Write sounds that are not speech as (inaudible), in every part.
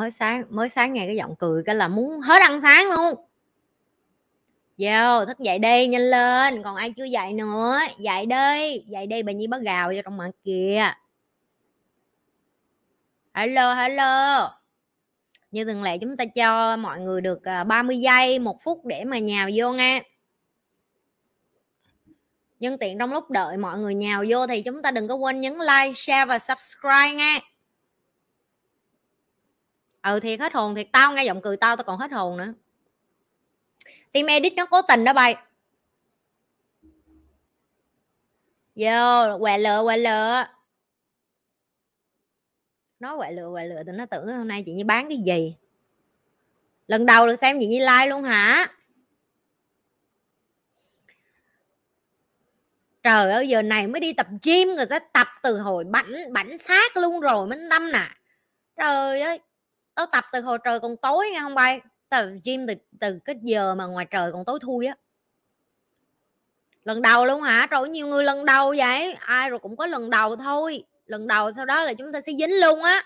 mới sáng mới sáng nghe cái giọng cười cái là muốn hết ăn sáng luôn. Vô, thức dậy đi, nhanh lên, còn ai chưa dậy nữa, dậy đi dậy đi, bà nhi bắt gào vô trong mạng kìa. Hello hello. Như thường lệ chúng ta cho mọi người được à, 30 giây, một phút để mà nhào vô nghe nhân tiện trong lúc đợi mọi người nhào vô thì chúng ta đừng có quên nhấn like, share và subscribe nghe ừ thiệt hết hồn thiệt. Tao nghe giọng cười tao tao còn hết hồn nữa. Team edit nó cố tình đó bay. Vô, quẹ lựa quẹ lựa. Nói quẹ lựa quẹ lựa thì nó tưởng hôm nay chị như bán cái gì? Lần đầu được xem chị như like luôn hả? Trời ơi, giờ này mới đi tập gym người ta tập từ hồi bảnh bảnh sát luôn rồi, mới năm nè. Trời ơi tao tập từ hồi trời còn tối nghe không bay. Tao gym từ từ cái giờ mà ngoài trời còn tối thui á. Lần đầu luôn hả? Trời nhiều người lần đầu vậy. Ai rồi cũng có lần đầu thôi. Lần đầu sau đó là chúng ta sẽ dính luôn á.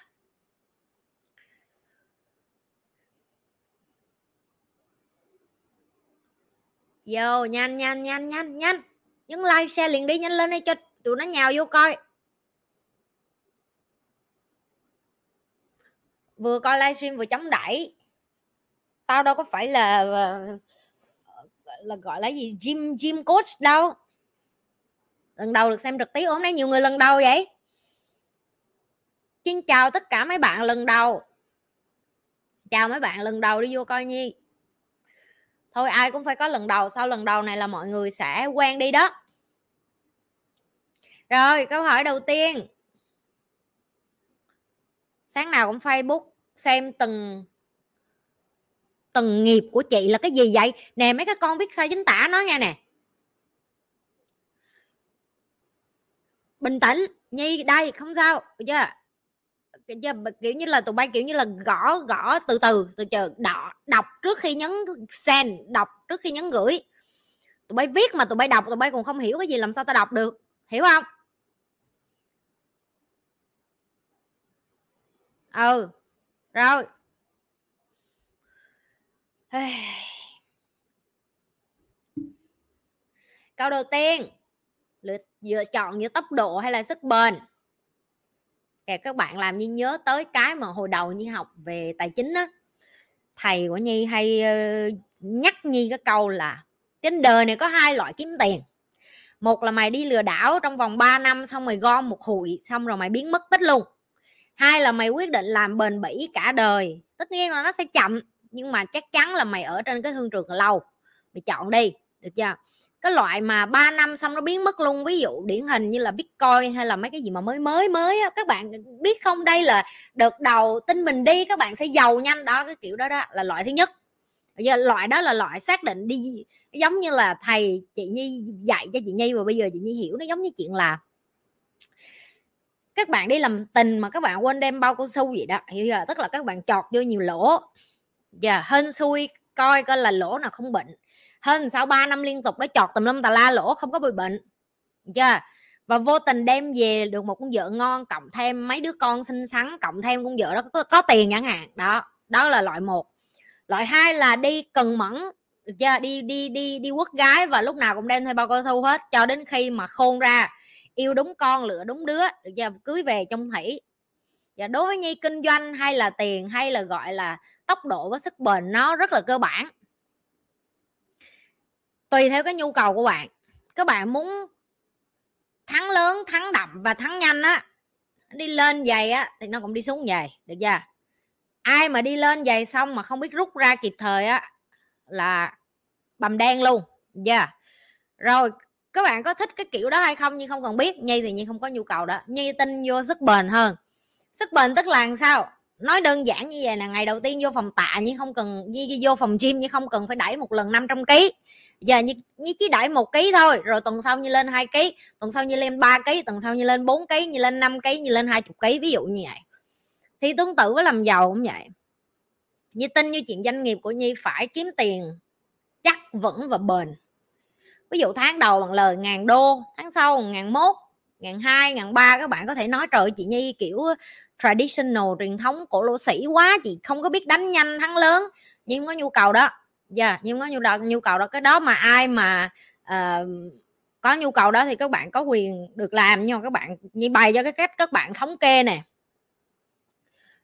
Vô, nhanh nhanh nhanh nhanh nhanh. Nhấn like, share, liền đi, nhanh lên đây cho tụi nó nhào vô coi. Vừa coi livestream vừa chống đẩy. Tao đâu có phải là ờ, là gọi là gì, gym gym coach đâu. Lần đầu được xem trực tiếp, hôm nay nhiều người lần đầu vậy. Xin chào tất cả mấy bạn lần đầu. Chào mấy bạn lần đầu đi vô coi nhi. Thôi ai cũng phải có lần đầu, sau lần đầu này là mọi người sẽ quen đi đó. Rồi, câu hỏi đầu tiên sáng nào cũng facebook xem từng từng nghiệp của chị là cái gì vậy? Nè, mấy cái con viết sai chính tả nói nghe nè. Bình tĩnh, nhi, đây, không sao. Chưa kiểu như là tụi bay kiểu như là gõ gõ từ từ từ chờ đọ đọc trước khi nhấn send, đọc trước khi nhấn gửi. Tụi bay viết mà tụi bay đọc, tụi bay còn không hiểu cái gì, làm sao tao đọc được? Hiểu không? Ừ rồi. Câu đầu tiên lựa, lựa chọn giữa tốc độ hay là sức bền? Kể các bạn làm như nhớ tới cái mà hồi đầu như học về tài chính á. Thầy của nhi hay ờ, nhắc nhi cái câu là trên đời này có hai loại kiếm tiền. Một là mày đi lừa đảo trong vòng 3 năm xong mày gom một hụi xong rồi mày biến mất tích luôn hai là mày quyết định làm bền bỉ cả đời. Tất nhiên là nó sẽ chậm, nhưng mà chắc chắn là mày ở trên cái thương trường lâu. Mày chọn đi, được chưa? Cái loại mà 3 năm xong nó biến mất luôn, ví dụ điển hình như là bitcoin hay là mấy cái gì mà mới mới mới á, các bạn biết không? Đây là đợt đầu tin mình đi, các bạn sẽ giàu nhanh, đó, cái kiểu đó đó, là loại thứ nhất. Giờ loại đó là loại xác định đi giống như là thầy chị nhi dạy cho chị nhi và bây giờ chị nhi hiểu, nó giống như chuyện là các bạn đi làm tình mà các bạn quên đem bao cao su vậy đó hiểu giờ tức là các bạn chọt vô nhiều lỗ. Giờ yeah, hên xui coi coi là lỗ nào không bệnh. Hơn sau 3 năm liên tục nó chọt tùm lum tà la lỗ không có bị bệnh. Chưa yeah. và vô tình đem về được một con vợ ngon cộng thêm mấy đứa con xinh xắn cộng thêm con vợ đó có, có tiền chẳng hạn. Đó đó là loại một. Loại hai là đi cần mẫn. Được đi đi đi đi quất gái và lúc nào cũng đem theo bao cao su hết cho đến khi mà khôn ra yêu đúng con, lựa đúng đứa, được chưa? Cưới về trong thủy. Và đối với nhi kinh doanh hay là tiền hay là, gọi là, tốc độ và sức bền, nó rất là cơ bản. Tùy theo cái nhu cầu của bạn. Các bạn muốn thắng lớn, thắng đậm và thắng nhanh á, đi lên giày á, thì nó cũng đi xuống giày, được chưa? Ai mà đi lên giày xong mà không biết rút ra kịp thời á, là bầm đen luôn yeah. rồi các bạn có thích cái kiểu đó hay không nhưng không cần biết nhi thì nhi không có nhu cầu đó. Nhi tin vô sức bền hơn. Sức bền tức là làm sao? Nói đơn giản như vậy là ngày đầu tiên vô phòng tạ nhưng không cần như vô phòng gym nhưng không cần phải đẩy một lần 500 kg giờ như, như chỉ đẩy một ký thôi rồi tuần sau như lên hai ký tuần sau như lên 3 ký tuần sau như lên 4 ký như lên 5 ký như lên 20 ký ví dụ như vậy. Thì tương tự với làm giàu cũng vậy. Như tin như chuyện doanh nghiệp của nhi phải kiếm tiền chắc vững và bền ví dụ tháng đầu bằng lời ngàn đô tháng sau ngàn mốt ngàn hai ngàn ba các bạn có thể nói trời chị nhi kiểu traditional truyền thống cổ lỗ sĩ quá chị không có biết đánh nhanh thắng lớn. Nhưng không có nhu cầu đó dạ yeah, nhưng có nhu cầu nhu cầu đó cái đó mà ai mà uh, có nhu cầu đó thì các bạn có quyền được làm. Nhưng mà các bạn như bày cho cái cách các bạn thống kê nè.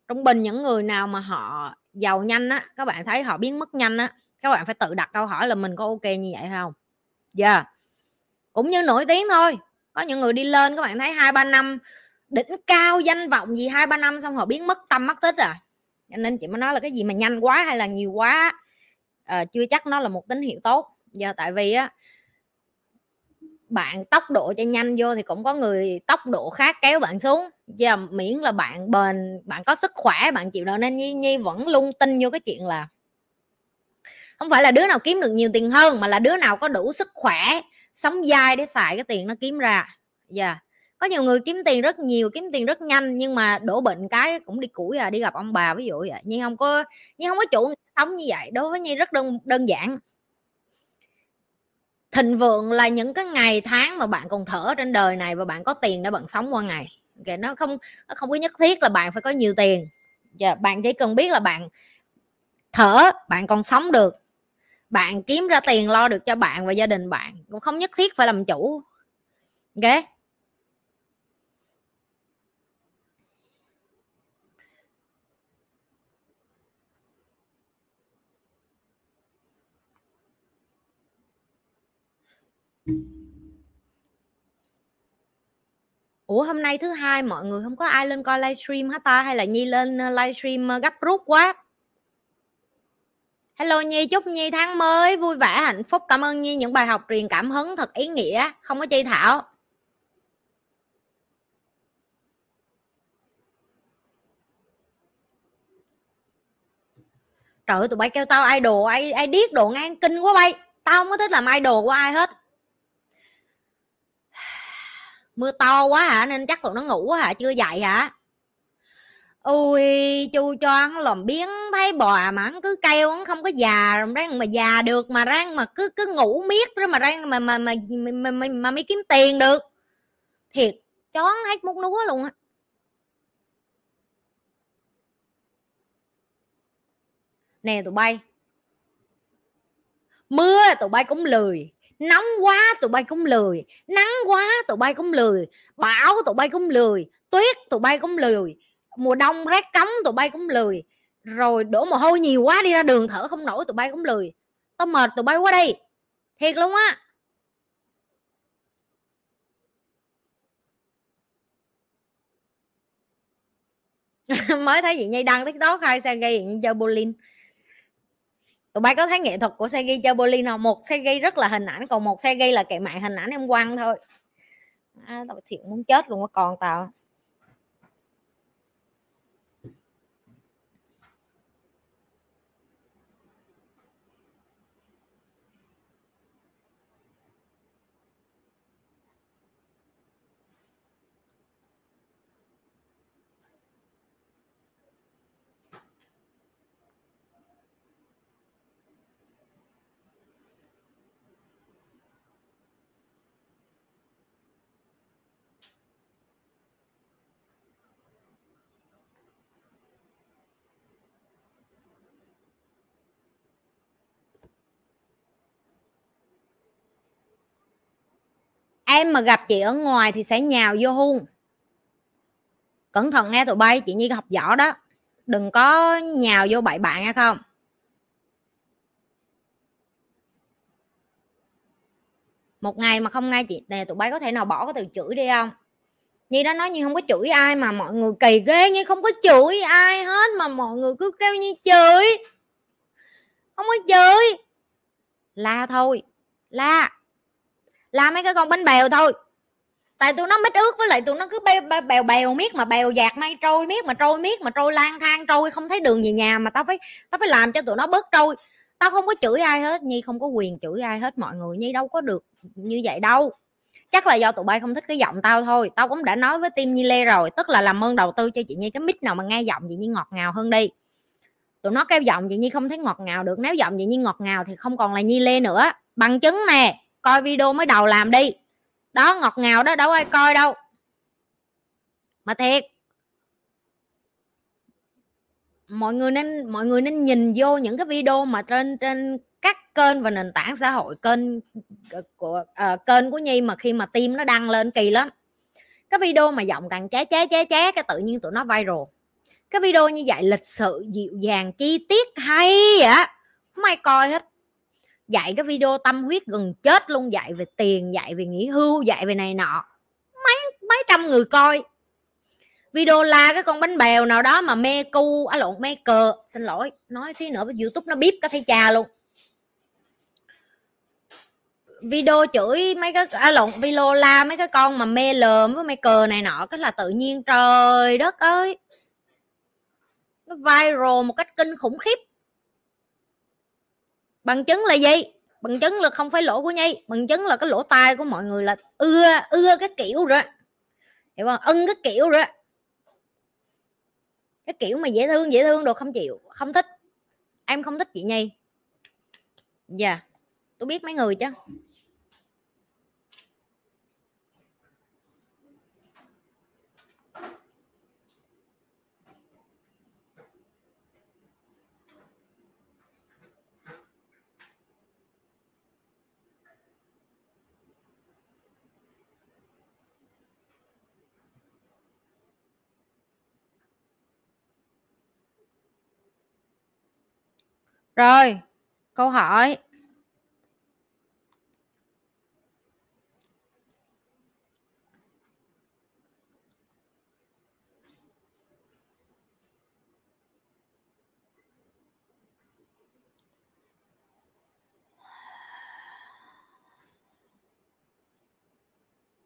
Trung bình những người nào mà họ giàu nhanh á các bạn thấy họ biến mất nhanh á các bạn phải tự đặt câu hỏi là mình có ok như vậy không? Dạ. Yeah. cũng như nổi tiếng thôi. Có những người đi lên các bạn thấy hai ba năm đỉnh cao danh vọng gì hai ba năm xong họ biến mất tâm mất tích à cho nên chị mới nói là cái gì mà nhanh quá hay là nhiều quá à, chưa chắc nó là một tín hiệu tốt. Giờ tại vì á bạn tốc độ cho nhanh vô thì cũng có người tốc độ khác kéo bạn xuống. Giờ miễn là bạn bền bạn có sức khỏe bạn chịu đựng nên nhi nhi vẫn luôn tin vô cái chuyện là không phải là đứa nào kiếm được nhiều tiền hơn mà là đứa nào có đủ sức khỏe sống dai để xài cái tiền nó kiếm ra. Dạ. Yeah. có nhiều người kiếm tiền rất nhiều kiếm tiền rất nhanh nhưng mà đổ bệnh cái cũng đi củi à đi gặp ông bà ví dụ vậy. Nhưng không có nhưng không có chủ sống như vậy đối với nhi rất đơn đơn giản. Thịnh vượng là những cái ngày tháng mà bạn còn thở trên đời này và bạn có tiền để bạn sống qua ngày. Okay, nó không nó không có nhất thiết là bạn phải có nhiều tiền. Yeah, bạn chỉ cần biết là bạn thở bạn còn sống được bạn kiếm ra tiền lo được cho bạn và gia đình bạn, cũng không nhất thiết phải làm chủ. Ok? Ủa, hôm nay thứ hai, mọi người không có ai lên coi livestream hả ta? Hay là Nhi lên ờ, livestream ờ, gấp rút quá? Hello Nhi, chúc Nhi tháng mới vui vẻ, hạnh phúc. Cảm ơn Nhi những bài học truyền cảm hứng, thật ý nghĩa. Không có chi thảo. Trời ơi, tụi bay kêu tao idol, ai ai điếc đồ ngang kinh quá bay. Tao không có thích làm idol của ai hết. (sighs) Mưa to quá hả, nên chắc tụi nó ngủ quá hả, chưa dậy hả? Ui chu cho ăn lòm biến thấy bò à mà ăn cứ kêu ăn không có già rồi răng mà già được mà răng mà cứ cứ ngủ miết rồi mà răng mà mà mà mà, mà, mà, mà mới kiếm tiền được. Thiệt chón hết mút núa luôn á. Nè tụi bay. Mưa tụi bay cũng lười. Nóng quá tụi bay cũng lười. Nắng quá tụi bay cũng lười. Bão tụi bay cũng lười. Tuyết tụi bay cũng lười mùa đông rét cấm tụi bay cũng lười. Rồi đổ mồ hôi nhiều quá đi ra đường thở không nổi tụi bay cũng lười. Tao mệt tụi bay quá đi thiệt luôn á. (laughs) Mới thấy chị nhây đăng tiktok hai xe gây như chơi bowling. Tụi bay có thấy nghệ thuật của xe ghi chơi bowling không? Một xe ghi rất là hình ảnh còn một xe ghi là kệ mạng hình ảnh em quăng thôi. À, tao thiệt muốn chết luôn á còn tao. Em mà gặp chị ở ngoài thì sẽ nhào vô hôn. Cẩn thận nghe tụi bay, chị nhi học võ đó. Đừng có nhào vô bậy bạn nghe không? Một ngày mà không nghe chị nè, tụi bay có thể nào bỏ cái từ chửi đi không? Nhi đã nói như không có chửi ai mà mọi người kỳ ghê như không có chửi ai hết mà mọi người cứ kêu như chửi. Không có chửi. La thôi. La la mấy cái con bánh bèo thôi. Tại tụi nó mít ướt với lại tụi nó cứ bèo bèo bèo, miết mà bèo dạt mây trôi miết mà trôi miết mà trôi lang thang trôi không thấy đường về nhà mà tao phải tao phải làm cho tụi nó bớt trôi. Tao không có chửi ai hết nhi không có quyền chửi ai hết mọi người nhi đâu có được như vậy đâu. Chắc là do tụi bay không thích cái giọng tao thôi tao cũng đã nói với tim nhi lê rồi tức là làm ơn đầu tư cho chị nhi cái mic nào mà nghe giọng chị nhi ngọt ngào hơn đi. Tụi nó kêu giọng chị nhi không thấy ngọt ngào được nếu giọng chị nhi ngọt ngào thì không còn là nhi lê nữa. Bằng chứng nè coi video mới đầu làm đi. Đó ngọt ngào đó đâu ai coi đâu. Mà thiệt. Mọi người nên mọi người nên nhìn vô những cái video mà trên trên các kênh và nền tảng xã hội kênh ờ, của uh, kênh của nhi mà khi mà tim nó đăng lên kỳ lắm. Cái video mà giọng càng ché ché ché ché cái tự nhiên tụi nó viral. Cái video như vậy lịch sự dịu dàng chi tiết hay á. Không ai coi hết dạy cái video tâm huyết gần chết luôn, dạy về tiền, dạy về nghỉ hưu, dạy về này nọ. Mấy mấy trăm người coi. Video la cái con bánh bèo nào đó mà mê cu á à lộn, mê cờ. Xin lỗi, nói xí nữa, youtube nó bíp có thấy cha luôn. Video chửi mấy cái à lộn, video la mấy cái con mà mê lờm với mê cờ này nọ, cái là tự nhiên trời đất ơi. Nó viral một cách kinh khủng khiếp bằng chứng là gì? Bằng chứng là không phải lỗ của nhi bằng chứng là cái lỗ tai của mọi người là ưa ưa cái kiểu rồi. Hiểu không? Ưng cái kiểu rồi. Cái kiểu mà dễ thương dễ thương đồ không chịu, không thích. Em không thích chị nhi dạ yeah. tôi biết mấy người chứ. Rồi, câu hỏi.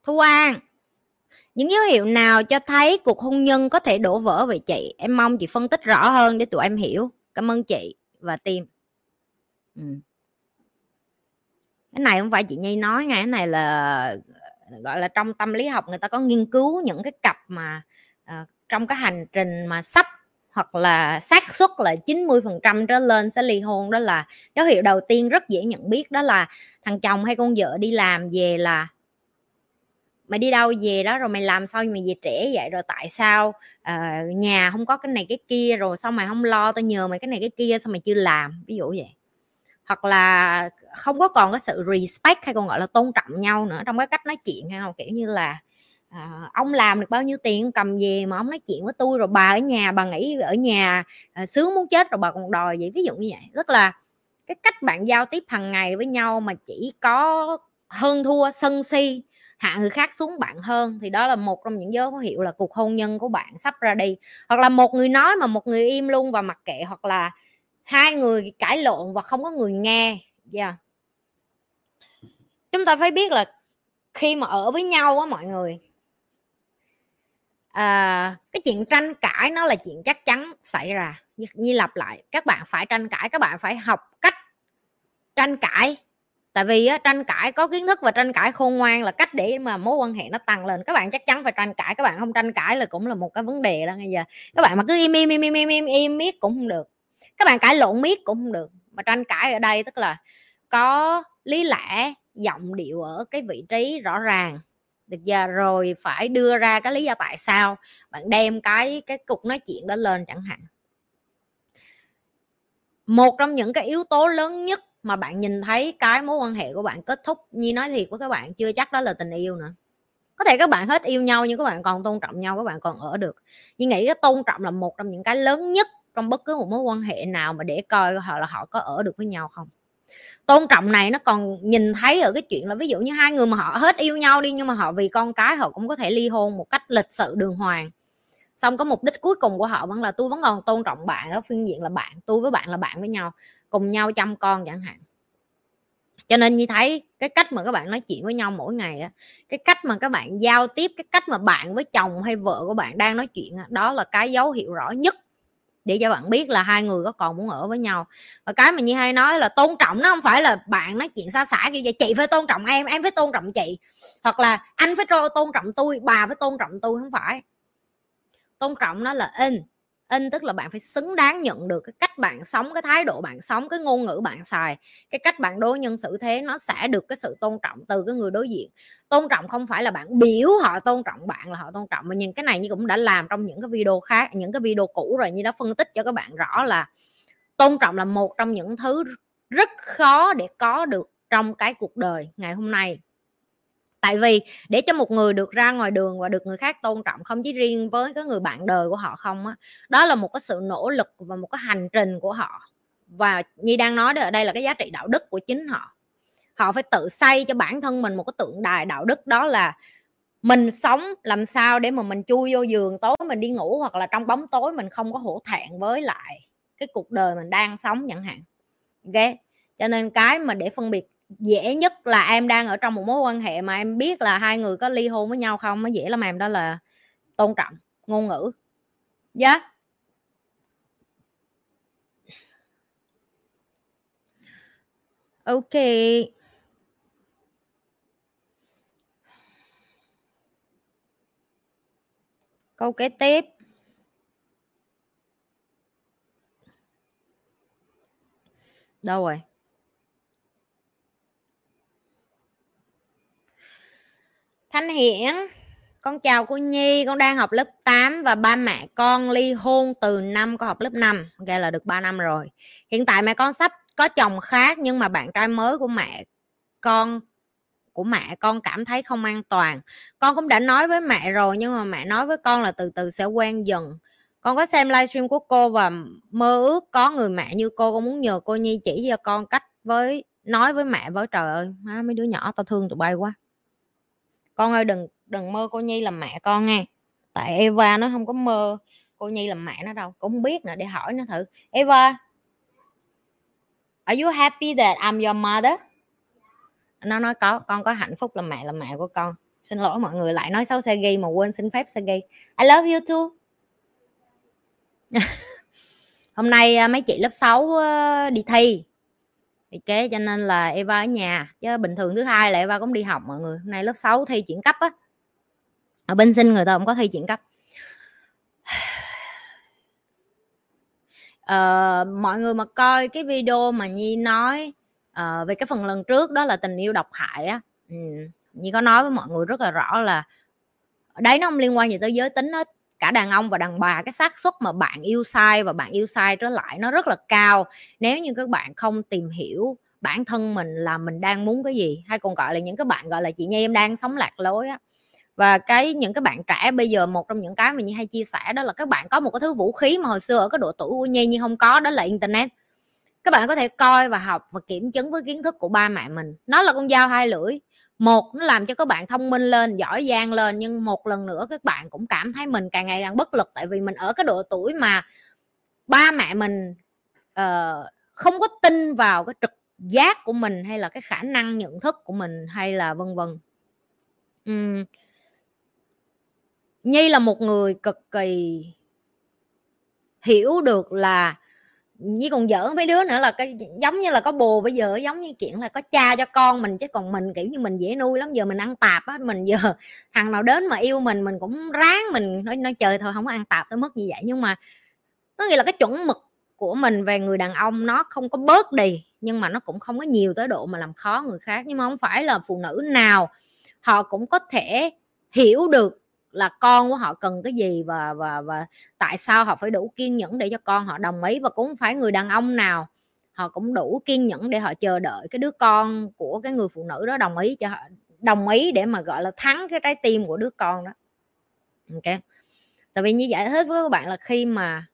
Thu An những dấu hiệu nào cho thấy cuộc hôn nhân có thể đổ vỡ vậy chị? Em mong chị phân tích rõ hơn để tụi em hiểu. Cảm ơn chị và tim ừ. cái này không phải chị nhi nói ngay cái này là gọi là trong tâm lý học người ta có nghiên cứu những cái cặp mà uh, trong cái hành trình mà sắp hoặc là xác suất là 90% trở lên sẽ ly hôn đó là dấu hiệu đầu tiên rất dễ nhận biết đó là thằng chồng hay con vợ đi làm về là mày đi đâu về đó rồi mày làm sao mày về trễ vậy? Rồi tại sao uh, nhà không có cái này cái kia rồi sao mày không lo? Tao nhờ mày cái này cái kia sao mày chưa làm? Ví dụ vậy. Hoặc là không có còn cái sự respect hay còn gọi là tôn trọng nhau nữa trong cái cách nói chuyện hay không? Kiểu như là à, ông làm được bao nhiêu tiền cầm về mà ông nói chuyện với tôi rồi bà ở nhà bà nghĩ ở nhà à, sướng muốn chết rồi bà còn đòi vậy? Ví dụ như vậy. Rất là cái cách bạn giao tiếp hàng ngày với nhau mà chỉ có hơn thua sân si hạ người khác xuống bạn hơn thì đó là một trong những dấu hiệu là cuộc hôn nhân của bạn sắp ra đi. Hoặc là một người nói mà một người im luôn và mặc kệ hoặc là hai người cãi lộn và không có người nghe. Yeah. Chúng ta phải biết là khi mà ở với nhau á mọi người à, cái chuyện tranh cãi nó là chuyện chắc chắn xảy ra. Như, như lặp lại các bạn phải tranh cãi các bạn phải học cách tranh cãi tại vì á, tranh cãi có kiến thức và tranh cãi khôn ngoan là cách để mà mối quan hệ nó tăng lên. Các bạn chắc chắn phải tranh cãi các bạn không tranh cãi là cũng là một cái vấn đề đó bây giờ. Các bạn mà cứ im im im im im im, im miết cũng không được. Các bạn cãi lộn miết cũng không được. Mà tranh cãi ở đây tức là có lý lẽ giọng điệu ở cái vị trí rõ ràng. Được giờ rồi phải đưa ra cái lý do tại sao bạn đem cái cái cục nói chuyện đó lên chẳng hạn. Một trong những cái yếu tố lớn nhất mà bạn nhìn thấy cái mối quan hệ của bạn kết thúc như nói thiệt với các bạn, chưa chắc đó là tình yêu nữa. Có thể các bạn hết yêu nhau nhưng các bạn còn tôn trọng nhau, các bạn còn ở được. Nhưng nghĩ cái tôn trọng là một trong những cái lớn nhất trong bất cứ một mối quan hệ nào mà để coi họ là họ có ở được với nhau không. Tôn trọng này nó còn nhìn thấy ở cái chuyện là ví dụ như hai người mà họ hết yêu nhau đi nhưng mà họ vì con cái họ cũng có thể ly hôn một cách lịch sự đường hoàng. Xong có mục đích cuối cùng của họ vẫn là tôi vẫn còn tôn trọng bạn ở phương diện là bạn, tôi với bạn là bạn với nhau cùng nhau chăm con chẳng hạn. Cho nên như thấy cái cách mà các bạn nói chuyện với nhau mỗi ngày á, cái cách mà các bạn giao tiếp, cái cách mà bạn với chồng hay vợ của bạn đang nói chuyện đó là cái dấu hiệu rõ nhất để cho bạn biết là hai người có còn muốn ở với nhau. Và cái mà như hay nói là tôn trọng, nó không phải là bạn nói chuyện xa xả kia vậy, chị phải tôn trọng em em phải tôn trọng chị. Hoặc là, anh phải tôn trọng tôi, bà phải tôn trọng tôi. Không phải. Tôn trọng nó là in in, tức là bạn phải xứng đáng nhận được cái cách bạn sống, cái thái độ bạn sống, cái ngôn ngữ bạn xài, cái cách bạn đối nhân xử thế, nó sẽ được cái sự tôn trọng từ cái người đối diện. Tôn trọng không phải là bạn biểu họ tôn trọng bạn là họ tôn trọng, mà nhìn cái này như cũng đã làm trong những cái video khác, những cái video cũ rồi như đã phân tích cho các bạn rõ là tôn trọng là một trong những thứ rất khó để có được trong cái cuộc đời ngày hôm nay tại vì để cho một người được ra ngoài đường và được người khác tôn trọng không chỉ riêng với cái người bạn đời của họ không á, đó là một cái sự nỗ lực và một cái hành trình của họ. Và như đang nói ở đây là cái giá trị đạo đức của chính họ. Họ phải tự xây cho bản thân mình một cái tượng đài đạo đức, đó là mình sống làm sao để mà mình chui vô giường, tối mình đi ngủ hoặc là trong bóng tối mình không có hổ thẹn với lại cái cuộc đời mình đang sống chẳng hạn. Ok? Cho nên cái mà để phân biệt dễ nhất là em đang ở trong một mối quan hệ mà em biết là hai người có ly hôn với nhau không nó dễ lắm em đó là tôn trọng, ngôn ngữ. Dạ. Yeah. ok. Câu kế tiếp. Đâu rồi? Thanh Hiển, con chào cô Nhi, con đang học lớp 8 và ba mẹ con ly hôn từ năm, con học lớp 5 ok, là được 3 năm rồi. Hiện tại mẹ con sắp có chồng khác nhưng mà bạn trai mới của mẹ con, của mẹ con cảm thấy không an toàn. Con cũng đã nói với mẹ rồi nhưng mà mẹ nói với con là từ từ sẽ quen dần. Con có xem livestream của cô và mơ ước có người mẹ như cô, con muốn nhờ cô nhi chỉ cho con cách với, nói với mẹ với. Trời ơi, má, mấy đứa nhỏ tao thương tụi bay quá con ơi, đừng đừng mơ cô nhi làm mẹ con nghe tại eva nó không có mơ cô nhi làm mẹ nó đâu, cũng không biết nè để hỏi nó thử. Eva, are you happy that I'm your mother? Nó nói có, con có hạnh phúc làm mẹ là mẹ của con. Xin lỗi mọi người, lại nói xấu Sergey mà quên xin phép Sergey. I love you too. (laughs) Hôm nay à, mấy chị lớp 6 ờ, đi thi kế cho nên là Eva ở nhà chứ bình thường thứ hai là Eva cũng đi học mọi người. Hôm nay lớp 6 thi chuyển cấp á. Ở bên sinh người ta cũng có thi chuyển cấp. À, mọi người mà coi cái video mà nhi nói à, về cái phần lần trước đó là tình yêu độc hại á ừ. nhi có nói với mọi người rất là rõ là đấy nó không liên quan gì tới giới tính hết cả đàn ông và đàn bà, cái xác suất mà bạn yêu sai và bạn yêu sai trở lại nó rất là cao. Nếu như các bạn không tìm hiểu bản thân mình là mình đang muốn cái gì, hay còn gọi là những cái bạn gọi là chị nhi, em đang sống lạc lối á. Và cái, những cái bạn trẻ bây giờ, một trong những cái mà như hay chia sẻ đó là các bạn có một cái thứ vũ khí mà hồi xưa ở cái độ tuổi của nhi nhưng không có, đó là internet. Các bạn có thể coi và học và kiểm chứng với kiến thức của ba mẹ mình. Nó là con dao hai lưỡi một nó làm cho các bạn thông minh lên giỏi giang lên nhưng một lần nữa các bạn cũng cảm thấy mình càng ngày càng bất lực tại vì mình ở cái độ tuổi mà ba mẹ mình uh, không có tin vào cái trực giác của mình hay là cái khả năng nhận thức của mình hay là vân vân uhm. nhi là một người cực kỳ hiểu được là như còn giỡn mấy đứa nữa là cái giống như là có bồ bây giờ, giống như chuyện là có cha cho con mình, chứ còn mình, kiểu như, mình dễ nuôi lắm. Giờ mình ăn tạp á, mình giờ (laughs) thằng nào đến mà yêu mình mình cũng ráng mình nói nói trời thôi không có ăn tạp tới mức như vậy. Nhưng mà có nghĩa là cái chuẩn mực của mình về người đàn ông nó không có bớt đi, nhưng mà nó cũng không có nhiều tới độ mà làm khó người khác. Nhưng mà không phải là phụ nữ nào họ cũng có thể hiểu được là con của họ cần cái gì và và và tại sao họ phải đủ kiên nhẫn để cho con họ đồng ý và cũng phải người đàn ông nào họ cũng đủ kiên nhẫn để họ chờ đợi cái đứa con của cái người phụ nữ đó đồng ý cho họ, đồng ý để mà, gọi là, thắng cái trái tim của đứa con đó. Ok. Tại vì như giải thích với các bạn là khi mà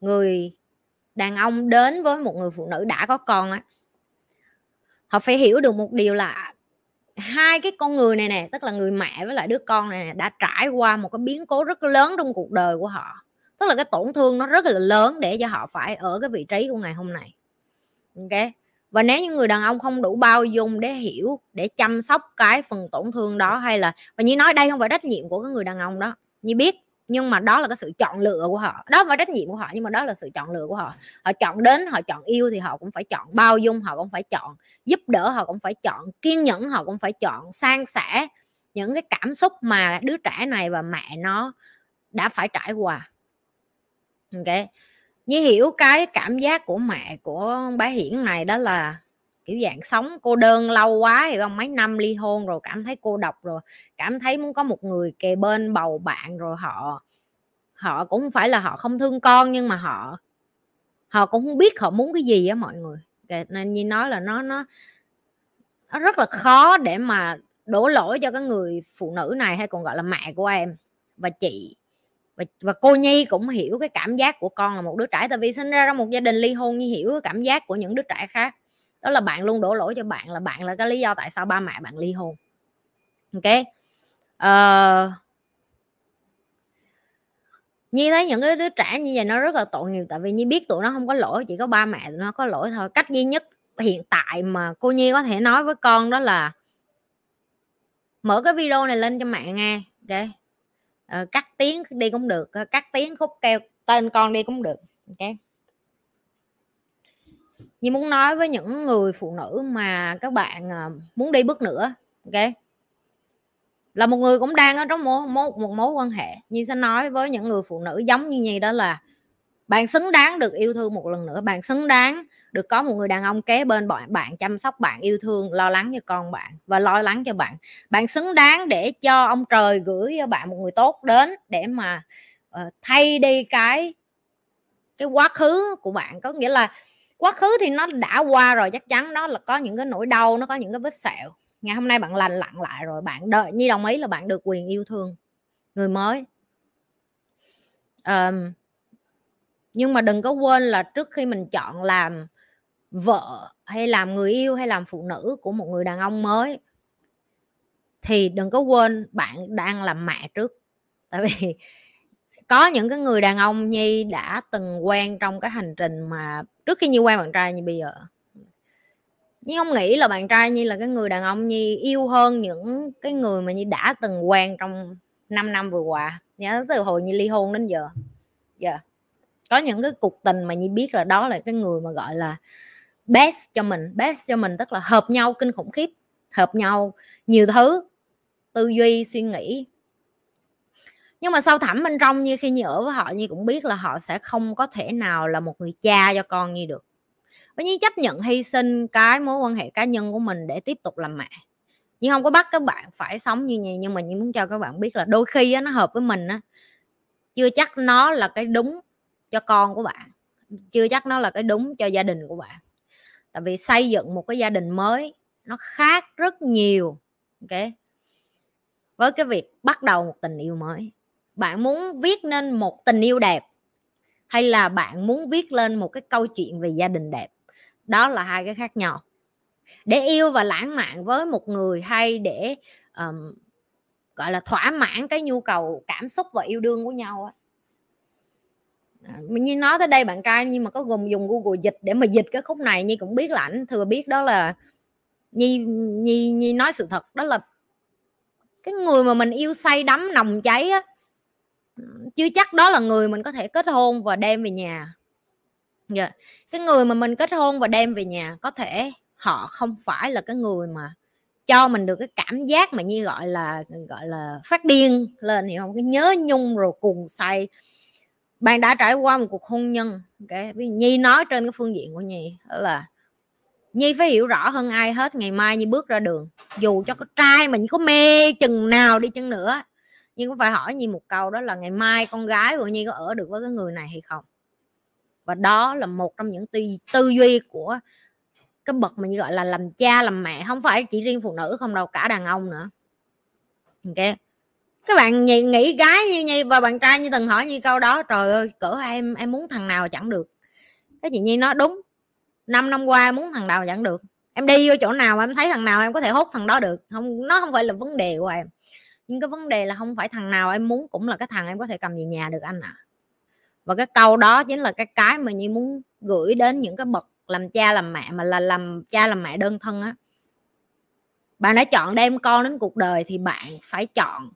người đàn ông đến với một người phụ nữ đã có con á, họ phải hiểu được một điều là hai cái con người này nè tức là người mẹ với lại đứa con này nè, đã trải qua một cái biến cố rất lớn trong cuộc đời của họ. Tức là cái tổn thương nó rất là lớn để cho họ phải ở cái vị trí của ngày hôm nay. Ok? Và nếu như người đàn ông không đủ bao dung để hiểu để chăm sóc cái phần tổn thương đó hay là và như nói đây không phải trách nhiệm của cái người đàn ông đó. Như biết nhưng mà đó là cái sự chọn lựa của họ, đó là phải trách nhiệm của họ, nhưng mà đó là sự chọn lựa của họ. Họ chọn đến, họ chọn yêu thì họ cũng phải chọn bao dung, họ cũng phải chọn giúp đỡ, họ cũng phải chọn kiên nhẫn, họ cũng phải chọn san sẻ những cái cảm xúc mà đứa trẻ này và mẹ nó đã phải trải qua. Ok như hiểu cái cảm giác của mẹ của bá Hiển này đó là kiểu dạng sống cô đơn lâu quá hiểu không mấy năm ly hôn rồi cảm thấy cô độc rồi cảm thấy muốn có một người kề bên bầu bạn rồi họ họ cũng không phải là họ không thương con nhưng mà họ họ cũng không biết họ muốn cái gì á mọi người. Nên như nói là nó nó nó rất là khó để mà đổ lỗi cho cái người phụ nữ này hay còn gọi là mẹ của em. Và chị và, và cô nhi cũng hiểu cái cảm giác của con là một đứa trẻ tại vì sinh ra trong một gia đình ly hôn như hiểu cái cảm giác của những đứa trẻ khác đó là bạn luôn đổ lỗi cho bạn là bạn là cái lý do tại sao ba mẹ bạn ly hôn. Ok? Uh, Nhi thấy những cái đứa trẻ như vậy nó rất là tội nghiệp tại vì Nhi biết tụi nó không có lỗi chỉ có ba mẹ tụi nó có lỗi thôi. Cách duy nhất hiện tại mà cô Nhi có thể nói với con đó là mở cái video này lên cho mẹ nghe ok? Ờ, cắt tiếng đi cũng được ờ, cắt tiếng khúc kêu tên con đi cũng được ok? Như muốn nói với những người phụ nữ mà các bạn à, muốn đi bước nữa ok? Là một người cũng đang ở trong một, một, một mối quan hệ. Như sẽ nói với những người phụ nữ giống như nhi đó là bạn xứng đáng được yêu thương một lần nữa. Bạn xứng đáng được có một người đàn ông kế bên bạn bạn chăm sóc bạn yêu thương lo lắng cho con bạn và lo lắng cho bạn. Bạn xứng đáng để cho ông trời gửi cho bạn một người tốt đến để mà uh, thay đi cái cái quá khứ của bạn. Có nghĩa là quá khứ thì nó đã qua rồi chắc chắn nó là có những cái nỗi đau nó có những cái vết sẹo. Ngày hôm nay bạn lành lặn lại rồi bạn đợi như đồng ý là bạn được quyền yêu thương người mới. Um, nhưng mà đừng có quên là trước khi mình chọn làm vợ hay làm người yêu hay làm phụ nữ của một người đàn ông mới thì đừng có quên bạn đang làm mẹ trước. Tại vì (laughs) có những cái người đàn ông nhi đã từng quen trong cái hành trình mà trước khi nhi quen bạn trai như bây giờ. Nhi không nghĩ là bạn trai Nhi là cái người đàn ông Nhi yêu hơn những cái người mà Nhi đã từng quen trong 5 năm vừa qua. Nhớ từ hồi Nhi ly hôn đến giờ. Giờ yeah. có những cái cuộc tình mà Nhi biết là đó là cái người mà gọi là best cho mình. Best cho mình tức là hợp nhau, kinh khủng khiếp. Hợp nhau nhiều thứ, tư duy, suy nghĩ nhưng mà sâu thẳm bên trong như khi như ở với họ như cũng biết là họ sẽ không có thể nào là một người cha cho con như được. Và như chấp nhận hy sinh cái mối quan hệ cá nhân của mình để tiếp tục làm mẹ. Nhưng không có bắt các bạn phải sống như vậy nhưng mà như muốn cho các bạn biết là đôi khi á, nó hợp với mình á chưa chắc nó là cái đúng cho con của bạn chưa chắc nó là cái đúng cho gia đình của bạn. Tại vì xây dựng một cái gia đình mới nó khác rất nhiều ok? Với cái việc bắt đầu một tình yêu mới bạn muốn viết nên một tình yêu đẹp hay là bạn muốn viết lên một cái câu chuyện về gia đình đẹp? Đó là hai cái khác nhau. Để yêu và lãng mạn với một người hay để um, gọi là thỏa mãn cái nhu cầu cảm xúc và yêu đương của nhau á. À, như nói tới đây bạn trai nhưng mà có gồm dùng google dịch để mà dịch cái khúc này nhi cũng biết là ảnh thừa biết đó là nhi nhi nhi nói sự thật đó là cái người mà mình yêu say đắm nồng cháy á chưa chắc đó là người mình có thể kết hôn và đem về nhà yeah. Cái người mà mình kết hôn và đem về nhà, có thể họ không phải là cái người mà cho mình được cái cảm giác mà như gọi là gọi là phát điên lên, hiểu không cái nhớ nhung rồi cùng say bạn đã trải qua một cuộc hôn nhân okay. nhi nói trên cái phương diện của nhi đó là nhi phải hiểu rõ hơn ai hết, ngày mai nhi bước ra đường dù cho có trai mình có mê chừng nào đi chăng nữa nhưng cũng phải hỏi nhi một câu đó là ngày mai con gái của nhi có ở được với cái người này hay không? Và đó là một trong những tư, tư duy của cái bậc mà như gọi là làm cha làm mẹ không phải chỉ riêng phụ nữ không đâu cả đàn ông nữa. Ok. Các bạn nghĩ, nghĩ gái như nhi và bạn trai như từng hỏi như câu đó trời ơi cỡ em em muốn thằng nào chẳng được. Cái chị nhi nói đúng năm năm qua muốn thằng nào chẳng được. Em đi vô chỗ nào mà em thấy thằng nào em có thể hốt thằng đó được. Không nó không phải là vấn đề của em nhưng cái vấn đề là không phải thằng nào em muốn cũng là cái thằng em có thể cầm về nhà được anh ạ. À và cái câu đó chính là cái cái mà như muốn gửi đến những cái bậc làm cha làm mẹ mà là làm cha làm mẹ đơn thân á. Bạn đã chọn đem con đến cuộc đời thì bạn phải chọn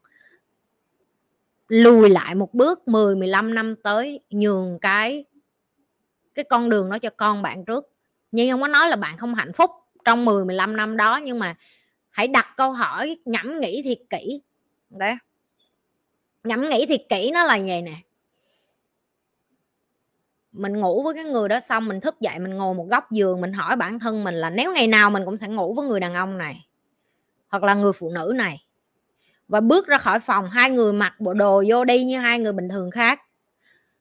lùi lại một bước 10 15 năm tới, nhường cái cái con đường đó cho con bạn trước. Nhưng không có nói là bạn không hạnh phúc trong 10 15 năm đó nhưng mà hãy đặt câu hỏi ngẫm nghĩ thiệt kỹ đấy. Ngẫm nghĩ thiệt kỹ nó là vậy nè. Mình ngủ với cái người đó xong mình thức dậy mình ngồi một góc giường mình hỏi bản thân mình là nếu ngày nào mình cũng sẽ ngủ với người đàn ông này hoặc là người phụ nữ này và bước ra khỏi phòng hai người mặc bộ đồ vô đi như hai người bình thường khác,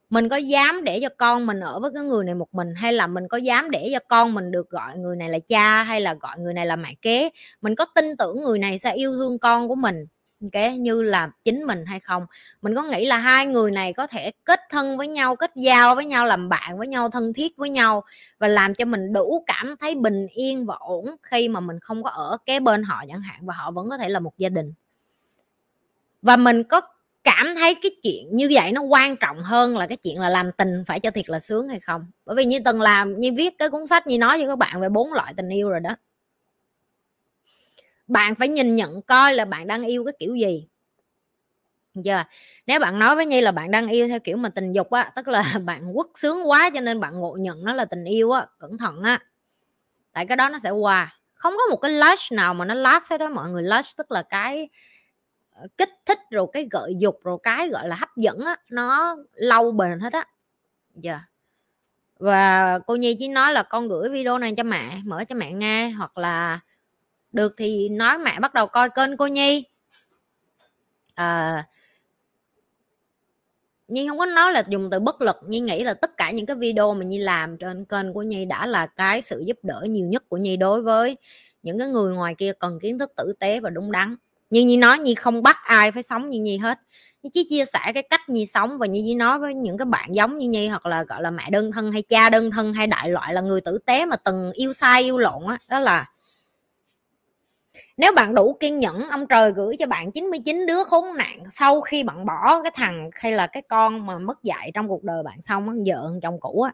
mình có dám để cho con mình ở với cái người này một mình hay là mình có dám để cho con mình được gọi người này là cha hay là gọi người này là mẹ kế? Mình có tin tưởng người này sẽ yêu thương con của mình cái như là chính mình hay không. Mình có nghĩ là hai người này có thể kết thân với nhau, kết giao với nhau, làm bạn với nhau, thân thiết với nhau và làm cho mình đủ cảm thấy bình yên và ổn khi mà mình không có ở kế bên họ chẳng hạn và họ vẫn có thể là một gia đình. Và mình có cảm thấy cái chuyện như vậy nó quan trọng hơn là cái chuyện là làm tình phải cho thiệt là sướng hay không? Bởi vì như từng làm, như viết cái cuốn sách, như nói với các bạn về bốn loại tình yêu rồi đó bạn phải nhìn nhận coi là bạn đang yêu cái kiểu gì. Giờ nếu bạn nói với nhi là bạn đang yêu theo kiểu mà tình dục á, tức là (laughs) bạn quất sướng quá cho nên bạn ngộ nhận nó là tình yêu á, cẩn thận á. Tại cái đó nó sẽ qua không có một cái lush nào mà nó last hết đó mọi người. Lush tức là cái ờ, kích thích rồi cái gợi dục rồi cái gọi là hấp dẫn á, nó lâu bền hết á. Giờ yeah. và cô nhi chỉ nói là con gửi video này cho mẹ, mở cho mẹ nghe hoặc là được thì nói mẹ bắt đầu coi kênh cô nhi. À, Nhi không có nói là dùng từ bất lực Nhi nghĩ là tất cả những cái video mà Nhi làm trên kênh của Nhi đã là cái sự giúp đỡ nhiều nhất của Nhi đối với những cái người ngoài kia cần kiến thức tử tế và đúng đắn. Nhưng Nhi nói Nhi không bắt ai phải sống như Nhi hết. Nhi chỉ chia sẻ cái cách Nhi sống và Nhi chỉ nói với những cái bạn giống như Nhi hoặc là gọi là mẹ đơn thân hay cha đơn thân hay đại loại là người tử tế mà từng yêu sai yêu lộn á đó, đó là nếu bạn đủ kiên nhẫn, ông trời gửi cho bạn 99 đứa khốn nạn sau khi bạn bỏ cái thằng hay là cái con mà mất dạy trong cuộc đời bạn xong ăn vợ chồng cũ á.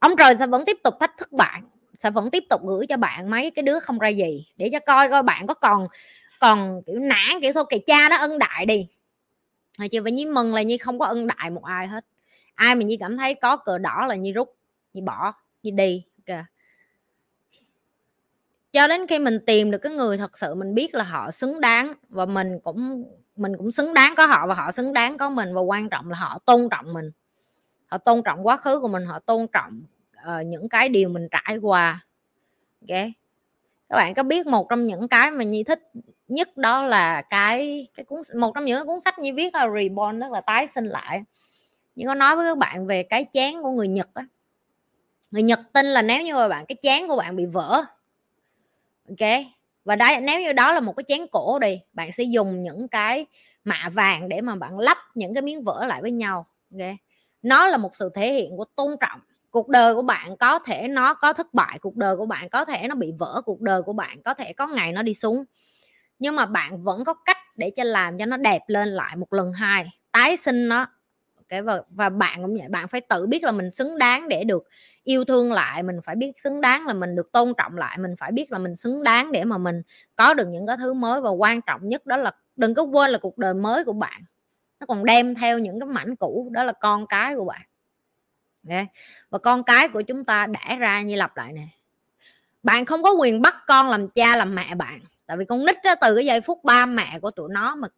Ông trời sẽ vẫn tiếp tục thách thức bạn, sẽ vẫn tiếp tục gửi cho bạn mấy cái đứa không ra gì để cho coi coi bạn có còn còn kiểu nản kiểu thôi. Kỳ cha nó ân đại đi. Hồi chưa phải nhi mừng là nhi không có ân đại một ai hết. Ai mà nhi cảm thấy có cờ đỏ là nhi rút nhi bỏ nhi đi cho đến khi mình tìm được cái người thật sự mình biết là họ xứng đáng và mình cũng mình cũng xứng đáng có họ và họ xứng đáng có mình và quan trọng là họ tôn trọng mình. Họ tôn trọng quá khứ của mình họ tôn trọng uh, những cái điều mình trải qua. Ok? Các bạn có biết một trong những cái mà nhi thích nhất đó là cái cái cuốn một trong những cuốn sách như viết là reborn tức là tái sinh lại. Nhưng có nói với các bạn về cái chán của người nhật á. Người nhật tin là nếu như mà bạn cái chán của bạn bị vỡ ok và đấy nếu như đó là một cái chén cổ đi. Bạn sẽ dùng những cái mạ vàng để mà bạn lắp những cái miếng vỡ lại với nhau. Ok nó là một sự thể hiện của tôn trọng. Cuộc đời của bạn có thể nó có thất bại cuộc đời của bạn có thể nó bị vỡ cuộc đời của bạn có thể có ngày nó đi xuống. Nhưng mà bạn vẫn có cách để cho làm cho nó đẹp lên lại một lần hai tái sinh nó. Cái và, và bạn cũng vậy bạn phải tự biết là mình xứng đáng để được yêu thương lại mình phải biết xứng đáng là mình được tôn trọng lại mình phải biết là mình xứng đáng để mà mình có được những cái thứ mới và quan trọng nhất đó là đừng có quên là cuộc đời mới của bạn. Nó còn đem theo những cái mảnh cũ đó là con cái của bạn. Okay. và con cái của chúng ta đẻ ra như lặp lại nè. Bạn không có quyền bắt con làm cha làm mẹ bạn. Tại vì con nít đó, từ cái giây phút ba mẹ của tụi nó mà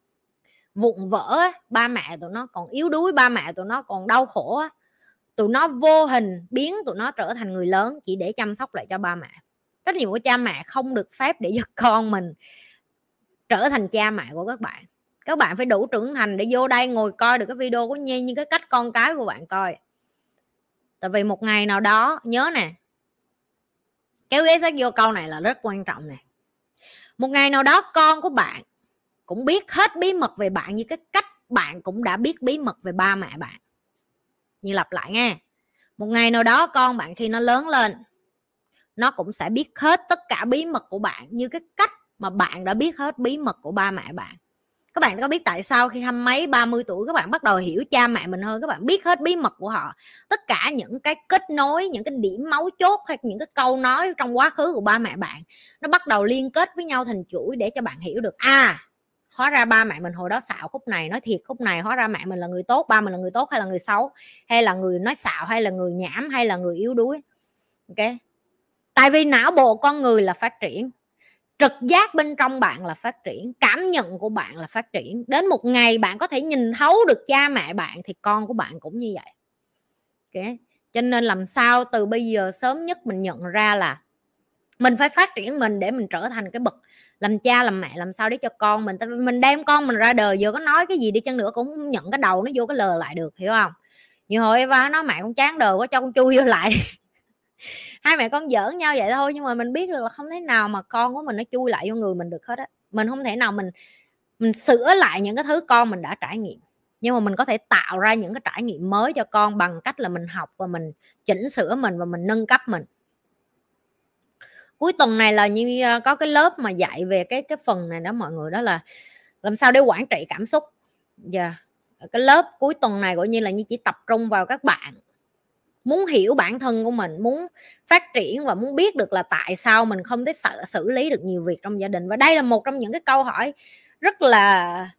vụn vỡ ba mẹ tụi nó còn yếu đuối ba mẹ tụi nó còn đau khổ tụi nó vô hình biến tụi nó trở thành người lớn chỉ để chăm sóc lại cho ba mẹ. Rất nhiều của cha mẹ không được phép để cho (laughs) con mình trở thành cha mẹ của các bạn. Các bạn phải đủ trưởng thành để vô đây ngồi coi được cái video của nhi như cái cách con cái của bạn coi. Tại vì một ngày nào đó, nhớ nè, kéo ghế sách vô câu này là rất quan trọng nè. Một ngày nào đó con của bạn cũng biết hết bí mật về bạn như cái cách bạn cũng đã biết bí mật về ba mẹ bạn như lặp lại nghe. Một ngày nào đó con bạn khi nó lớn lên, nó cũng sẽ biết hết tất cả bí mật của bạn như cái cách mà bạn đã biết hết bí mật của ba mẹ bạn. Các bạn có biết tại sao khi hăm mấy 30 tuổi các bạn bắt đầu hiểu cha mẹ mình hơn, các bạn biết hết bí mật của họ. Tất cả những cái kết nối, những cái điểm máu chốt hay những cái câu nói trong quá khứ của ba mẹ bạn, nó bắt đầu liên kết với nhau thành chuỗi để cho bạn hiểu được à hóa ra ba mẹ mình hồi đó xạo khúc này, nói thiệt khúc này, hóa ra mẹ mình là người tốt, ba mình là người tốt hay là người xấu? Hay là người nói xạo, hay là người nhảm, hay là người yếu đuối? Ok. Tại vì não bộ con người là phát triển, trực giác bên trong bạn là phát triển, cảm nhận của bạn là phát triển. Đến một ngày bạn có thể nhìn thấu được cha mẹ bạn thì con của bạn cũng như vậy. Ok. Cho nên làm sao từ bây giờ sớm nhất mình nhận ra là mình phải phát triển mình để mình trở thành cái bậc làm cha, làm mẹ, làm sao để cho con mình mình đem con mình ra đời vừa có nói cái gì đi chăng nữa cũng nhận cái đầu nó vô cái lờ lại được, hiểu không? Nhiều hồi Eva nói mẹ con chán đời quá, cho con chui vô lại. (laughs) Hai mẹ con giỡn nhau vậy thôi, nhưng mà mình biết được là không thể nào mà con của mình nó chui lại vô người mình được hết á. Mình không thể nào mình mình sửa lại những cái thứ con mình đã trải nghiệm. Nhưng mà mình có thể tạo ra những cái trải nghiệm mới cho con bằng cách là mình học và mình chỉnh sửa mình và mình nâng cấp mình cuối tuần này là như ờ, có cái lớp mà dạy về cái cái phần này đó, mọi người đó là làm sao để quản trị cảm xúc. Dạ. Yeah. cái lớp cuối tuần này gọi như là như chỉ tập trung vào các bạn, muốn hiểu bản thân của mình, muốn phát triển và muốn biết được là tại sao mình không thể sợ, xử lý được nhiều việc trong gia đình. Và đây là một trong những cái câu hỏi rất là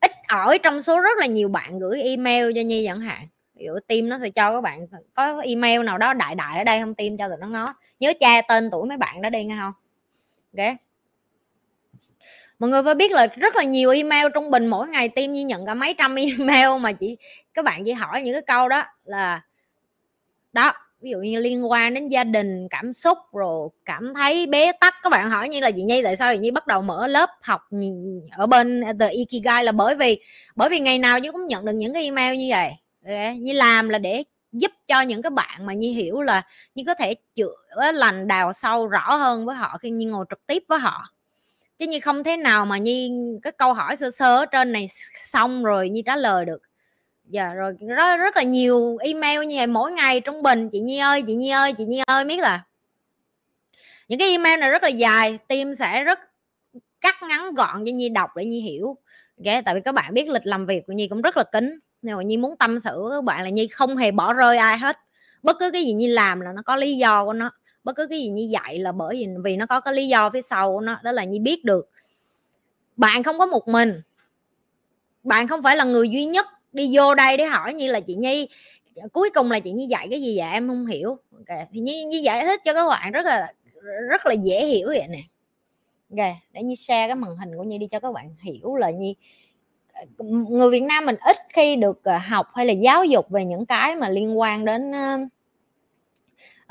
ít ỏi trong số rất là nhiều bạn gửi email cho nhi chẳng hạn ví dụ team nó sẽ cho các bạn có email nào đó đại đại ở đây không? Team cho tụi nó ngó. Nhớ cha tên tuổi mấy bạn đó đi nghe không? Ok. Mọi người phải biết là rất là nhiều email trung bình mỗi ngày team như nhận cả mấy trăm email mà chỉ, các bạn chỉ hỏi những cái câu đó là, đó, ví dụ như liên quan đến gia đình, cảm xúc, rồi cảm thấy bế tắc. Các bạn hỏi như là chị nhi, tại sao chị nhi bắt đầu mở lớp học ở bên ờ, the ikigai là bởi vì bởi vì ngày nào chứ cũng nhận được những cái email như vậy như làm là để giúp cho những cái bạn mà như hiểu là như có thể chữa lành đào sâu rõ hơn với họ khi như ngồi trực tiếp với họ. Chứ như không thế nào mà như cái câu hỏi sơ sơ ở trên này xong rồi như trả lời được. Dạ rồi rất, rất là nhiều email như vậy mỗi ngày trung bình. Chị nhi ơi chị nhi ơi chị nhi ơi biết là. Những cái email này rất là dài team sẽ rất cắt ngắn gọn cho nhi đọc để nhi hiểu. Okay? tại vì các bạn biết lịch làm việc của nhi cũng rất là kín nào như nhi muốn tâm sự với các bạn là nhi không hề bỏ rơi ai hết. Bất cứ cái gì nhi làm là nó có lý do của nó. Bất cứ cái gì nhi dạy là bởi vì vì nó có cái lý do phía sau của nó đó là nhi biết được. Bạn không có một mình. Bạn không phải là người duy nhất đi vô đây để hỏi như là chị nhi cuối cùng là chị nhi dạy cái gì vậy em không hiểu. Okay. thì nhi, nhi giải thích cho các bạn rất là rất là dễ hiểu vậy nè. Ok để như share cái màn hình của nhi đi cho các bạn hiểu là nhi người Việt Nam mình ít khi được ờ, học hay là giáo dục về những cái mà liên quan đến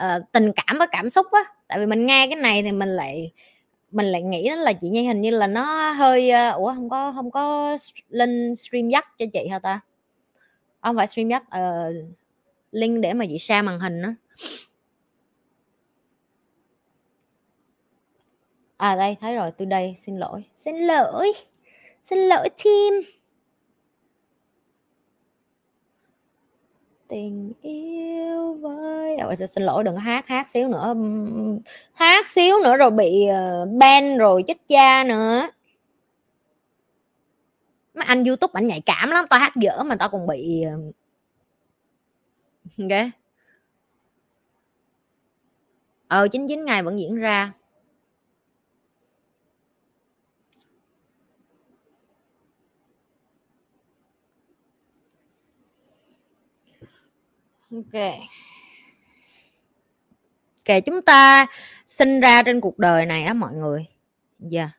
uh, tình cảm và cảm xúc á. Tại vì mình nghe cái này thì mình lại mình lại nghĩ đó là chị Nhi hình như là nó hơi uh, ủa không có không có lên stream dắt cho chị hả ta? Không phải stream dắt uh, ờ, link để mà chị share màn hình đó à đây thấy rồi từ đây xin lỗi. Xin lỗi. Xin lỗi team. Tình yêu với Ôi, xin lỗi đừng hát hát xíu nữa. Hát xíu nữa rồi bị ờ, ban rồi chết cha nữa. Mấy anh youtube ảnh nhạy cảm lắm tao hát dở mà tao còn bị ok ờ 99 ờ, ngày vẫn diễn ra. Ok. Kể chúng ta sinh ra trên cuộc đời này á mọi người. Dạ. Yeah.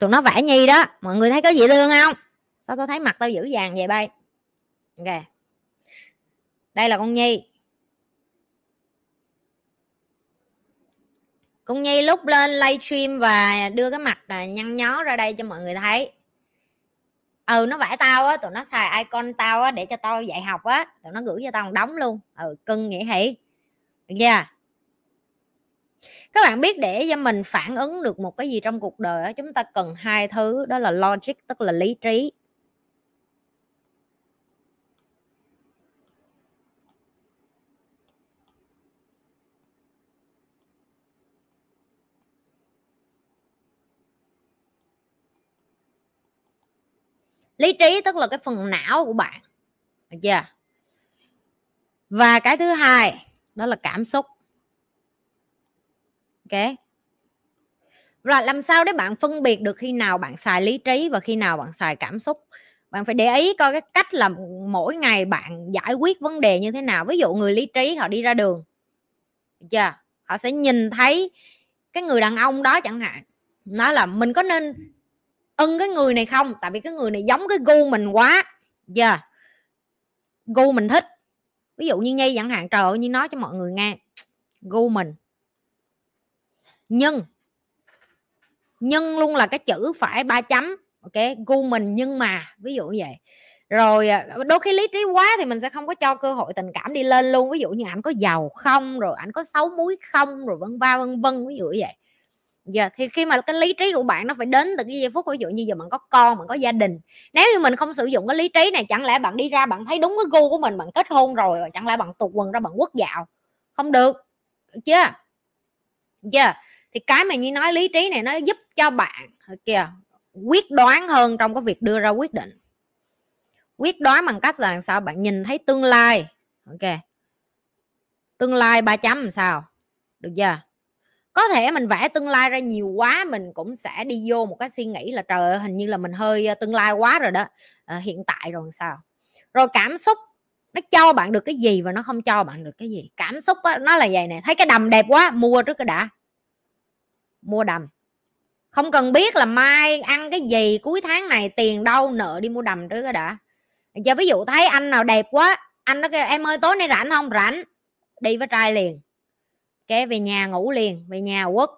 tụi nó vẽ nhi đó. Mọi người thấy có gì thương không? Sao tao thấy mặt tao dữ dàng vậy bay? Ok. Đây là con nhi. Cũng nhi lúc lên livestream và đưa cái mặt à, nhăn nhó ra đây cho mọi người thấy. Ừ nó vẽ tao á, tụi nó xài icon tao á để cho tao dạy học á. Tụi nó gửi cho tao một đống luôn. Ừ cưng nghĩa hỉ được chưa? Các bạn biết để cho mình phản ứng được một cái gì trong cuộc đời á, chúng ta cần hai thứ, đó là logic, tức là lý trí. Lý trí tức là cái phần não của bạn. Được chưa? Và cái thứ hai, đó là cảm xúc. Ok? Rồi, làm sao để bạn phân biệt được khi nào bạn xài lý trí và khi nào bạn xài cảm xúc? Bạn phải để ý coi cái cách là mỗi ngày bạn giải quyết vấn đề như thế nào. Ví dụ người lý trí họ đi ra đường. Được chưa? Họ sẽ nhìn thấy cái người đàn ông đó chẳng hạn. Nói là mình có nên ưng cái người này không? Tại vì cái người này giống cái gu mình quá. Giờ yeah. gu mình thích. Ví dụ như nhi chẳng hạn, trời ơi như nói cho mọi người nghe, gu mình. Nhưng nhưng luôn là cái chữ phải ba chấm, ok? Gu mình nhưng mà, ví dụ như vậy. Rồi à, đôi khi lý trí quá thì mình sẽ không có cho cơ hội tình cảm đi lên luôn. Ví dụ như ảnh có giàu không, rồi ảnh có xấu muối không, rồi vân va vân vân, ví dụ như vậy giờ thì khi mà cái lý trí của bạn nó phải đến từ cái giây phút, ví dụ như giờ bạn có con, bạn có gia đình, nếu như mình không sử dụng cái lý trí này, chẳng lẽ bạn đi ra bạn thấy đúng cái gu của mình, bạn kết hôn rồi chẳng lẽ bạn tụt quần ra bạn quất dạo? Không được chưa? Chưa? Thì cái mà như nói lý trí này nó giúp cho bạn ờ, kìa, quyết đoán hơn trong cái việc đưa ra quyết định. Quyết đoán bằng cách là sao? Bạn nhìn thấy tương lai, ok. Tương lai ba chấm làm sao? Được chưa? Có thể mình vẽ tương lai ra nhiều quá mình cũng sẽ đi vô một cái suy nghĩ là trời ơi hình như là mình hơi tương lai quá rồi đó. À, hiện tại rồi sao? Rồi cảm xúc nó cho bạn được cái gì và nó không cho bạn được cái gì? Cảm xúc đó, nó là vậy nè thấy cái đầm đẹp quá mua trước cái đã. Mua đầm. Không cần biết là mai ăn cái gì cuối tháng này tiền đâu nợ đi mua đầm trước cái đã. Cho ví dụ thấy anh nào đẹp quá anh nó kêu em ơi tối nay rảnh không? Rảnh. Đi với trai liền cái về nhà ngủ liền, về nhà quất.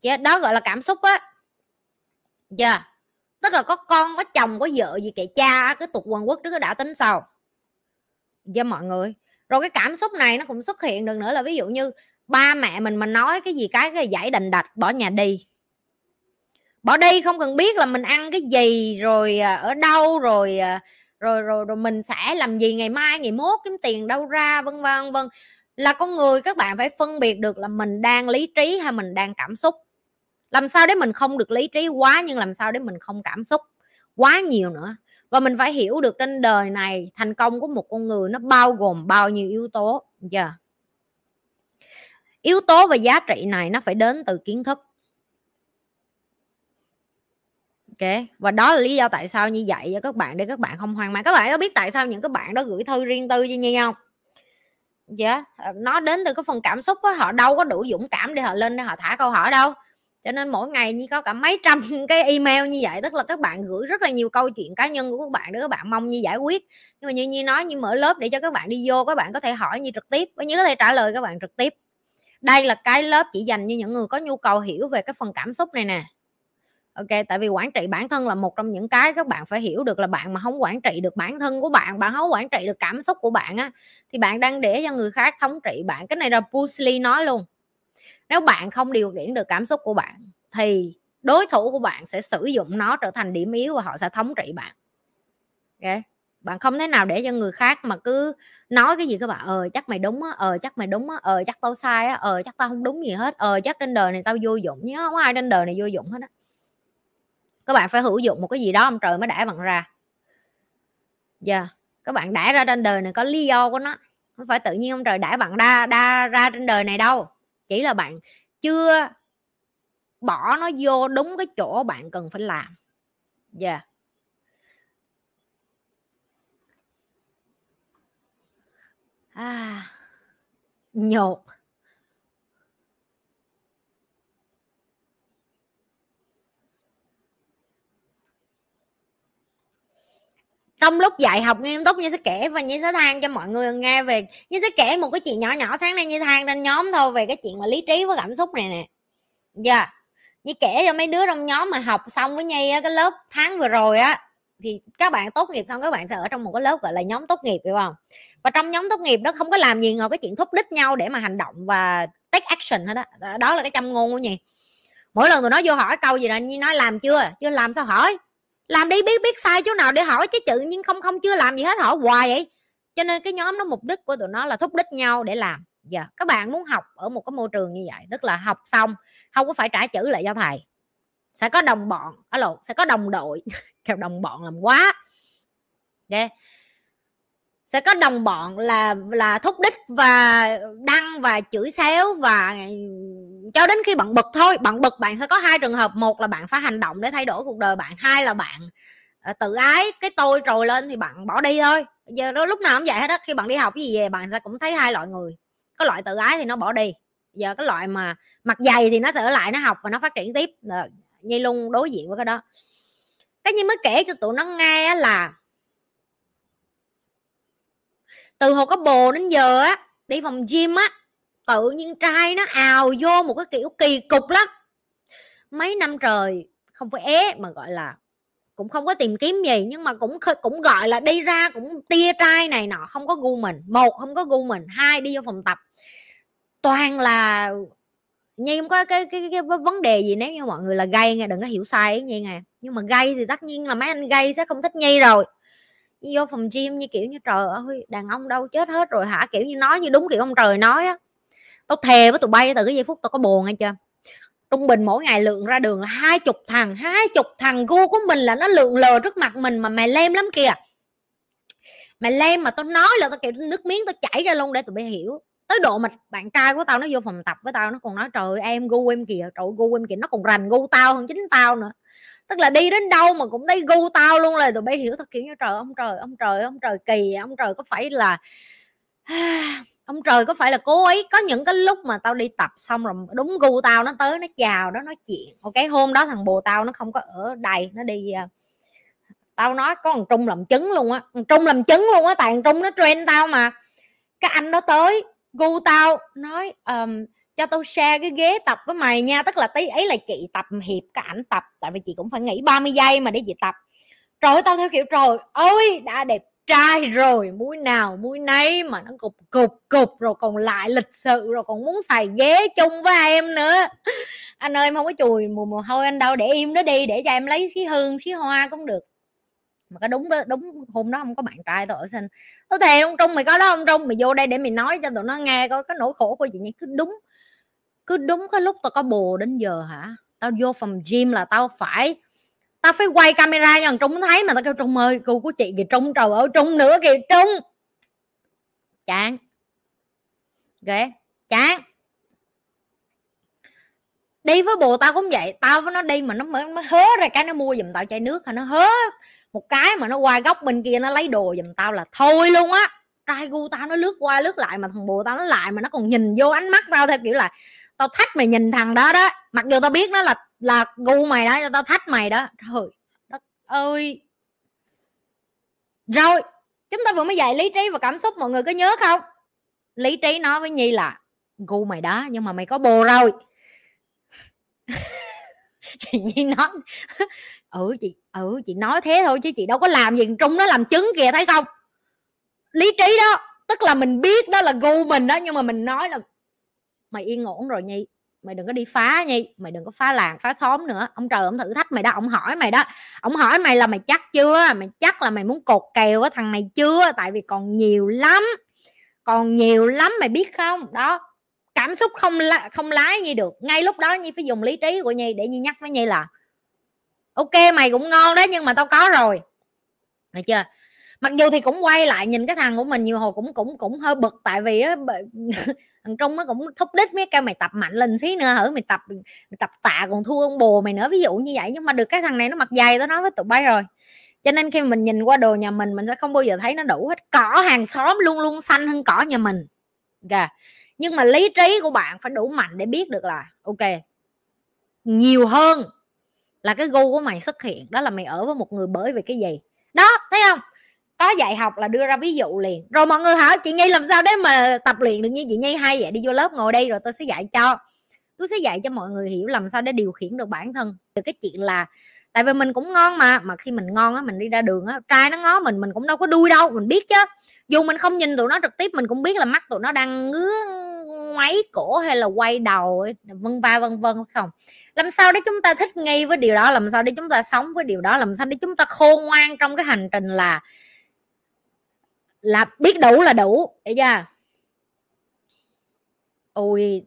Chứ đó gọi là cảm xúc á. Chưa? Tức là có con, có chồng, có vợ gì kệ cha cái tục quần quốc trước cái đã tính sau. Cho mọi người? Rồi cái cảm xúc này nó cũng xuất hiện được nữa là ví dụ như ba mẹ mình mà nói cái gì cái cái giải đành đạch, bỏ nhà đi. Bỏ đi không cần biết là mình ăn cái gì, rồi à, ở đâu, rồi à, rồi rồi rồi mình sẽ làm gì ngày mai, ngày mốt, kiếm tiền đâu ra, vân vân vân là con người các bạn phải phân biệt được là mình đang lý trí hay mình đang cảm xúc. Làm sao để mình không được lý trí quá, nhưng làm sao để mình không cảm xúc quá nhiều nữa? Và mình phải hiểu được trên đời này thành công của một con người nó bao gồm bao nhiêu yếu tố giờ yeah. yếu tố và giá trị này nó phải đến từ kiến thức. Ok, và đó là lý do tại sao như vậy cho các bạn để các bạn không hoang mang. Các bạn có biết tại sao những các bạn đó gửi thư riêng tư cho nhi không? Dạ yeah. nó đến từ cái phần cảm xúc á, họ đâu có đủ dũng cảm để họ lên để họ thả câu hỏi đâu. Cho nên mỗi ngày như có cả mấy trăm (laughs) cái email như vậy, tức là các bạn gửi rất là nhiều câu chuyện cá nhân của các bạn để các bạn mong như giải quyết. Nhưng mà như như nói, như mở lớp để cho các bạn đi vô, các bạn có thể hỏi như trực tiếp và như có thể trả lời các bạn trực tiếp. Đây là cái lớp chỉ dành cho những người có nhu cầu hiểu về cái phần cảm xúc này nè ok, tại vì quản trị bản thân là một trong những cái các bạn phải hiểu được là bạn mà không quản trị được bản thân của bạn bạn không quản trị được cảm xúc của bạn á, thì bạn đang để cho người khác thống trị bạn. Cái này là Bruce Lee nói luôn. Nếu bạn không điều khiển được cảm xúc của bạn, thì đối thủ của bạn sẽ sử dụng nó trở thành điểm yếu và họ sẽ thống trị bạn. Ok? Bạn không thể nào để cho người khác mà cứ nói cái gì các bạn ờ chắc mày đúng á ờ chắc mày đúng á ờ chắc tao sai á ờ chắc tao không đúng gì hết ờ chắc trên đời này tao vô dụng. Nhưng không ai trên đời này vô dụng hết á các bạn phải hữu dụng một cái gì đó, ông trời mới đãi bạn ra giờ yeah. các bạn đã ra trên đời này có lý do của nó không phải tự nhiên ông trời đãi bạn đa đa, ra trên đời này đâu chỉ là bạn chưa bỏ nó vô đúng cái chỗ bạn cần phải làm dạ yeah. à nhột trong lúc dạy học, nghiêm túc như sẽ kể và như sẽ than cho mọi người nghe về, như sẽ kể một cái chuyện nhỏ nhỏ sáng nay như than trên nhóm thôi về cái chuyện mà lý trí với cảm xúc này nè. Dạ yeah. như kể cho mấy đứa trong nhóm mà học xong với nhi cái lớp tháng vừa rồi á, thì các bạn tốt nghiệp xong các bạn sẽ ở trong một cái lớp gọi là nhóm tốt nghiệp, hiểu không? Và trong nhóm tốt nghiệp đó không có làm gì ngồi cái chuyện thúc đích nhau để mà hành động và take action hết đó đó là cái châm ngôn của nhi. Mỗi lần tụi nó vô hỏi câu gì là nhi nói làm chưa? Chưa làm sao hỏi làm đi, biết biết sai chỗ nào để hỏi chứ chữ nhưng không không chưa làm gì hết, hỏi hoài vậy. Cho nên cái nhóm nó mục đích của tụi nó là thúc đích nhau để làm. Giờ yeah. các bạn muốn học ở một cái môi trường như vậy, rất là học xong, không có phải trả chữ lại cho thầy. Sẽ có đồng bọn ở lộ sẽ có đồng đội. (laughs) Kêu đồng bọn làm quá. Ok sẽ có đồng bọn là là thúc đích và đăng và chửi xéo và cho đến khi bạn bực thôi. Bạn bực bạn sẽ có hai trường hợp. Một là bạn phải hành động để thay đổi cuộc đời bạn. Hai là bạn ờ, tự ái cái tôi trồi lên thì bạn bỏ đi thôi. Giờ đó lúc nào cũng vậy hết á, khi bạn đi học cái gì về bạn sẽ cũng thấy hai loại người. Có loại tự ái thì nó bỏ đi. Giờ cái loại mà mặt dày thì nó sẽ ở lại nó học và nó phát triển tiếp. Rồi nhi luôn đối diện với cái đó. Cái như mới kể cho tụi nó nghe là từ hồi có bồ đến giờ á đi phòng gym á tự nhiên trai nó ào vô một cái kiểu kỳ cục lắm. Mấy năm trời không phải é mà gọi là cũng không có tìm kiếm gì nhưng mà cũng cũng gọi là đi ra cũng tia trai này nọ không có gu mình. Một không có gu mình. Hai đi vô phòng tập. Toàn là nhi không có cái, cái, cái, cái vấn đề gì nếu như mọi người là gay nghe đừng có hiểu sai ấy nhi nghe. Nhưng mà gay thì tất nhiên là mấy anh gay sẽ không thích nhi rồi. Vô phòng gym như kiểu như trời ơi đàn ông đâu chết hết rồi hả? Kiểu như nói như đúng kiểu ông trời nói á tao thề với tụi bay từ cái giây phút tao có buồn hay chưa? Trung bình mỗi ngày lượng ra đường là hai chục thằng, hai chục thằng gu của mình là nó lượng lờ trước mặt mình mà mày lem lắm kìa. Mày lem mà tao nói là tao kiểu nước miếng tao chảy ra luôn để tụi bay hiểu. Tới độ mà bạn trai của tao nó vô phòng tập với tao, nó còn nói, trời em gu em kìa, trời gu em kìa. Nó còn rành gu tao hơn chính tao nữa. Tức là đi đến đâu mà cũng thấy gu tao luôn là tụi bay hiểu thật kiểu như, trời ông trời ông trời ông trời kỳ ông trời có phải là (sighs) à, ông trời có phải là cố ấy có những cái lúc mà tao đi tập xong rồi đúng gu tao nó tới nó chào nó nói chuyện. Ok hôm đó thằng bồ tao nó không có ở đầy nó đi à, tao nói có thằng trung làm chứng luôn á trung làm chứng luôn á tại thằng trung nó trend tao mà. Cái anh đó tới gu tao nói um, cho tao share cái ghế tập với mày nha tức là tí ấy là chị tập hiệp cái ảnh tập tại vì chị cũng phải nghỉ 30 giây mà để chị tập. Trời tao theo kiểu trời ơi đã đẹp trai rồi, mũi nào mũi nấy mà nó cục cục cục, rồi còn lại lịch sự, rồi còn muốn xài ghế chung với em nữa. (laughs) Anh ơi em không có chùi mùi mồ hôi, anh đâu để im nó đi, để cho em lấy xí hương, xí hoa cũng được. Mà cái đúng đó đúng hôm đó không có bạn trai tôi ở sinh tôi thề ông trung, mày có đó ông trung? Mày vô đây để mày nói cho tụi nó nghe coi cái nỗi khổ của chị nhi. Cứ đúng cứ đúng cái lúc tao có bồ đến giờ hả? Tao vô phòng gym là tao phải tao phải quay camera cho thằng trung thấy mà tao kêu, trung ơi, cô của chị kìa, trung, trời ơi, trung nữa kìa, trung. Chán. Ghê. Chán. Đi với bồ tao cũng vậy, tao với nó đi mà nó mới, nó hớ ra cái nó mua giùm tao chai nước hay nó hớ một cái mà nó qua góc bên kia, nó lấy đồ giùm tao là thôi luôn á. Trai gu tao nó lướt qua lướt lại mà thằng bồ tao nó lại mà nó còn nhìn vô ánh mắt tao theo kiểu là tao thách mày nhìn thằng đó đó. Mặc dù tao biết nó là là gu mày đó cho tao thách mày đó. Trời, đất ơi. Rồi, chúng ta vừa mới dạy lý trí và cảm xúc, mọi người có nhớ không? Lý trí nói với nhi là, gu mày đó, nhưng mà mày có bồ rồi. (laughs) Chị nhi nói ừ chị ừ chị nói thế thôi chứ chị đâu có làm gì trung nó làm chứng kìa, thấy không? Lý trí đó, tức là mình biết đó là gu mình đó, nhưng mà mình nói là, mày yên ổn rồi nhi mày đừng có đi phá nhi mày đừng có phá làng, phá xóm nữa. Ông trời, ông thử thách mày đó, ông hỏi mày đó. Ông hỏi mày là mày chắc chưa? Mày chắc là mày muốn cột kèo với thằng này chưa? Tại vì còn nhiều lắm, còn nhiều lắm mày biết không? Đó, cảm xúc không không lái nhi được. Ngay lúc đó nhi phải dùng lý trí của nhi để nhi nhắc với nhi là, ok, mày cũng ngon đấy nhưng mà tao có rồi. Được chưa? Mặc dù thì cũng quay lại nhìn cái thằng của mình, nhiều hồi cũng cũng cũng hơi bực, tại vì á (laughs) thằng trung nó cũng thúc đích mấy cái mày tập mạnh lên xí nữa hở mày tập mày tập tạ còn thua ông bồ mày nữa, ví dụ như vậy. Nhưng mà được cái thằng này nó mặc dày, tao nói với tụi bay rồi. Cho nên khi mình nhìn qua đồ nhà mình mình sẽ không bao giờ thấy nó đủ hết. Cỏ hàng xóm luôn luôn xanh hơn cỏ nhà mình. Kìa nhưng mà lý trí của bạn phải đủ mạnh để biết được là, ok, nhiều hơn là cái gu của mày xuất hiện. Đó là mày ở với một người bởi vì cái gì? Đó, thấy không? Có dạy học là đưa ra ví dụ liền. Rồi mọi người hỏi, chị nhi làm sao để mà tập luyện được như chị nhi? Hay vậy, đi vô lớp ngồi đây rồi tôi sẽ dạy cho. Tôi sẽ dạy cho mọi người hiểu làm sao để điều khiển được bản thân. Từ cái chuyện là, tại vì mình cũng ngon mà mà khi mình ngon á, mình đi ra đường á, trai nó ngó mình mình cũng đâu có đuôi đâu, mình biết chứ. Dù mình không nhìn tụi nó trực tiếp, mình cũng biết là mắt tụi nó đang ngứa ngoáy cổ hay là quay đầu vân va vân vân không? Làm sao để chúng ta thích nghi với điều đó, làm sao để chúng ta sống với điều đó, làm sao để chúng ta khôn ngoan trong cái hành trình là là biết đủ là đủ để chưa? Ôi,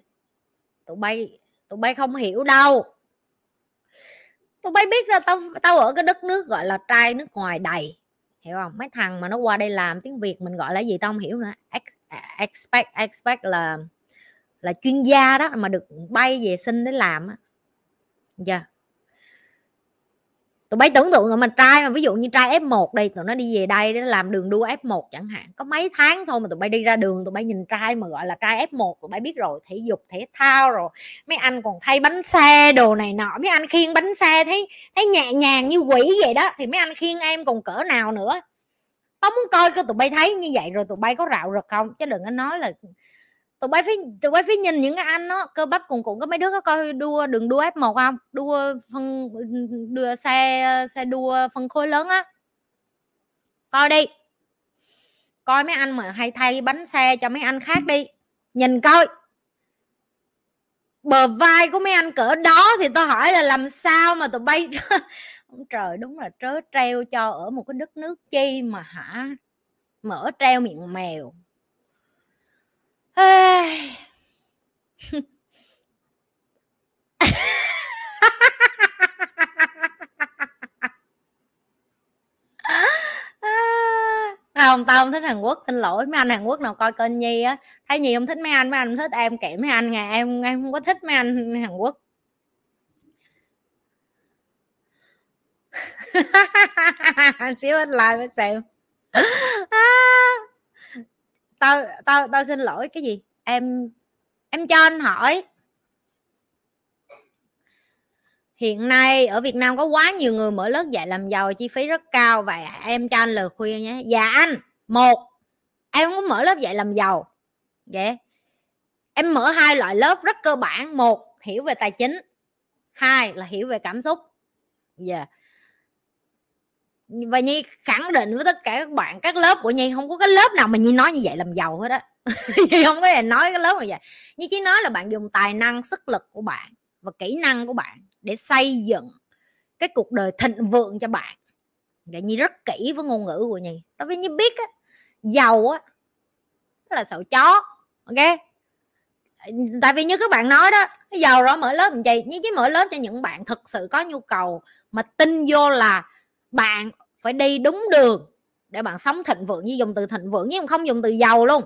tụi bay tụi bay không hiểu đâu. Tụi bay biết là tao tao ở cái đất nước gọi là trai nước ngoài đầy, hiểu không? Mấy thằng mà nó qua đây làm tiếng việt mình gọi là gì tao không hiểu nữa. À, expect expect là là chuyên gia đó mà được bay về xin để làm á. Yeah tụi bay tưởng tượng mà trai mà, ví dụ như trai F1 đi, tụi nó đi về đây để làm đường đua F1 chẳng hạn. Có mấy tháng thôi mà tụi bay đi ra đường, tụi bay nhìn trai mà gọi là trai F1 tụi bay biết rồi, thể dục, thể thao rồi. Mấy anh còn thay bánh xe đồ này nọ. Mấy anh khiêng bánh xe thấy thấy nhẹ nhàng như quỷ vậy đó, thì mấy anh khiêng em còn cỡ nào nữa. Tao muốn coi cơ tụi bay thấy như vậy rồi tụi bay có rạo rực không? Chứ đừng có nói là tụi bay phải, tụi bay phải nhìn những cái anh đó, cơ bắp cùng cũng có mấy đứa có coi đua đường đua F1 không? Đua phân, đua xe xe đua phân khối lớn á. Coi đi. Coi mấy anh mà hay thay bánh xe cho mấy anh khác đi. Nhìn coi. Bờ vai của mấy anh cỡ đó thì tôi hỏi là làm sao mà tụi bay (laughs) ông trời, đúng là trớ treo cho ở một cái đất nước chi mà hả? Mở treo miệng mèo. (laughs) không, tao không thích Hàn Quốc, xin lỗi. Mấy anh Hàn Quốc nào coi kênh Nhi á. Thấy Nhi không thích mấy anh mấy anh không thích em, kệ mấy anh ngày em em không có thích mấy anh Hàn Quốc. (laughs) Xíu anh like với xem. (laughs) À tao tao tao xin lỗi, cái gì? Em em cho anh hỏi. Hiện nay ở Việt Nam có quá nhiều người mở lớp dạy làm giàu, chi phí rất cao. Và em cho anh lời khuyên nhé. Dạ anh, một, em muốn mở lớp dạy làm giàu. Vậy em mở hai loại lớp rất cơ bản. Một, hiểu về tài chính. Hai là hiểu về cảm xúc. Dạ. yeah và nhi khẳng định với tất cả các bạn, các lớp của nhi, không có cái lớp nào mà nhi nói như vậy làm giàu hết á. (laughs) Nhi không có thể nói cái lớp như vậy. Nhi chỉ nói là bạn dùng tài năng, sức lực của bạn và kỹ năng của bạn để xây dựng cái cuộc đời thịnh vượng cho bạn. Vậy nhi rất kỹ với ngôn ngữ của nhi. Tại vì nhi biết á, giàu á là sợ chó, ok? Tại vì như các bạn nói đó giàu rồi mở lớp làm gì như chỉ mở lớp cho những bạn thực sự có nhu cầu mà tin vô là bạn phải đi đúng đường để bạn sống thịnh vượng như dùng từ thịnh vượng nhưng không dùng từ giàu luôn.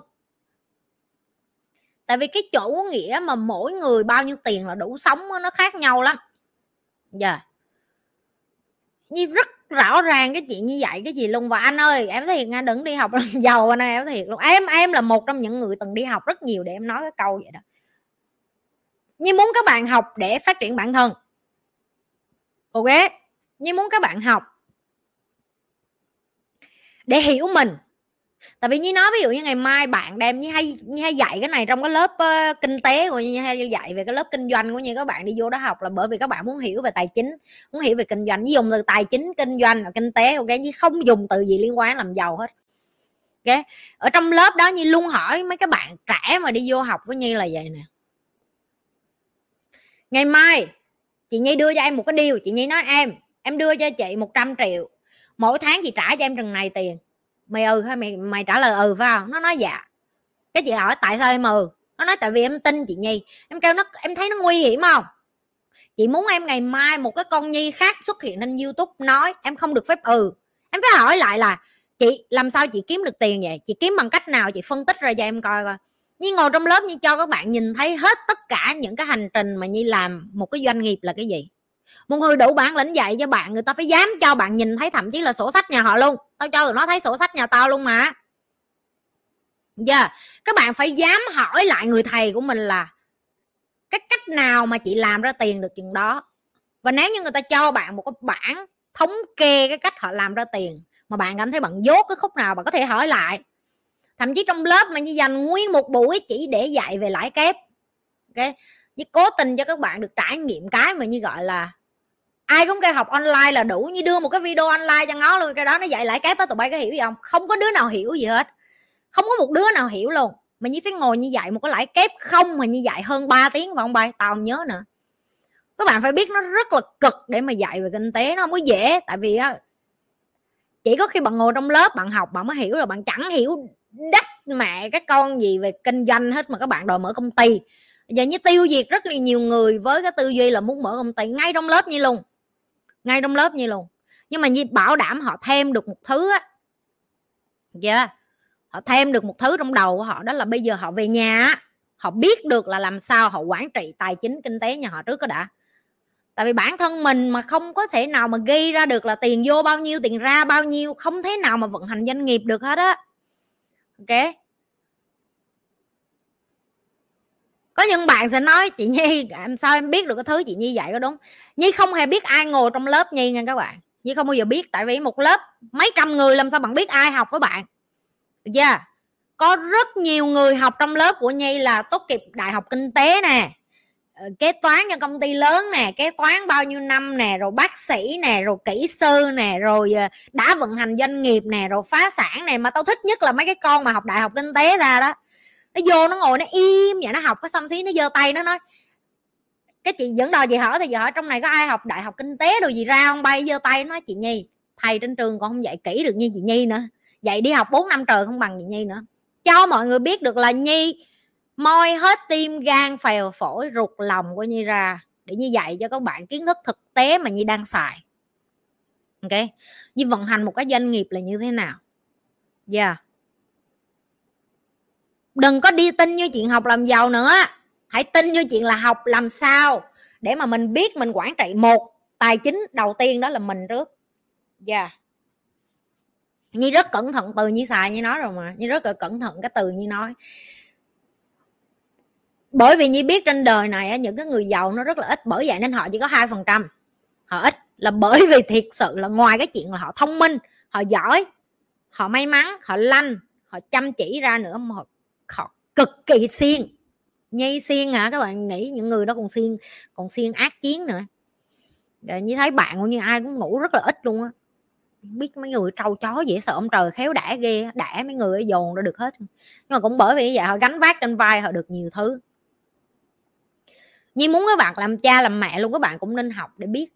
Tại vì cái chủ nghĩa mà mỗi người bao nhiêu tiền là đủ sống nó khác nhau lắm. Dạ. Yeah. như rất rõ ràng cái chuyện như vậy, cái gì luôn và anh ơi, em thiệt anh đừng đi học (laughs) làm giàu anh ơi, em thiệt luôn. Em em là một trong những người từng đi học rất nhiều để em nói cái câu vậy đó. Như muốn các bạn học để phát triển bản thân. Ok? Như muốn các bạn học để hiểu mình. Tại vì như nói ví dụ như ngày mai bạn đem như hay như hay dạy cái này trong cái lớp uh, kinh tế của như hay dạy về cái lớp kinh doanh của như các bạn đi vô đó học là bởi vì các bạn muốn hiểu về tài chính muốn hiểu về kinh doanh. Dùng từ tài chính kinh doanh và kinh tế ok như không dùng từ gì liên quan làm giàu hết. Ok? Ở trong lớp đó như luôn hỏi mấy các bạn trẻ mà đi vô học với như là vậy nè. Ngày mai chị nhi đưa cho em một cái điều chị nhi nói em em đưa cho chị 100 triệu mỗi tháng chị trả cho em rừng này tiền. Mày ừ hay mày mày trả lời ừ phải không? Nó nói dạ. Cái chị hỏi tại sao em ừ? Nó nói tại vì em tin chị nhi. Em kêu nó, em thấy nó nguy hiểm không? Chị muốn em ngày mai một cái con nhi khác xuất hiện trên youtube nói em không được phép ừ. Em phải hỏi lại là, chị, làm sao chị kiếm được tiền vậy? Chị kiếm bằng cách nào? Chị phân tích ra cho em coi coi. Như ngồi trong lớp như cho các bạn nhìn thấy hết tất cả những cái hành trình mà như làm một cái doanh nghiệp là cái gì? Một người đủ bản lĩnh dạy cho bạn, người ta phải dám cho bạn nhìn thấy thậm chí là sổ sách nhà họ luôn. Tao cho tụi nó thấy sổ sách nhà tao luôn mà. Giờ yeah. các bạn phải dám hỏi lại người thầy của mình là cái cách nào mà chị làm ra tiền được chừng đó. Và nếu như người ta cho bạn một cái bản thống kê cái cách họ làm ra tiền mà bạn cảm thấy bạn dốt cái khúc nào bạn có thể hỏi lại. Thậm chí trong lớp mà như dành nguyên một buổi chỉ để dạy về lãi kép, ok? Như cố tình cho các bạn được trải nghiệm cái mà như gọi là ai cũng kêu học online là đủ như đưa một cái video online cho ngó luôn, cái đó nó dạy lại kép đó tụi bay có hiểu gì không? Không có đứa nào hiểu gì hết. Không có một đứa nào hiểu luôn. Mà như phải ngồi như vậy một cái lãi kép không mà như vậy hơn 3 tiếng vòng bay? Tao không nhớ nữa. Các bạn phải biết nó rất là cực để mà dạy về kinh tế, nó không có dễ. Tại vì á, chỉ có khi bạn ngồi trong lớp, bạn học, bạn mới hiểu rồi, bạn chẳng hiểu đắt mẹ cái con gì về kinh doanh hết mà các bạn đòi mở công ty. Giờ như tiêu diệt rất là nhiều người với cái tư duy là muốn mở công ty ngay trong lớp như luôn ngay trong lớp như luôn. Nhưng mà như bảo đảm họ thêm được một thứ á. Yeah. họ thêm được một thứ trong đầu của họ, đó là bây giờ họ về nhà họ biết được là làm sao họ quản trị tài chính kinh tế nhà họ trước đó đã. Tại vì bản thân mình mà không có thể nào mà ghi ra được là tiền vô bao nhiêu, tiền ra bao nhiêu, không thế nào mà vận hành doanh nghiệp được hết á. Ok? Có những bạn sẽ nói, chị nhi em sao em biết được cái thứ chị nhi dạy có đúng. Nhi không hề biết ai ngồi trong lớp nhi nha các bạn. Nhi không bao giờ biết, tại vì một lớp mấy trăm người làm sao bạn biết ai học với bạn. Được chưa? Có rất nhiều người học trong lớp của nhi là tốt nghiệp đại học kinh tế nè ờ, kế toán cho công ty lớn nè, kế toán bao nhiêu năm nè, rồi bác sĩ nè, rồi kỹ sư nè, rồi ờ, đã vận hành doanh nghiệp nè, rồi phá sản nè. Mà tao thích nhất là mấy cái con mà học đại học kinh tế ra đó nó vô nó ngồi nó im vậy, nó học cái xong xí, nó giơ tay, nó nói, cái chị dẫn đò chị hỏi thì giờ hỏi trong này có ai học đại học kinh tế đồ gì ra không? Bay giơ tay nói, chị nhi, thầy trên trường còn không dạy kỹ được như chị nhi nữa. Dạy đi học 4 năm trời không bằng chị nhi nữa. Cho mọi người biết được là nhi moi hết tim gan phèo phổi ruột lòng của nhi ra để như dạy cho các bạn kiến thức thực tế mà nhi đang xài. Ok? Như vận hành một cái doanh nghiệp là như thế nào? Yeah đừng có đi tin như chuyện học làm giàu nữa. Hãy tin như chuyện là học làm sao để mà mình biết mình quản trị một tài chính đầu tiên đó là mình trước. Dạ. Yeah. Nhi rất cẩn thận, từ như xài như nói rồi mà. Nhi rất là cẩn thận cái từ như nói. Bởi vì Nhi biết trên đời này những cái người giàu nó rất là ít, bởi vậy nên họ chỉ có hai phần trăm. Họ ít là bởi vì thiệt sự là ngoài cái chuyện là họ thông minh, họ giỏi, họ may mắn, họ lanh, họ chăm chỉ ra nữa mà họ họ cực kỳ siêng. Nhi siêng hả? Các bạn nghĩ những người đó còn siêng còn siêng ác chiến nữa. Rồi như thấy bạn cũng như ai cũng ngủ rất là ít luôn á. Biết mấy người trâu chó dễ sợ ông trời khéo đã ghê đã mấy người dồn ra được hết. Nhưng mà cũng bởi vì vậy, họ gánh vác trên vai họ được nhiều thứ. Nhi muốn các bạn làm cha làm mẹ luôn, các bạn cũng nên học để biết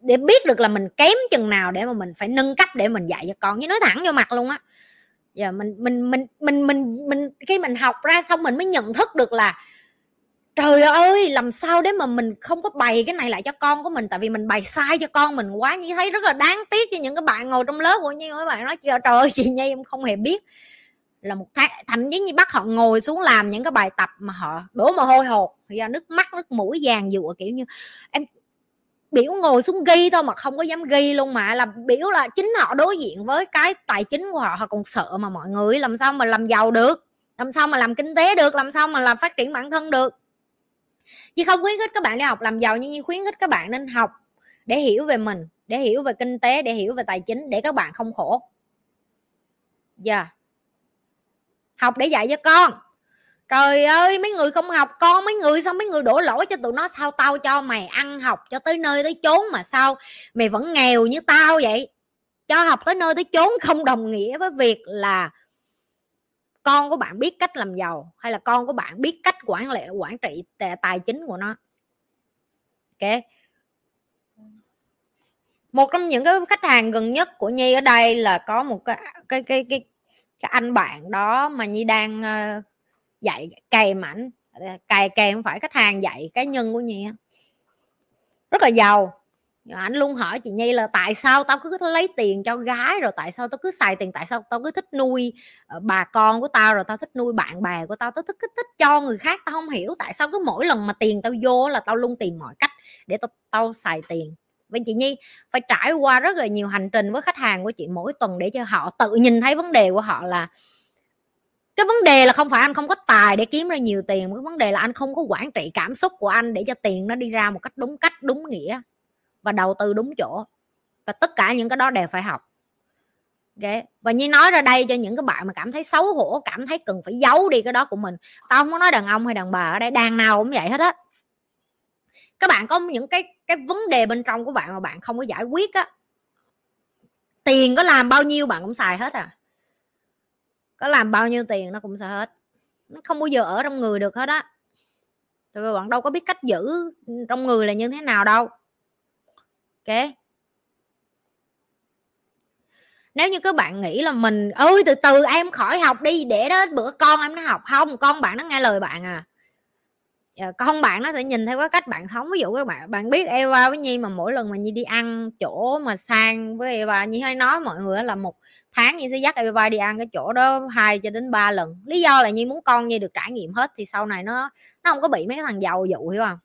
để biết được là mình kém chừng nào để mà mình phải nâng cấp để mình dạy cho con. Như nói thẳng vô mặt luôn á giờ yeah, mình mình mình mình mình mình khi mình học ra xong mình mới nhận thức được là trời ơi làm sao để mà mình không có bày cái này lại cho con của mình? Tại vì mình bày sai cho con mình quá như thấy rất là đáng tiếc cho những cái bạn ngồi trong lớp của như mấy bạn nói trời ơi chị nhi em không hề biết. Là một tháng thậm chí như bắt họ ngồi xuống làm những cái bài tập mà họ đổ mồ hôi hột do nước mắt nước mũi vàng dụa kiểu như em biểu ngồi xuống ghi thôi mà không có dám ghi luôn mà, là biểu là chính họ đối diện với cái tài chính của họ họ còn sợ mà mọi người, làm sao mà làm giàu được? Làm sao mà làm kinh tế được? Làm sao mà làm phát triển bản thân được? Chứ không khuyến khích các bạn đi học, làm giàu nhưng khuyến khích các bạn nên học để hiểu về mình, để hiểu về kinh tế, để hiểu về tài chính, để các bạn không khổ. Dạ. Yeah. học để dạy cho con trời ơi mấy người không học con mấy người sao mấy người đổ lỗi cho tụi nó? Sao tao cho mày ăn học cho tới nơi tới chốn mà sao mày vẫn nghèo như tao vậy? Cho học tới nơi tới chốn không đồng nghĩa với việc là con của bạn biết cách làm giàu hay là con của bạn biết cách quản lý quản trị tài chính của nó. Ok. Một trong những cái khách hàng gần nhất của nhi ở đây là có một cái cái cái cái, cái anh bạn đó mà nhi đang ờ, dạy cày mạnh cày cày không phải khách hàng dạy cá nhân của nhi rất là giàu. Anh luôn hỏi chị nhi là tại sao tao cứ lấy tiền cho gái rồi tại sao tao cứ xài tiền tại sao tao cứ thích nuôi ờ, bà con của tao rồi tao thích nuôi bạn bè của tao tao thích thích, thích cho người khác tao không hiểu tại sao cứ mỗi lần mà tiền tao vô là tao luôn tìm mọi cách để tao tao xài tiền. Với chị nhi phải trải qua rất là nhiều hành trình với khách hàng của chị mỗi tuần để cho họ tự nhìn thấy vấn đề của họ là cái vấn đề là không phải anh không có tài để kiếm ra nhiều tiền cái vấn đề là anh không có quản trị cảm xúc của anh để cho tiền nó đi ra một cách đúng cách, đúng nghĩa và đầu tư đúng chỗ. Và tất cả những cái đó đều phải học. Okay. và như nói ra đây cho những cái bạn mà cảm thấy xấu hổ, cảm thấy cần phải giấu đi cái đó của mình. Tao không có nói đàn ông hay đàn bà ở đây, đàn nào cũng vậy hết á. Các bạn có những cái cái vấn đề bên trong của bạn mà bạn không có giải quyết á, tiền có làm bao nhiêu bạn cũng xài hết à có làm bao nhiêu tiền nó cũng sợ hết. Nó không bao giờ ở trong người được hết á. Tại vì bạn đâu có biết cách giữ trong người là như thế nào đâu. Ok. Nếu như các bạn nghĩ là mình ơi từ từ em khỏi học đi, để đó bữa con em nó học không? Con bạn nó nghe lời bạn à. Ờ, không, bạn nó sẽ nhìn theo cái cách bạn sống. Ví dụ các bạn bạn biết Eva với Nhi mà mỗi lần mà Nhi đi ăn chỗ mà sang với Eva, Nhi hay nói mọi người là một tháng Nhi sẽ dắt Eva đi ăn cái chỗ đó hai cho đến ba lần. Lý do là Nhi muốn con Nhi được trải nghiệm hết thì sau này nó nó không có bị mấy cái thằng giàu dụ, hiểu không?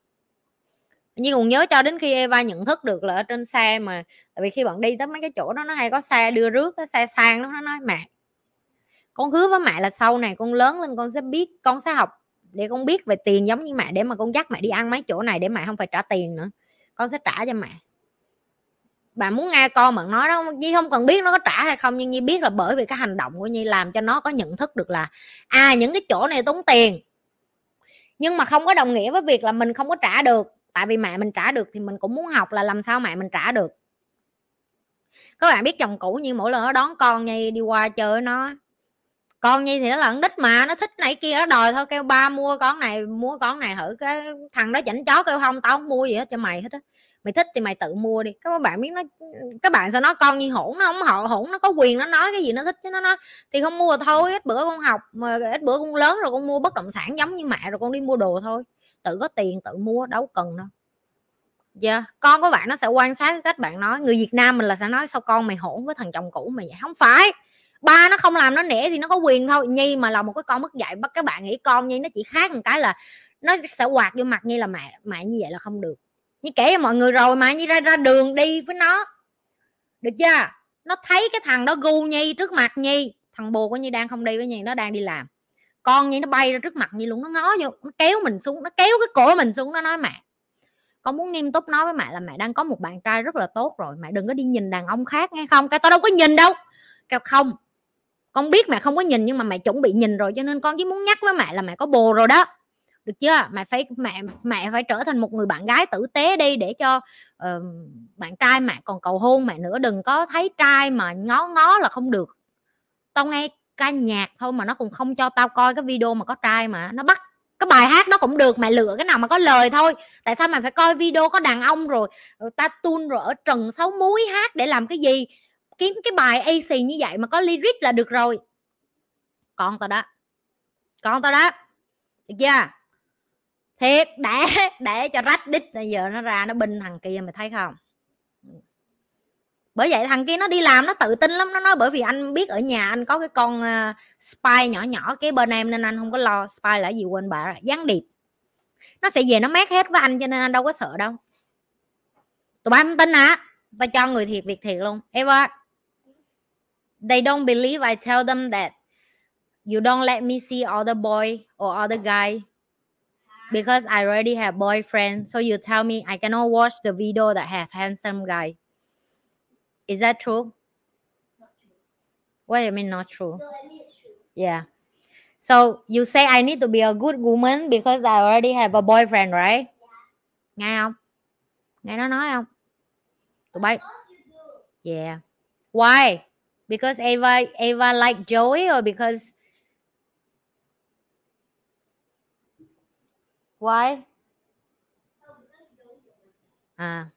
Nhưng còn nhớ cho đến khi Eva nhận thức được là ở trên xe mà, tại vì khi bạn đi tới mấy cái chỗ đó nó hay có xe đưa rước cái xe sang đó, nó nói, mẹ, con hứa với mẹ là sau này con lớn lên con sẽ biết, con sẽ học để con biết về tiền giống như mẹ để mà con dắt mẹ đi ăn mấy chỗ này để mẹ không phải trả tiền nữa, con sẽ trả cho mẹ. Bà muốn nghe con mà nói đó, Nhi không cần biết nó có trả hay không, nhưng Nhi biết là bởi vì cái hành động của Nhi làm cho nó có nhận thức được là à những cái chỗ này tốn tiền, nhưng mà không có đồng nghĩa với việc là mình không có trả được. Tại vì mẹ mình trả được thì mình cũng muốn học là làm sao mẹ mình trả được. Các bạn biết chồng cũ như mỗi lần nó đón con Nhi đi qua chơi nó con nhi thì nó là đích mà, nó thích này kia, nó đòi thôi, kêu ba mua con này, mua con này thử cái thằng đó chảnh chó, kêu không, tao không mua gì hết cho mày hết á. Mày thích thì mày tự mua đi. Các bạn biết nó các bạn sao nói, con như hỗn, nó không họ hỗn, nó có quyền nó nói cái gì nó thích chứ nó nói. Thì không mua thôi, ít bữa con học, mà ít bữa con lớn rồi con mua bất động sản giống như mẹ rồi con đi mua đồ thôi. Tự có tiền, tự mua, đâu cần đâu. Dạ yeah. con của bạn nó sẽ quan sát cái cách bạn nói. Người việt nam mình là sẽ nói, sao con mày hỗn với thằng chồng cũ mày vậy? Không phải ba nó không làm nó nể thì nó có quyền thôi. Nhi mà là một cái con mất dạy, bắt các bạn nghĩ con nhi nó chỉ khác một cái là nó sẽ quạt vô mặt nhi là mẹ mẹ như vậy là không được. Như kể cho mọi người rồi mà như ra ra đường đi với nó. Được chưa? Nó thấy cái thằng đó gu nhi trước mặt nhi. Thằng bồ của nhi đang không đi với nhi, nó đang đi làm. Con nhi nó bay ra trước mặt nhi luôn, nó ngó vô, nó kéo mình xuống, nó kéo cái cổ mình xuống, nó nói mẹ. Con muốn nghiêm túc nói với mẹ là mẹ đang có một bạn trai rất là tốt rồi, mẹ đừng có đi nhìn đàn ông khác nghe không? Cái tao đâu có nhìn đâu. Cái không con biết mẹ không có nhìn nhưng mà mẹ chuẩn bị nhìn rồi cho nên con chỉ muốn nhắc với mẹ là mẹ có bồ rồi đó. Được chưa? Mẹ phải mẹ mẹ phải trở thành một người bạn gái tử tế đi để cho uh, bạn trai mẹ còn cầu hôn mẹ nữa. Đừng có thấy trai mà ngó ngó là không được. Tao nghe ca nhạc thôi mà nó cũng không cho tao coi cái video mà có trai mà nó bắt cái bài hát đó cũng được mẹ lựa cái nào mà có lời thôi. Tại sao mày phải coi video có đàn ông rồi, ờ, ta tun rồi ở trần sáu muối hát để làm cái gì? Kiếm cái bài AC như vậy mà có lyric là được rồi. Con tao đó. Con tao đó. Được chưa? Thiệt để để cho rách đít bây giờ nó ra nó binh thằng kia mày thấy không? Bởi vậy thằng kia nó đi làm nó tự tin lắm. Nó nói bởi vì anh biết ở nhà anh có cái con uh, spy nhỏ nhỏ cái bên em nên anh không có lo spy là gì quên bà. Gián điệp. Nó sẽ về nó mát hết với anh cho nên anh đâu có sợ đâu. Tụi bay không tin à tao cho người thiệt việc thiệt luôn. Em ơi. They don't believe I tell them that you don't let me see other boy or other guy because I already have boyfriend. So you tell me I cannot watch the video that have handsome guy. Is that true? true. What do you mean not true? No, I mean true. Yeah. So you say I need to be a good woman because I already have a boyfriend, right? Yeah. Nghe không? Nghe nó nói không? Tụi bay. Yeah. Why? Because Ava Ava like Joey or because why? À.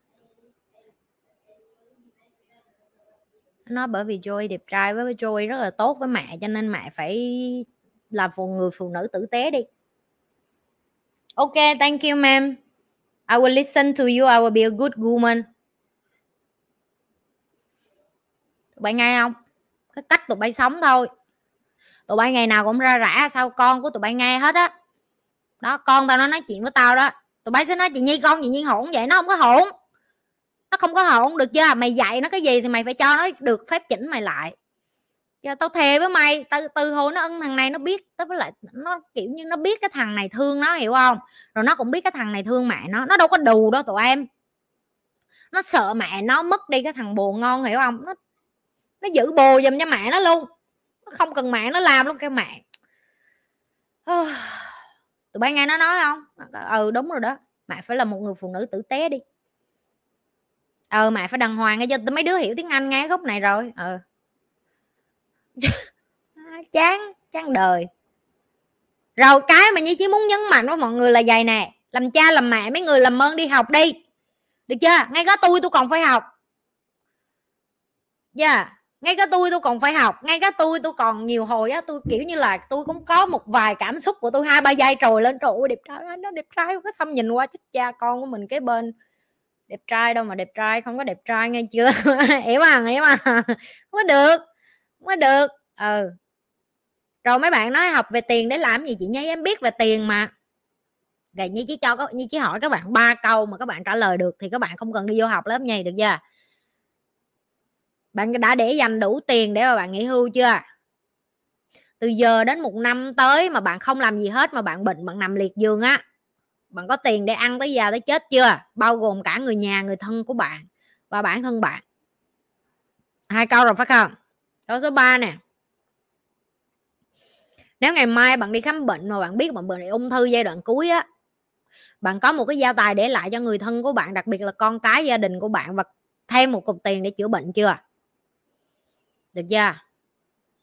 Nó bởi vì Joey đẹp trai với Joey rất là tốt với mẹ cho nên mẹ phải là phụ người phụ nữ tử tế đi. Okay, thank you ma'am. I will listen to you. I will be a good woman. Tụi bay nghe không? Cái cách tụi bay sống thôi. Tụi bay ngày nào cũng ra rã sao con của tụi bay nghe hết á. Đó, con tao nó nói chuyện với tao đó. Tụi bay sẽ nói chị nhi con chị nhi hỗn vậy, nó không có hỗn nó không có hỗn được chưa à, mày dạy nó cái gì thì mày phải cho nó được phép chỉnh mày lại. Giờ tao thề với mày từ từ hồi nó ân thằng này nó biết tới với lại nó kiểu như nó biết cái thằng này thương nó, hiểu không? Rồi nó cũng biết cái thằng này thương mẹ nó. Nó đâu có đù đâu tụi em. Nó sợ mẹ nó mất đi cái thằng bồ ngon, hiểu không? Nó nó giữ bồ dùm cho mẹ nó luôn. Nó không cần mẹ nó làm luôn cái mẹ. Tụi bay nghe nó nói không? Ừ đúng rồi đó. Mẹ phải là một người phụ nữ tử tế đi. Ờ mẹ phải đàng hoàng nghe cho mấy đứa hiểu tiếng anh nghe khúc này rồi. Ờ. (laughs) Chán chán đời. Rồi cái mà như chỉ muốn nhấn mạnh với mọi người là vậy nè. Làm cha, làm mẹ, mấy người làm ơn đi học đi. Được chưa? Ngay cả tôi tôi còn phải học. Dạ. yeah ngay cả tôi tôi còn phải học, ngay cả tôi tôi còn nhiều hồi á, tôi, kiểu như là, tôi cũng có một vài cảm xúc của tôi, hai ba giây trồi lên, trời ơi, đẹp trai nó đẹp trai có xong nhìn qua chết cha con của mình cái bên. Đẹp trai đâu mà đẹp trai, không có đẹp trai nghe chưa? Hiểu mà hiểu mà không có được, không có được. Ừ. Rồi mấy bạn nói học về tiền để làm gì chị nhây em biết về tiền mà. Rồi như chỉ cho như chỉ hỏi các bạn ba câu mà các bạn trả lời được thì các bạn không cần đi vô học lớp nhây được chưa? Bạn đã để dành đủ tiền để mà bạn nghỉ hưu chưa? Từ giờ đến một năm tới mà bạn không làm gì hết mà bạn bệnh, bạn nằm liệt giường á, bạn có tiền để ăn tới già tới chết chưa? Bao gồm cả người nhà, người thân của bạn và bản thân bạn. Hai câu rồi phải không? Câu số 3 nè. Nếu ngày mai bạn đi khám bệnh mà bạn biết bạn bệnh ung thư giai đoạn cuối á, bạn có một cái gia tài để lại cho người thân của bạn, đặc biệt là con cái, gia đình của bạn và thêm một cục tiền để chữa bệnh chưa? Được chưa?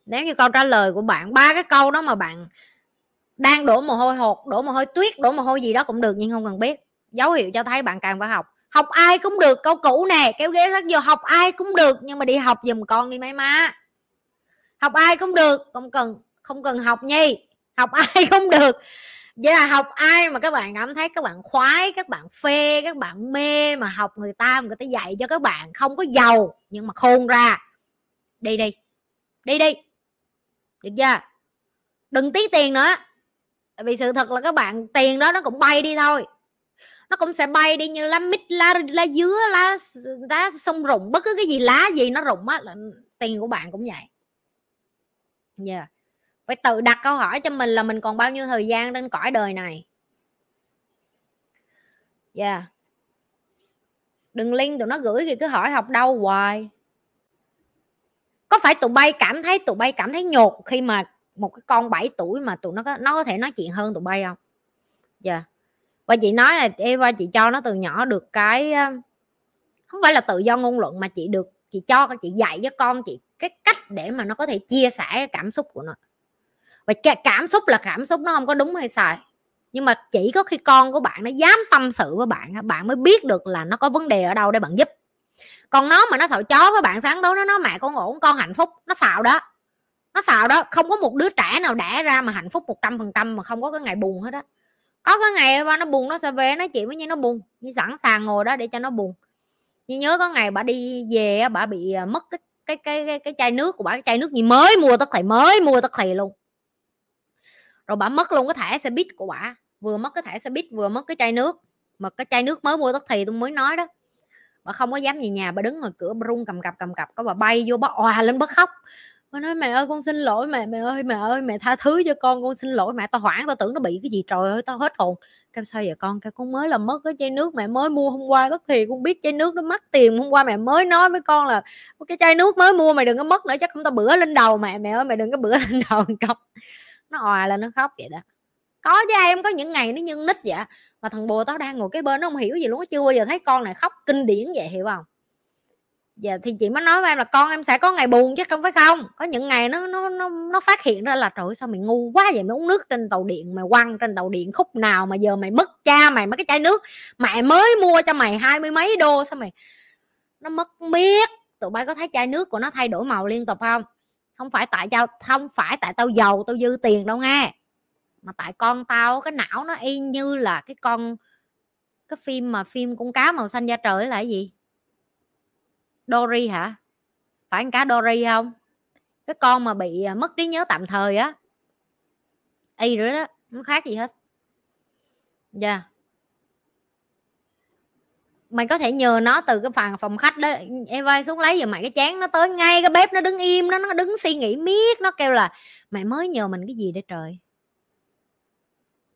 Nếu như câu trả lời của bạn, ba cái câu đó mà bạn đang đổ mồ hôi hột, đổ mồ hôi tuyết, đổ mồ hôi gì đó cũng được nhưng không cần biết. Dấu hiệu cho thấy bạn càng phải học. Học ai cũng được, câu cũ nè, kéo ghế sát vô, học ai cũng được nhưng mà đi học giùm con đi mấy má. Học ai cũng được, không cần không cần học nhi. Học (laughs) ai cũng được. Vậy là học ai mà các bạn cảm thấy các bạn khoái, các bạn phê, các bạn mê mà học người ta người ta dạy cho các bạn không có giàu nhưng mà khôn ra đi đi đi đi được chưa? Đừng tí tiền nữa. Vì sự thật là các bạn, tiền đó nó cũng bay đi thôi. Nó cũng sẽ bay đi như lá mít, lá lá dứa, lá lá sông rụng. Bất cứ cái gì lá gì nó rụng á, là tiền của bạn cũng vậy. Yeah. phải tự đặt câu hỏi cho mình là mình còn bao nhiêu thời gian trên cõi đời này? Yeah đừng link tụi nó gửi thì cứ hỏi học đâu hoài có phải tụi bay cảm thấy, tụi bay cảm thấy nhột khi mà một cái con 7 tuổi mà tụi nó có nó có thể nói chuyện hơn tụi bay không? Dạ. Yeah. và chị nói là Eva chị cho nó từ nhỏ được cái không phải là tự do ngôn luận mà chị được, chị cho, chị dạy cho con chị cái cách để mà nó có thể chia sẻ cái cảm xúc của nó. Và cảm xúc là cảm xúc, nó không có đúng hay sai. Nhưng mà chỉ có khi con của bạn nó dám tâm sự với bạn bạn mới biết được là nó có vấn đề ở đâu để bạn giúp còn nó mà nó sợ chó với bạn sáng tối nó nói mẹ con ổn con hạnh phúc. Nó xạo đó. Nó xạo đó không có một đứa trẻ nào đẻ ra mà hạnh phúc một trăm phần trăm mà không có cái ngày buồn hết á. Có cái ngày ba nó buồn nó sẽ về nói chuyện với như nó buồn. Như sẵn sàng ngồi đó để cho nó buồn. Như nhớ có ngày bà đi về bà bị à, mất cái cái cái cái, cái chai nước của bà cái chai nước gì mới mua tất thầy mới mua tất thầy luôn. Rồi bà mất luôn cái thẻ xe buýt của bà vừa mất cái thẻ xe buýt vừa mất cái chai nước. Mà cái chai nước mới mua tất thầy tôi mới nói đó bà không có dám về nhà bà đứng ngoài cửa bà rung cầm cặp cầm cặp có bà bay vô bà òa lên bà khóc. Bà nói mẹ ơi con xin lỗi mẹ mẹ ơi mẹ ơi mẹ tha thứ cho con con xin lỗi. Mẹ tao hoảng tao tưởng nó bị cái gì trời ơi tao hết hồn. Kêu sao vậy con? Kêu con mới là mất cái chai nước mẹ mới mua hôm qua. Tất thì con biết chai nước nó mắc tiền hôm qua mẹ mới nói với con là cái chai nước mới mua mày đừng có mất nữa chắc không tao bữa lên đầu mẹ mẹ ơi mẹ đừng có bữa (laughs) lên đầu cọc, nó òa là nó khóc vậy đó có chứ em, có những ngày nó nhân nít vậy mà thằng bồ tao đang ngồi cái bên nó không hiểu gì luôn nó chưa bao giờ thấy con này khóc kinh điển vậy, hiểu không? Giờ thì chị mới nói với em là con em sẽ có ngày buồn chứ không phải không. Có những ngày nó nó nó nó phát hiện ra là, trời sao mày ngu quá vậy? Mày uống nước trên tàu điện, mày quăng trên tàu điện khúc nào mà giờ mày mất cha, mày mấy cái chai nước, mẹ mới mua cho mày hai mươi mấy đô, sao mày? Nó mất miết. Tụi bay có thấy chai nước của nó thay đổi màu liên tục không? Không phải tại tao, không phải tại tao giàu, tao dư tiền đâu nghe mà tại con tao cái não nó y như là cái con, cái phim mà phim con cá màu xanh da trời là cái gì? Dory hả? Phải con cá Dory không? Cái con mà bị à, mất trí nhớ tạm thời á. Y rồi đó, không khác gì hết. Dạ. Yeah. mày có thể nhờ nó từ cái phòng phòng khách đó em vai xuống lấy giùm mày cái chén, nó tới ngay cái bếp, nó đứng im nó nó đứng suy nghĩ miết, nó kêu là mày mới nhờ mình cái gì để trời?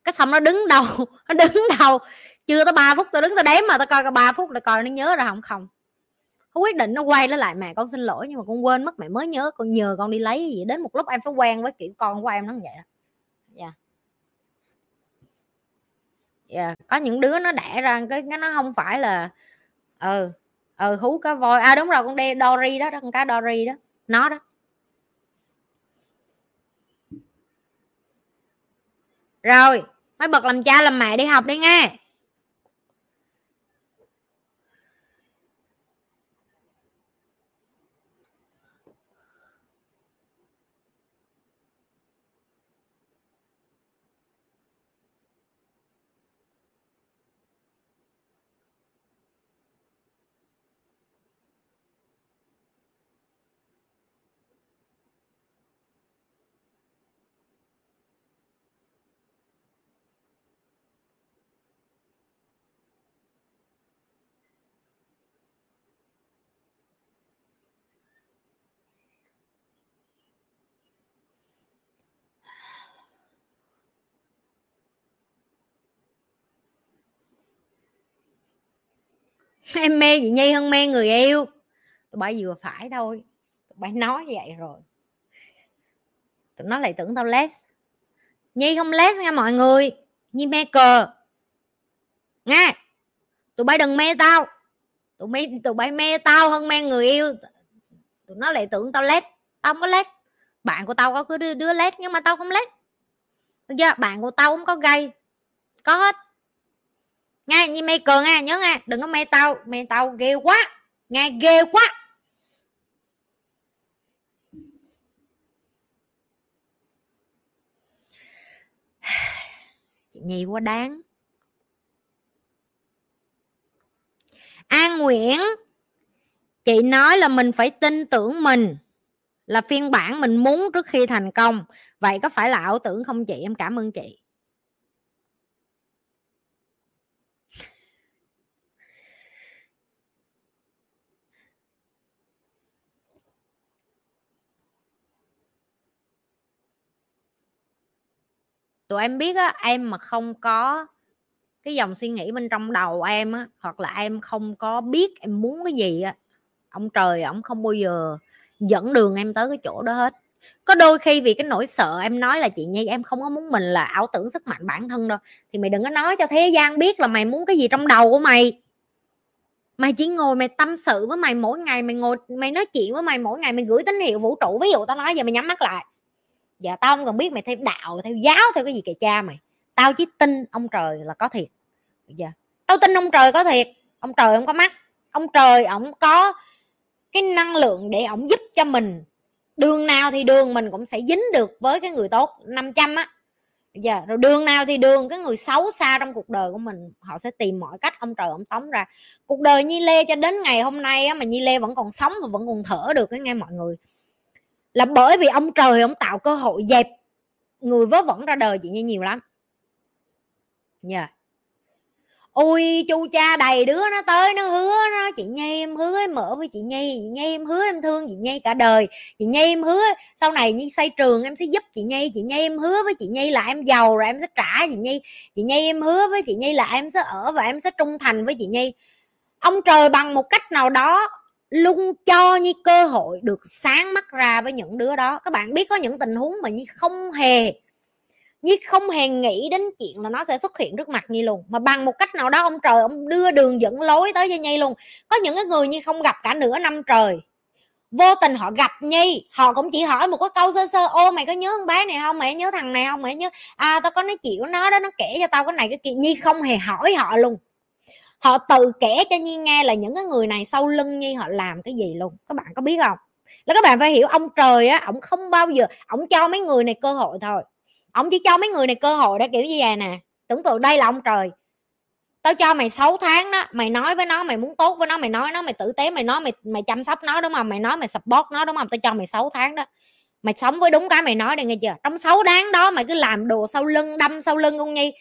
Cái xong nó đứng đầu (laughs) nó đứng đầu. Chưa tới 3 phút tôi đứng tôi đếm mà tôi coi cái 3 phút là coi nó nhớ ra không không. Nó quyết định nó quay nó lại mẹ con xin lỗi nhưng mà con quên mất mẹ mới nhớ con nhờ con đi lấy gì. Đến một lúc em phải quen với kiểu con của em nó như vậy đó. Dạ. Yeah. yeah. có những đứa nó đẻ ra cái cái nó không phải là ừ ừ hú cá voi. À đúng rồi con đe Dory đó, đó con cá Dory đó nó đó. Rồi mới bật làm cha làm mẹ đi học đi nghe. Em mê chị nhi hơn mê người yêu. Tụi bay vừa phải thôi. Tụi bay nói vậy rồi. Tụi nó lại tưởng tao less nhi không less nha mọi người. Nhi mê cờ. Nghe tụi bay đừng mê tao. Tụi mê tụi bay mê tao hơn mê người yêu. Tụi nó lại tưởng tao lét tao không có lét bạn của tao có cứ đứa, đứa lét nhưng mà tao không lét được chưa? Bạn của tao cũng có gay, có hết nghe như mê cờ nghe nhớ nghe đừng có mê tao mê tao ghê quá nghe ghê quá. (sighs) Chị nhi quá đáng. An nguyễn, chị nói là mình phải tin tưởng mình, là phiên bản mình muốn trước khi thành công. Vậy có phải là ảo tưởng không chị? Em cảm ơn chị. Tụi em biết á, em mà không có cái dòng suy nghĩ bên trong đầu em á, hoặc là em không có biết em muốn cái gì á, ông trời ổng không bao giờ dẫn đường em tới cái chỗ đó hết. Có đôi khi vì cái nỗi sợ em nói là, chị nhi, em không có muốn mình là ảo tưởng sức mạnh bản thân đâu. Thì mày đừng có nói cho thế gian biết là mày muốn cái gì trong đầu của mày. Mày chỉ ngồi mày tâm sự với mày mỗi ngày, mày ngồi, mày nói chuyện với mày mỗi ngày, mày gửi tín hiệu vũ trụ. Ví dụ tao nói, giờ mày nhắm mắt lại dạ tao không cần biết mày theo đạo theo giáo theo cái gì kệ cha mày. Tao chỉ tin ông trời là có thiệt. Giờ tao tin ông trời có thiệt. Ông trời không có mắt. Ông trời ổng có cái năng lượng để ổng giúp cho mình. Đường nào thì đường mình cũng sẽ dính được với cái người tốt 500 á. Giờ rồi đường nào thì đường cái người xấu xa trong cuộc đời của mình họ sẽ tìm mọi cách ông trời ông tống ra. Cuộc đời nhi lê cho đến ngày hôm nay á, mà nhi lê vẫn còn sống và vẫn còn thở được cái nghe mọi người là bởi vì ông trời ông tạo cơ hội dẹp người vớ vẩn ra đời chị như nhiều lắm. Nha yeah ôi, chu cha đầy đứa nó tới, nó hứa nó chị nhi em hứa em mở với chị nhi chị nhi em hứa em thương chị nhi cả đời, chị nhi em hứa sau này như xây trường em sẽ giúp chị nhi chị nhi em hứa với chị nhi là em giàu rồi em sẽ trả chị nhi chị nhi em hứa với chị nhi là em sẽ ở và em sẽ trung thành với chị nhi. Ông trời bằng một cách nào đó luôn cho như cơ hội được sáng mắt ra với những đứa đó. Các bạn biết có những tình huống mà như không hề như không hề nghĩ đến chuyện là nó sẽ xuất hiện trước mặt Nhi luôn. Mà bằng một cách nào đó, ông trời, ông đưa đường dẫn lối tới cho Nhi luôn. Có những cái người như không gặp cả nửa năm trời. Vô tình họ gặp Nhi, họ cũng chỉ hỏi một cái câu sơ sơ, ô, mày có nhớ con bé này không? Mày nhớ thằng này không? Mày nhớ à tao có nói chuyện của nó đó, nó kể cho tao cái này cái kia. Nhi không hề hỏi họ luôn họ tự kể cho Nhi nghe là những cái người này sau lưng Nhi họ làm cái gì luôn. Các bạn có biết không? Là các bạn phải hiểu, ông trời á ổng không bao giờ ổng cho mấy người này cơ hội thôi. Ông chỉ cho mấy người này cơ hội để kiểu như vậy nè. Tưởng tượng đây là ông trời. Tao cho mày 6 tháng đó, mày nói với nó, mày muốn tốt với nó, mày nói nó, mày tử tế, mày nói, mày mày chăm sóc nó, đúng không? Mày nói mày support nó, đúng không? Tao cho mày 6 tháng đó. Mày sống với đúng cái mày nói đây nghe chưa? Trong 6 tháng đó mày cứ làm đồ sau lưng, đâm sau lưng con nhi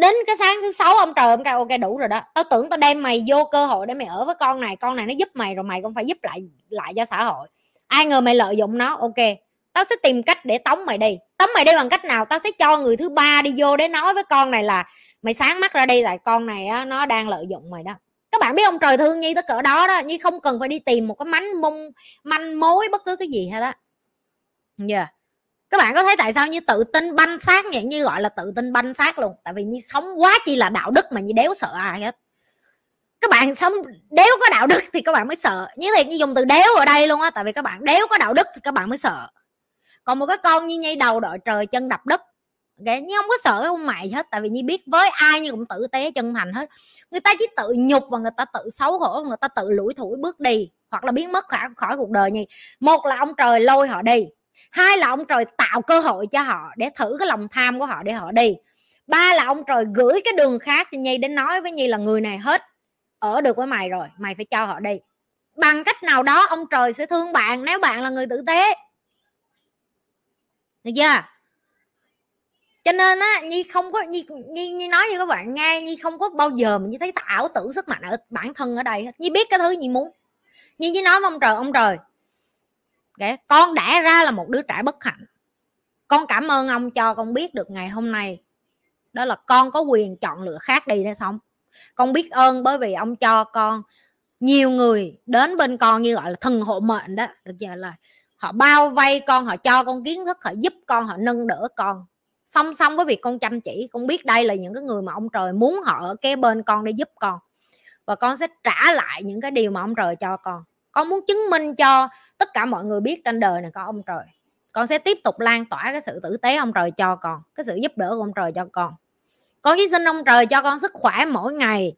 đến cái sáng thứ sáu ông trời ông kêu ok đủ rồi đó. Tao tưởng tao đem mày vô cơ hội để mày ở với con này con này nó giúp mày rồi mày cũng phải giúp lại lại cho xã hội. Ai ngờ mày lợi dụng nó ok. Tao sẽ tìm cách để tống mày đi. Tống mày đi bằng cách nào? Tao sẽ cho người thứ ba đi vô để nói với con này là mày sáng mắt ra đi tại con này á, nó đang lợi dụng mày đó. Các bạn biết ông trời thương nhi tới cỡ đó đó nhi không cần phải đi tìm một cái mánh mông manh mối bất cứ cái gì hết đó Dạ. yeah các bạn có thấy tại sao như tự tin banh xác vậy? Như gọi là tự tin banh xác luôn. Tại vì như sống quá chi là đạo đức mà như đéo sợ ai hết. Các bạn sống đéo có đạo đức thì các bạn mới sợ. Như thiệt như dùng từ đéo ở đây luôn á tại vì các bạn đéo có đạo đức thì các bạn mới sợ. Còn một cái con như nhây đầu đội trời chân đập đất okay? nhưng không có sợ không mày hết tại vì như biết với ai như cũng tử tế chân thành hết. Người ta chỉ tự nhục và người ta tự xấu hổ người ta tự lủi thủi bước đi hoặc là biến mất khỏi, khỏi cuộc đời như một là ông trời lôi họ đi hai là ông trời tạo cơ hội cho họ để thử cái lòng tham của họ để họ đi. Ba là ông trời gửi cái đường khác cho nhi đến nói với nhi là người này hết ở được với mày rồi mày phải cho họ đi. Bằng cách nào đó ông trời sẽ thương bạn nếu bạn là người tử tế. Được chưa? Cho nên á nhi không có nhi, nhi nhi nói với các bạn nghe nhi không có bao giờ mà nhi thấy tạo tử tưởng sức mạnh ở bản thân ở đây nhi biết cái thứ nhi muốn. Nhi chỉ nói với ông trời ông trời okay, con đã ra là một đứa trẻ bất hạnh. Con cảm ơn ông cho con biết được ngày hôm nay đó là con có quyền chọn lựa khác đi để sống. Con biết ơn bởi vì ông cho con nhiều người đến bên con như gọi là thần hộ mệnh đó. Được giờ là họ bao vây con họ cho con kiến thức họ giúp con họ nâng đỡ con. Song song với việc con chăm chỉ con biết đây là những cái người mà ông trời muốn họ ở kế bên con để giúp con. Và con sẽ trả lại những cái điều mà ông trời cho con con muốn chứng minh cho tất cả mọi người biết trên đời này có ông trời. Con sẽ tiếp tục lan tỏa cái sự tử tế ông trời cho con, cái sự giúp đỡ của ông trời cho con. Con chỉ xin ông trời cho con sức khỏe mỗi ngày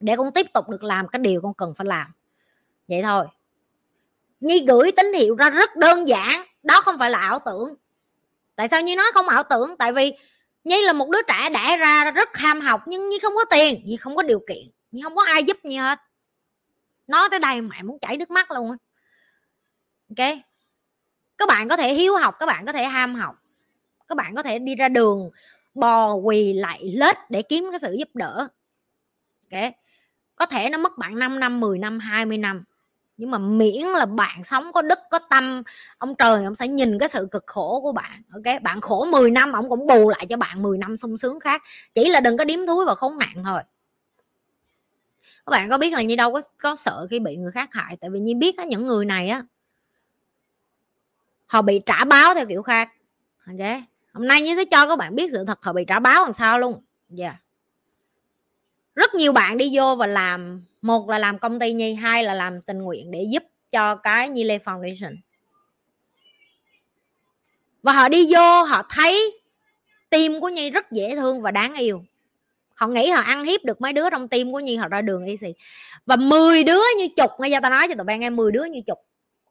để con tiếp tục được làm cái điều con cần phải làm. Vậy thôi. Nhi gửi tín hiệu ra rất đơn giản, đó không phải là ảo tưởng. Tại sao nhi nói không ảo tưởng? Tại vì nhi là một đứa trẻ đẻ ra rất ham học nhưng nhi không có tiền, nhi không có điều kiện, nhi không có ai giúp nhi hết nói tới đây mẹ muốn chảy nước mắt luôn ok? Các bạn có thể hiếu học, các bạn có thể ham học. Các bạn có thể đi ra đường, bò, quỳ lại, lết để kiếm cái sự giúp đỡ. Ok? Có thể nó mất bạn 5 năm 10 năm 20 năm. Nhưng mà miễn là bạn sống có đức, có tâm, ông trời ông sẽ nhìn cái sự cực khổ của bạn. Ok? Bạn khổ 10 năm, ông cũng bù lại cho bạn 10 năm sung sướng khác. Chỉ là đừng có điếm thúi và khốn nạn thôi các bạn có biết là như đâu có có sợ khi bị người khác hại? Tại vì như biết á, những người này á, họ bị trả báo theo kiểu khác. Ok? Hôm nay như sẽ cho các bạn biết sự thật họ bị trả báo làm sao luôn. Dạ. Yeah. rất nhiều bạn đi vô và làm, một là làm công ty nhi, hai là làm tình nguyện để giúp cho cái nhi lê foundation. Và họ đi vô, họ thấy tim của nhi rất dễ thương và đáng yêu họ nghĩ họ ăn hiếp được mấy đứa trong tim của nhi họ ra đường easy và 10 đứa như chục ngay giờ ta nói cho tụi bạn nghe 10 đứa như chục.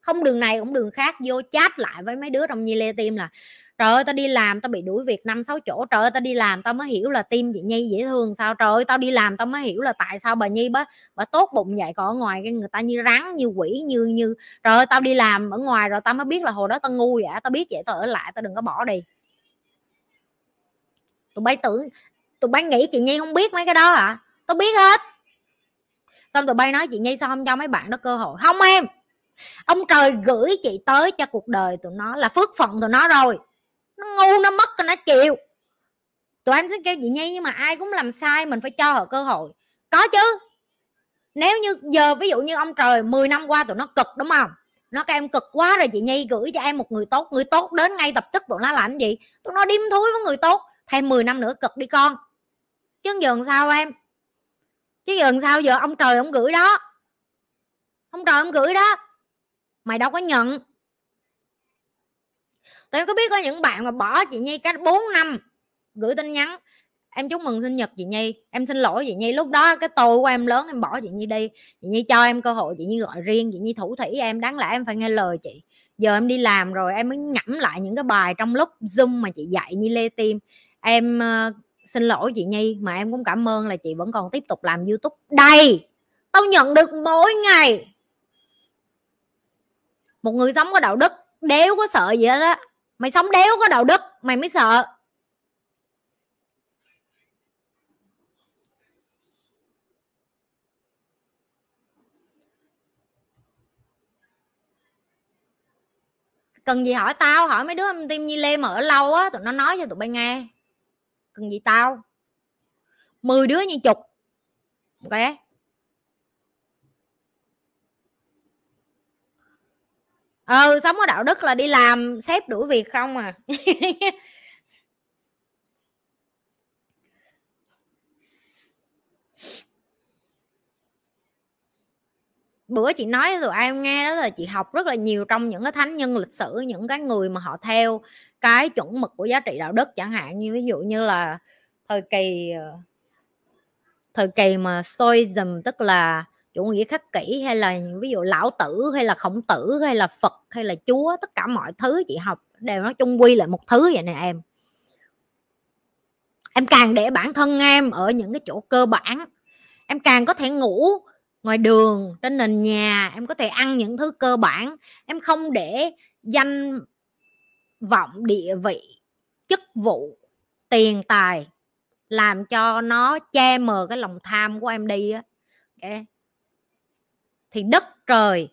Không đường này cũng đường khác vô chat lại với mấy đứa trong nhi lê tim là trời ơi tao đi làm tao bị đuổi việc năm sáu chỗ trời ơi tao đi làm tao mới hiểu là tim chị nhi dễ thương sao trời ơi tao đi làm tao mới hiểu là tại sao bà nhi bà, bà tốt bụng vậy. Còn ở ngoài cái người ta như rắn như quỷ như như trời ơi tao đi làm ở ngoài rồi tao mới biết là hồi đó tao ngu vậy tao biết vậy tao ở lại tao đừng có bỏ đi. Tụi bay tưởng tụi bay nghĩ chị nhi không biết mấy cái đó à? Tôi biết hết. Xong tụi bay nói, chị nhi sao không cho mấy bạn đó cơ hội? Không em. Ông trời gửi chị tới cho cuộc đời tụi nó là phước phận tụi nó rồi. Nó ngu, nó mất nó chịu. Tụi anh sẽ kêu chị nhi, nhưng mà ai cũng làm sai, mình phải cho họ cơ hội. Có chứ. Nếu như, giờ ví dụ như ông trời 10 năm qua tụi nó cực, đúng không? Nó các em cực quá rồi, chị nhi gửi cho em một người tốt người tốt đến ngay tập tức tụi nó làm gì? Tụi nó điếm thúi với người tốt. Thêm 10 năm nữa cực đi con chứ giờ làm sao em? Chứ giờ làm sao giờ ông trời ông gửi đó? Ông trời ông gửi đó. Mày đâu có nhận. Tôi có biết có những bạn mà bỏ chị nhi cách 4 năm gửi tin nhắn. Em chúc mừng sinh nhật chị nhi. Em xin lỗi chị nhi. Lúc đó cái tôi của em lớn em bỏ chị nhi đi. Chị nhi cho em cơ hội chị nhi gọi riêng chị nhi thủ thủy em. Đáng lẽ em phải nghe lời chị. Giờ em đi làm rồi em mới nhẩm lại những cái bài trong lúc zoom mà chị dạy như lê tim. Em uh, xin lỗi chị nhi, mà em cũng cảm ơn là chị vẫn còn tiếp tục làm youtube. Đây, tao nhận được mỗi ngày. Một người sống có đạo đức, đéo có sợ gì hết á. Mày sống đéo có đạo đức, mày mới sợ. Cần gì hỏi tao, hỏi mấy đứa em tim nhi lê mà ở lâu á, tụi nó nói cho tụi bay nghe cần gì tao? 10 đứa như chục. Ok. Ừ sống có đạo đức là đi làm, sếp đuổi việc không à. (laughs) Bữa chị nói rồi em nghe đó là chị học rất là nhiều trong những cái thánh nhân lịch sử, những cái người mà họ theo cái chuẩn mực của giá trị đạo đức chẳng hạn, như ví dụ như là thời kỳ ờ, thời kỳ mà stoicism, tức là chủ nghĩa khắc kỷ, hay là ví dụ lão tử, hay là khổng tử, hay là phật, hay là chúa, tất cả mọi thứ chị học đều nó chung quy lại một thứ vậy nè em. Em càng để bản thân em ở những cái chỗ cơ bản, em càng có thể ngủ ngoài đường, trên nền nhà, em có thể ăn những thứ cơ bản, em không để danh vọng địa vị, chức vụ, tiền tài, làm cho nó che mờ cái lòng tham của em đi á. Okay thì đất trời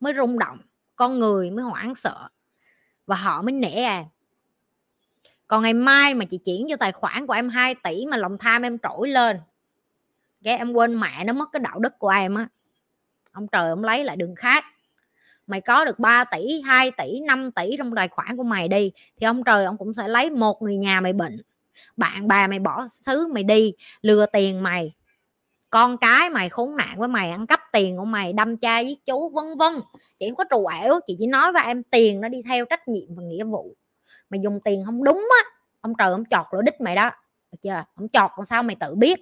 mới rung động, con người mới hoảng sợ và họ mới nể em. Còn ngày mai mà chị chuyển cho tài khoản của em 2 tỷ mà lòng tham em trỗi lên, cái em quên mẹ nó mất cái đạo đức của em á. Ông trời ông lấy lại đường khác mày có được 3 tỷ 2 tỷ 5 tỷ trong tài khoản của mày đi, thì ông trời ông cũng sẽ lấy một người nhà mày bệnh. Bạn bè mày bỏ xứ mày đi, lừa tiền mày. Con cái mày khốn nạn với mày, ăn cắp tiền của mày, đâm cha giết chú, vân vân. Chị không có trù ẻo, chị chỉ nói với em tiền nó đi theo trách nhiệm và nghĩa vụ. Mày dùng tiền không đúng á, ông trời ông chọt lỗ đích mày đó, được chưa? Ông chọt còn sao mày tự biết?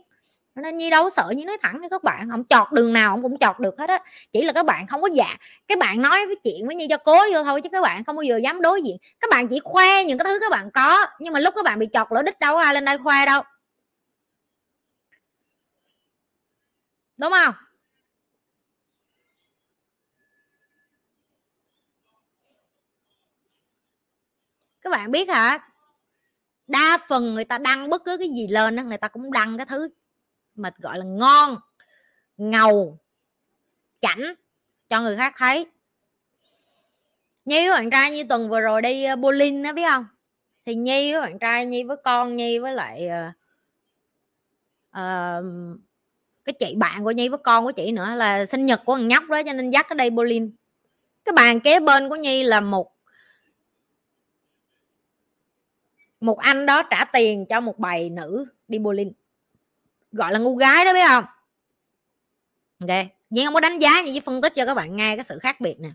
Nên nhi đâu sợ như nói thẳng với các bạn ông chọt đường nào ông cũng chọt được hết á. Chỉ là các bạn không có dạ cái bạn nói với chuyện với nhi cho cố vô thôi chứ các bạn không bao giờ dám đối diện. Các bạn chỉ khoe những cái thứ các bạn có, nhưng mà lúc các bạn bị chọt lỗ đích đâu có ai lên đây khoe đâu. Đúng không? Các bạn biết hả? Đa phần người ta đăng bất cứ cái gì lên đó người ta cũng đăng cái thứ mà gọi là ngon ngầu chảnh cho người khác thấy. Nhi với bạn trai như tuần vừa rồi đi ờ, bowling đó biết không? Thì Nhi với bạn trai Nhi với con Nhi với lại uh, cái chị bạn của Nhi với con của chị nữa là sinh nhật của thằng nhóc đó cho nên dắt ở đây bowling. Cái bàn kế bên của Nhi là một một anh đó trả tiền cho một bầy nữ đi bowling gọi là ngu gái đó, biết không? Ok, nhưng không có đánh giá những cái phân tích cho các bạn nghe cái sự khác biệt nè.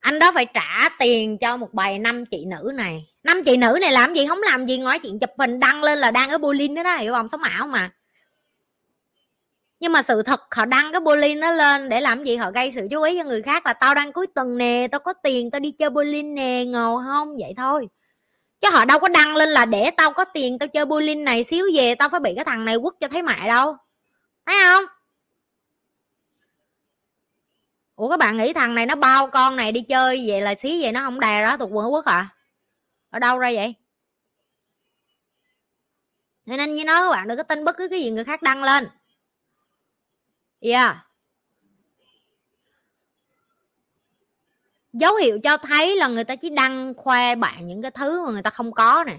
Anh đó phải trả tiền cho một bầy năm chị nữ này. Năm chị nữ này làm gì? Không làm gì ngoài chuyện chụp hình đăng lên là đang ở bullying đó đó, hiểu không? Sống ảo mà. Nhưng mà sự thật, họ đăng cái bowling nó lên để làm gì? Họ gây sự chú ý cho người khác là tao đang cuối tuần nè, tao có tiền tao đi chơi bowling nè, ngầu không? Vậy thôi chứ họ đâu có đăng lên là để tao có tiền tao chơi bullying này xíu về tao phải bị cái thằng này quất cho thấy mại đâu. Thấy không? Ủa, các bạn nghĩ thằng này nó bao con này đi chơi vậy là xí vậy nó không đè đó thuộc quần quốc à? Ở đâu ra vậy? Nên như nói các bạn đừng có tin bất cứ cái gì người khác đăng lên. Yeah dấu hiệu cho thấy là người ta chỉ đăng khoe bạn những cái thứ mà người ta không có nè.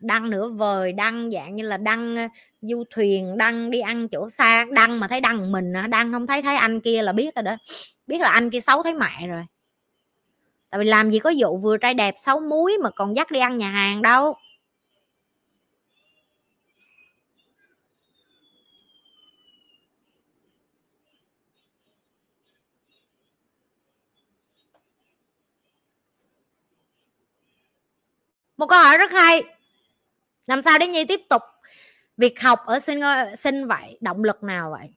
Đăng nửa vời, đăng dạng như là đăng ờ, du thuyền, đăng đi ăn chỗ xa. Đăng mà thấy đăng mình đăng không thấy thấy anh kia là biết rồi đó. Biết là anh kia xấu thấy mẹ rồi. Tại vì làm gì có vụ vừa trai đẹp xấu muối mà còn dắt đi ăn nhà hàng đâu. Một câu hỏi rất hay. Làm sao để nhi tiếp tục việc học ở sinh sinh vậy? Động lực nào vậy?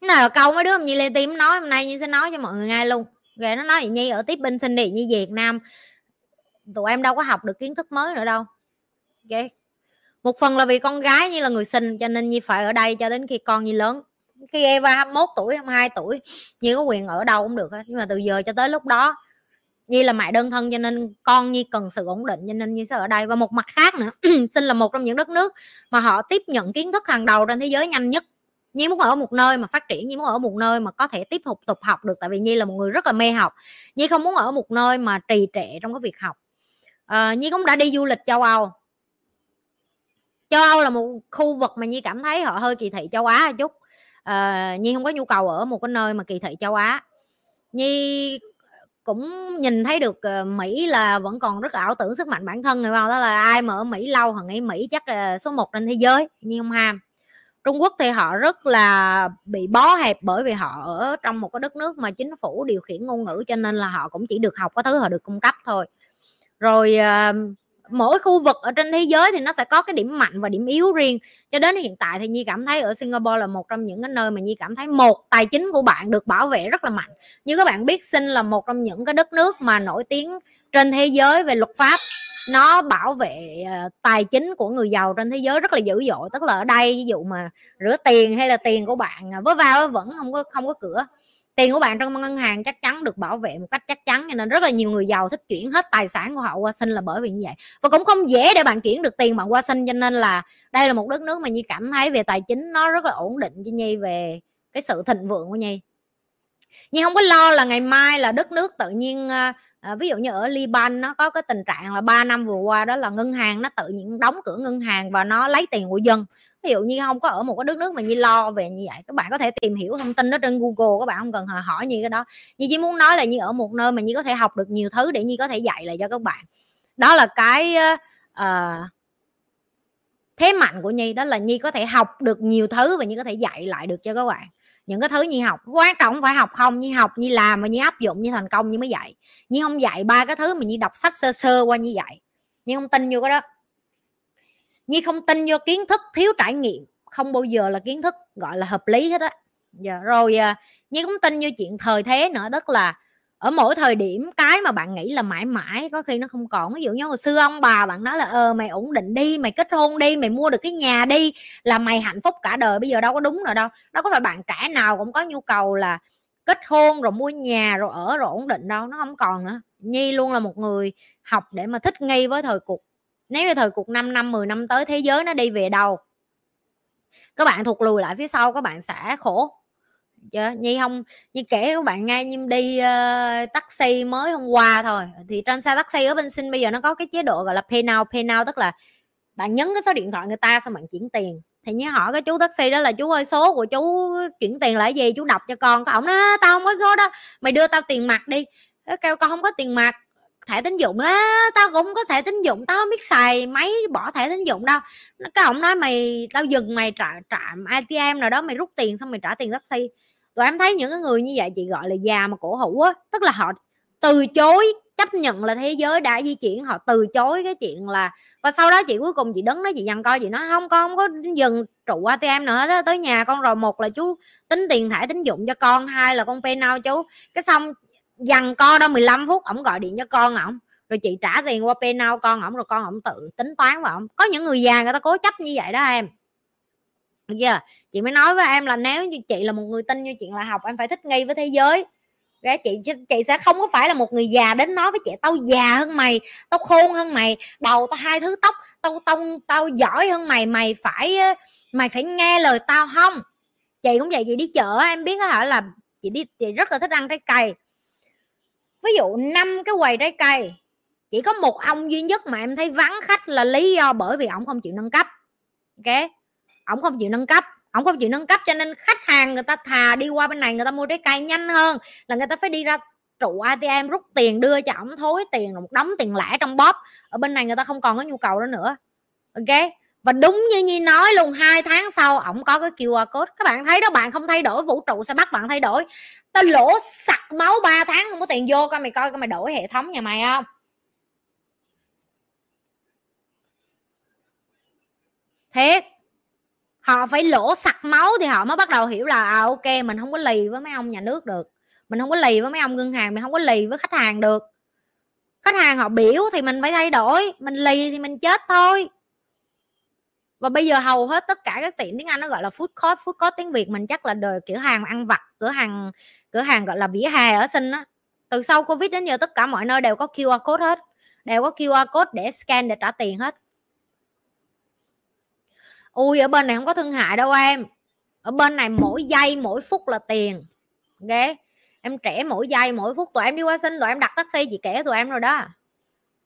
Nào câu mấy đứa nhi lê tím nói hôm nay nhi sẽ nói cho mọi người nghe luôn. Rồi nó nói vậy, nhi ở tiếp bên sinh đi như việt nam. Tụi em đâu có học được kiến thức mới nữa đâu. Ok một phần là vì con gái như là người sinh, cho nên nhi phải ở đây cho đến khi con nhi lớn. Khi Eva 21 tuổi 22 tuổi, Nhi có quyền ở đâu cũng được nhưng mà từ giờ cho tới lúc đó Nhi là mẹ đơn thân cho nên con Nhi cần sự ổn định cho nên Nhi sẽ ở đây. Và một mặt khác nữa (clears throat) xin là một trong những đất nước mà họ tiếp nhận kiến thức hàng đầu trên thế giới nhanh nhất. Nhi muốn ở một nơi mà phát triển Nhi muốn ở một nơi mà có thể tiếp tục tục học được tại vì Nhi là một người rất là mê học. Nhi không muốn ở một nơi mà trì trệ trong cái việc học. À, Nhi cũng đã đi du lịch châu Âu. Châu Âu là một khu vực mà Nhi cảm thấy họ hơi kỳ thị châu Á một chút. À, Nhi không có nhu cầu ở một cái nơi mà kỳ thị châu Á. Nhi cũng nhìn thấy được ờ, Mỹ là vẫn còn rất ảo tưởng sức mạnh bản thân người vào đó là ai mà ở Mỹ lâu họ nghĩ Mỹ chắc là số 1 trên thế giới nhưng không ham. Trung Quốc thì họ rất là bị bó hẹp bởi vì họ ở trong một cái đất nước mà chính phủ điều khiển ngôn ngữ cho nên là họ cũng chỉ được học có thứ họ được cung cấp thôi. Rồi uh, mỗi khu vực ở trên thế giới thì nó sẽ có cái điểm mạnh và điểm yếu riêng. Cho đến hiện tại thì nhi cảm thấy ở singapore là một trong những cái nơi mà nhi cảm thấy một tài chính của bạn được bảo vệ rất là mạnh. Như các bạn biết, sinh là một trong những cái đất nước mà nổi tiếng trên thế giới về luật pháp. Nó bảo vệ ờ, tài chính của người giàu trên thế giới rất là dữ dội. Tức là ở đây, ví dụ mà rửa tiền hay là tiền của bạn à, với vào vẫn không có không có cửa tiền của bạn trong ngân hàng chắc chắn được bảo vệ một cách chắc chắn cho nên rất là nhiều người giàu thích chuyển hết tài sản của họ qua sinh là bởi vì như vậy. Và cũng không dễ để bạn chuyển được tiền bạn qua sinh cho nên là đây là một đất nước mà nhi cảm thấy về tài chính nó rất là ổn định cho nhi về cái sự thịnh vượng của nhi. Nhi không có lo là ngày mai là đất nước tự nhiên à, ví dụ như ở Liban nó có cái tình trạng là 3 năm vừa qua đó là ngân hàng nó tự nhiên đóng cửa ngân hàng và nó lấy tiền của dân ví dụ như không có ở một cái đất nước mà như lo về như vậy các bạn có thể tìm hiểu thông tin đó trên google các bạn không cần hỏi như cái đó. Như chỉ muốn nói là như ở một nơi mà như có thể học được nhiều thứ để như có thể dạy lại cho các bạn. Đó là cái uh, thế mạnh của nhi đó là nhi có thể học được nhiều thứ và nhi có thể dạy lại được cho các bạn. Những cái thứ nhi học quan trọng không phải học không nhi học nhi làm và nhi áp dụng như thành công như mới dạy. Nhi không dạy ba cái thứ mà nhi đọc sách sơ sơ qua như vậy nhi không tin vô cái đó nhi không tin vô kiến thức thiếu trải nghiệm không bao giờ là kiến thức gọi là hợp lý hết á. Dạ, rồi à, nhi cũng tin vô chuyện thời thế nữa tức là ở mỗi thời điểm cái mà bạn nghĩ là mãi mãi có khi nó không còn. Ví dụ như hồi xưa ông bà bạn nói là ờ mày ổn định đi mày kết hôn đi mày mua được cái nhà đi là mày hạnh phúc cả đời bây giờ đâu có đúng rồi đâu. Đâu có phải bạn trẻ nào cũng có nhu cầu là kết hôn rồi mua nhà rồi ở rồi ổn định đâu nó không còn nữa. Nhi luôn là một người học để mà thích nghi với thời cuộc nếu như thời cuộc 5 năm 10 năm tới thế giới nó đi về đâu các bạn thụt lùi lại phía sau các bạn sẽ khổ. Chứ nhi không như kể các bạn nghe nhưng đi uh, taxi mới hôm qua thôi. Thì trên xe taxi ở bên sinh bây giờ nó có cái chế độ gọi là pay now pay now tức là bạn nhấn cái số điện thoại người ta xong bạn chuyển tiền. Thì nhớ hỏi cái chú taxi đó là chú ơi số của chú chuyển tiền là gì? Chú đọc cho con cái ổng nói tao không có số đó. Mày đưa tao tiền mặt đi. Kêu con không có tiền mặt thẻ tín dụng. Á tao cũng có thẻ tín dụng, tao không biết xài máy bỏ thẻ tín dụng đâu. Cái ông nói mày, tao dừng mày trả trạm ATM nào đó, mày rút tiền xong mày trả tiền taxi. Tụi em thấy những cái người như vậy, chị gọi là già mà cổ hủ á, tức là họ từ chối, chấp nhận là thế giới đã di chuyển, họ từ chối cái chuyện là, và sau đó chị cuối cùng chị đứng đó, chị dằn coi, chị nói không, con không có dừng trụ ATM nữa đó tới nhà con rồi, một là chú tính tiền thẻ tín dụng cho con, hai là con pay nào chú. Cái xong dằn co đó 15 phút, ổng gọi điện cho con ổng, rồi chị trả tiền qua PayNow con ổng, rồi con ổng tự tính toán vào ổng. Có những người già người ta cố chấp như vậy đó em. Được chưa? Chị mới nói với em là nếu như chị là một người tin như chuyện là học, em phải thích nghi với thế giới. Cái chị chị sẽ không có phải là một người già đến nói với chị tao già hơn mày, tao khôn hơn mày, đầu tao hai thứ tóc tao tao tao giỏi hơn mày mày phải mày phải nghe lời tao không? Chị cũng vậy, chị đi chợ em biết hả, là chị đi, chị rất là thích ăn trái cây ví dụ năm cái quầy trái cây, chỉ có một ông duy nhất mà em thấy vắng khách là lý do bởi vì ông không chịu nâng cấp. Ok? Ông không chịu nâng cấp ông không chịu nâng cấp cho nên khách hàng người ta thà đi qua bên này người ta mua trái cây nhanh hơn, là người ta phải đi ra trụ ATM rút tiền đưa cho ổng thối tiền một đống tiền lẻ trong bóp. Ở bên này người ta không còn có nhu cầu đó nữa. Ok? Và đúng như nhi nói luôn hai tháng sau ổng có cái QR code. Các bạn thấy đó bạn không thay đổi vũ trụ sẽ bắt bạn thay đổi. Tao lỗ sặc máu 3 tháng không có tiền vô coi mày coi coi mày đổi hệ thống nhà mày không? Thiệt. Họ phải lỗ sặc máu thì họ mới bắt đầu hiểu là à, ok mình không có lì với mấy ông nhà nước được. Mình không có lì với mấy ông ngân hàng mình không có lì với khách hàng được. Khách hàng họ biểu thì mình phải thay đổi mình lì thì mình chết thôi và bây giờ hầu hết tất cả các tiệm tiếng Anh nó gọi là food court food court tiếng Việt mình chắc là đời kiểu hàng ăn vặt, cửa hàng cửa hàng gọi là vỉa hè ở sinh á. Từ sau covid đến giờ tất cả mọi nơi đều có QR code hết, đều có QR code để scan để trả tiền hết. Ui, ở bên này không có thương hại đâu em. Ở bên này mỗi giây, mỗi phút là tiền, ok? Em trẻ mỗi giây, mỗi phút tụi em đi qua sinh, tụi em đặt taxi chị kể tụi em rồi đó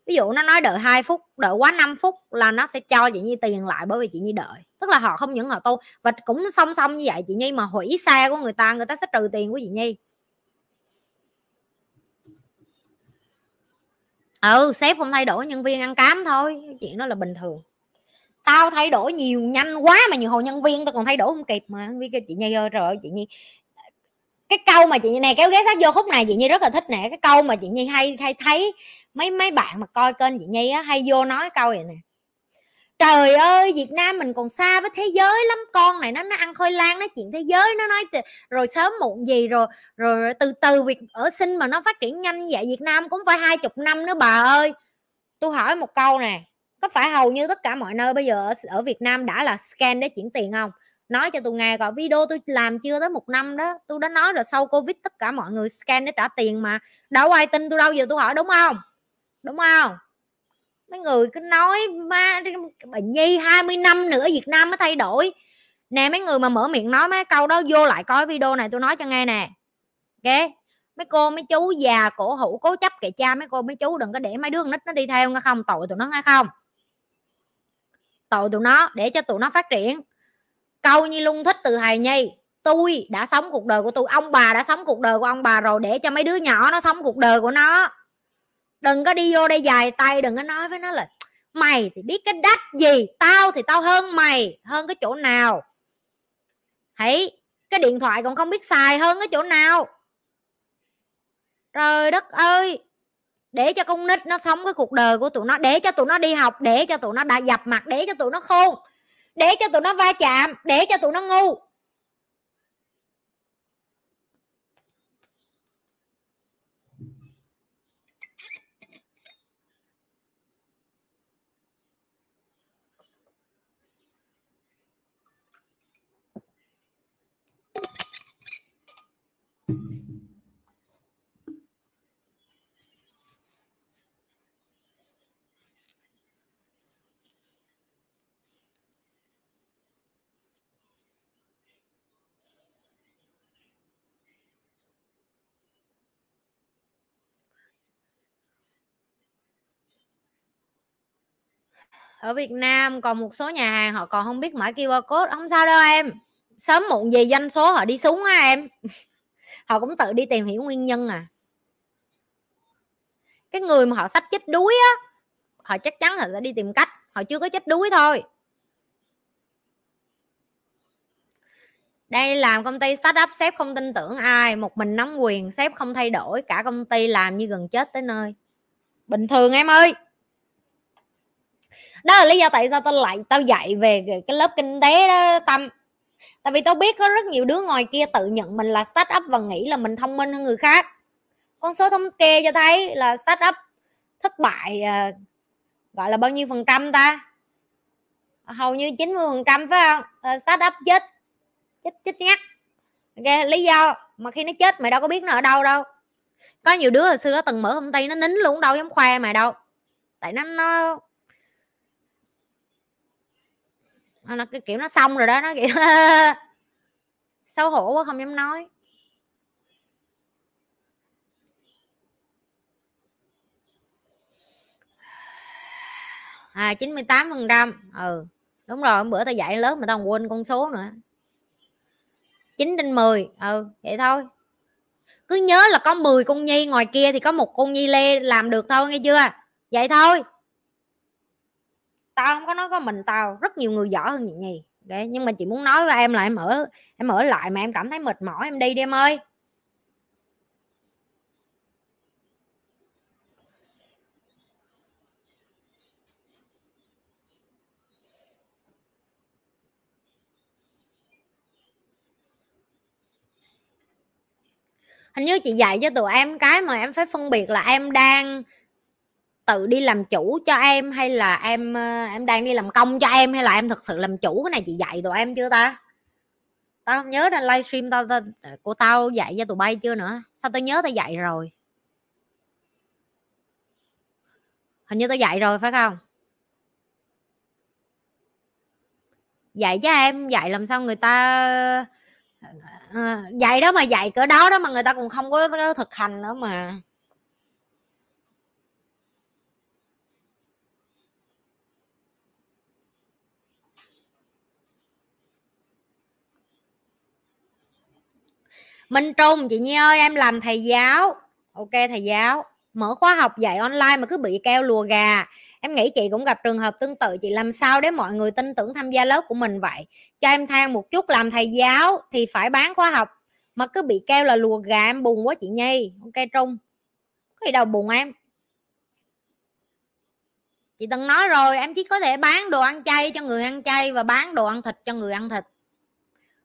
ví dụ nó nói đợi 2 phút, đợi quá 5 phút là nó sẽ cho chị Nhi tiền lại bởi vì chị Nhi đợi. Tức là họ không những họ tu và cũng song song như vậy chị Nhi mà hủy xe của người ta người ta sẽ trừ tiền của chị Nhi. Ừ sếp không thay đổi, nhân viên ăn cám thôi, chuyện đó là bình thường. Tao thay đổi nhiều nhanh quá mà nhiều hồi nhân viên, tao còn thay đổi không kịp mà. Nhân viên kêu chị Nhi ơi, trời ơi, chị Nhi cái câu mà chị như này kéo ghé sát vô khúc này chị Nhi rất là thích nè. Cái câu mà chị Nhi hay hay thấy mấy mấy bạn mà coi kênh chị Nhi á hay vô nói câu vậy nè. Trời ơi Việt Nam mình còn xa với thế giới lắm. Con này nó nó ăn khoai lang nói chuyện thế giới nó nói rồi sớm muộn gì rồi rồi, rồi từ từ việc ở sinh mà nó phát triển nhanh vậy Việt Nam cũng phải hai chục năm nữa bà ơi. Tôi hỏi một câu nè có phải hầu như tất cả mọi nơi bây giờ ở, ở Việt Nam đã là scan để chuyển tiền không? Nói cho tôi nghe gọi video tôi làm chưa tới một năm đó tôi đã nói rồi, sau covid tất cả mọi người scan để trả tiền mà. Đâu ai tin tôi đâu, giờ tôi hỏi đúng không? Đúng không? Mấy người cứ nói ma bệnh nhi 20 năm nữa Việt Nam mới thay đổi. Nè, mấy người mà mở miệng nói mấy câu đó, vô lại coi video này tôi nói cho nghe nè. Ok? Mấy cô, mấy chú già, cổ hủ, cố chấp kệ cha, mấy cô, mấy chú đừng có để mấy đứa nít nó đi theo nghe không, tội tụi nó hay không? Tội tụi nó, để cho tụi nó phát triển câu như lung thích từ thầy nhi tôi đã sống cuộc đời của tôi, ông bà đã sống cuộc đời của ông bà rồi, để cho mấy đứa nhỏ nó sống cuộc đời của nó. Đừng có đi vô đây dài tay, đừng có nói với nó là, mày thì biết cái đách gì, tao thì tao hơn mày, hơn cái chỗ nào. Hãy, cái điện thoại còn không biết xài hơn cái chỗ nào. Trời đất ơi! Để cho con nít nó sống cái cuộc đời của tụi nó, để cho tụi nó đi học, để cho tụi nó đã dập mặt, để cho tụi nó khôn để cho tụi nó va chạm để cho tụi nó ngu. Ở Việt Nam còn một số nhà hàng họ còn không biết mã QR code, không sao đâu em. Sớm muộn gì doanh số họ đi xuống á em. (laughs) Họ cũng tự đi tìm hiểu nguyên nhân à. Cái người mà họ sắp chết đuối á, họ chắc chắn họ sẽ đi tìm cách, họ chưa có chết đuối thôi. Đây làm công ty startup sếp không tin tưởng ai, một mình nắm quyền, sếp không thay đổi, cả công ty làm như gần chết tới nơi. Bình thường em ơi đó là lý do tại sao tao lại, tao dạy về cái lớp kinh tế đó, tâm. Tại vì tao biết có rất nhiều đứa ngoài kia tự nhận mình là start up và nghĩ là mình thông minh hơn người khác. Con số thống kê cho thấy là start up thất bại à, gọi là bao nhiêu phần trăm ta? Hầu như 90 phần trăm, phải không? Ờ, start up chết chết chết ngắt. Ok, lý do mà khi nó chết mày đâu có biết nó ở đâu đâu. Có nhiều đứa hồi xưa từng mở công ty nó nín luôn, đâu dám khoe mày đâu. Tại nó nó Ờ, nó cái kiểu nó xong rồi đó, nó kiểu (laughs) xấu hổ quá, không dám nói. À 98 phần trăm ừ đúng rồi, hôm bữa tao dạy lớp mà tao quên con số nữa. 9 trên 10 ừ vậy thôi. Cứ nhớ là có 10 con nhi, ngoài kia thì có một con nhi lê làm được thôi, nghe chưa? Vậy thôi tao không có nói có mình, tao rất nhiều người giỏi hơn chị nhì okay. nhưng mà chị muốn nói với em là em ở em ở lại mà em cảm thấy mệt mỏi, em đi đi em ơi hình như chị dạy cho tụi em cái mà em phải phân biệt là em đang tự đi làm chủ cho em hay là em ờ, em đang đi làm công cho em hay là em thực sự làm chủ? Cái này chị dạy tụi em chưa ta? Tao không nhớ là livestream tao, tao ờ, của tao dạy cho tụi bay chưa nữa. Sao tao nhớ tao dạy rồi? Hình như tao dạy rồi phải không? Dạy cho em dạy làm sao người ta à, dạy đó mà dạy cỡ đó đó mà người ta còn không có thực hành nữa mà. Minh Trung, chị Nhi ơi, em làm thầy giáo. Ok, thầy giáo. Mở khóa học dạy online mà cứ bị keo lùa gà. Em nghĩ chị cũng gặp trường hợp tương tự. Chị làm sao để mọi người tin tưởng tham gia lớp của mình vậy? Cho em than một chút, làm thầy giáo thì phải bán khóa học mà cứ bị keo là lùa gà, em buồn quá chị Nhi. Ok, Trung. Có gì đâu, buồn em. Chị từng nói rồi, em chỉ có thể bán đồ ăn chay cho người ăn chay và bán đồ ăn thịt cho người ăn thịt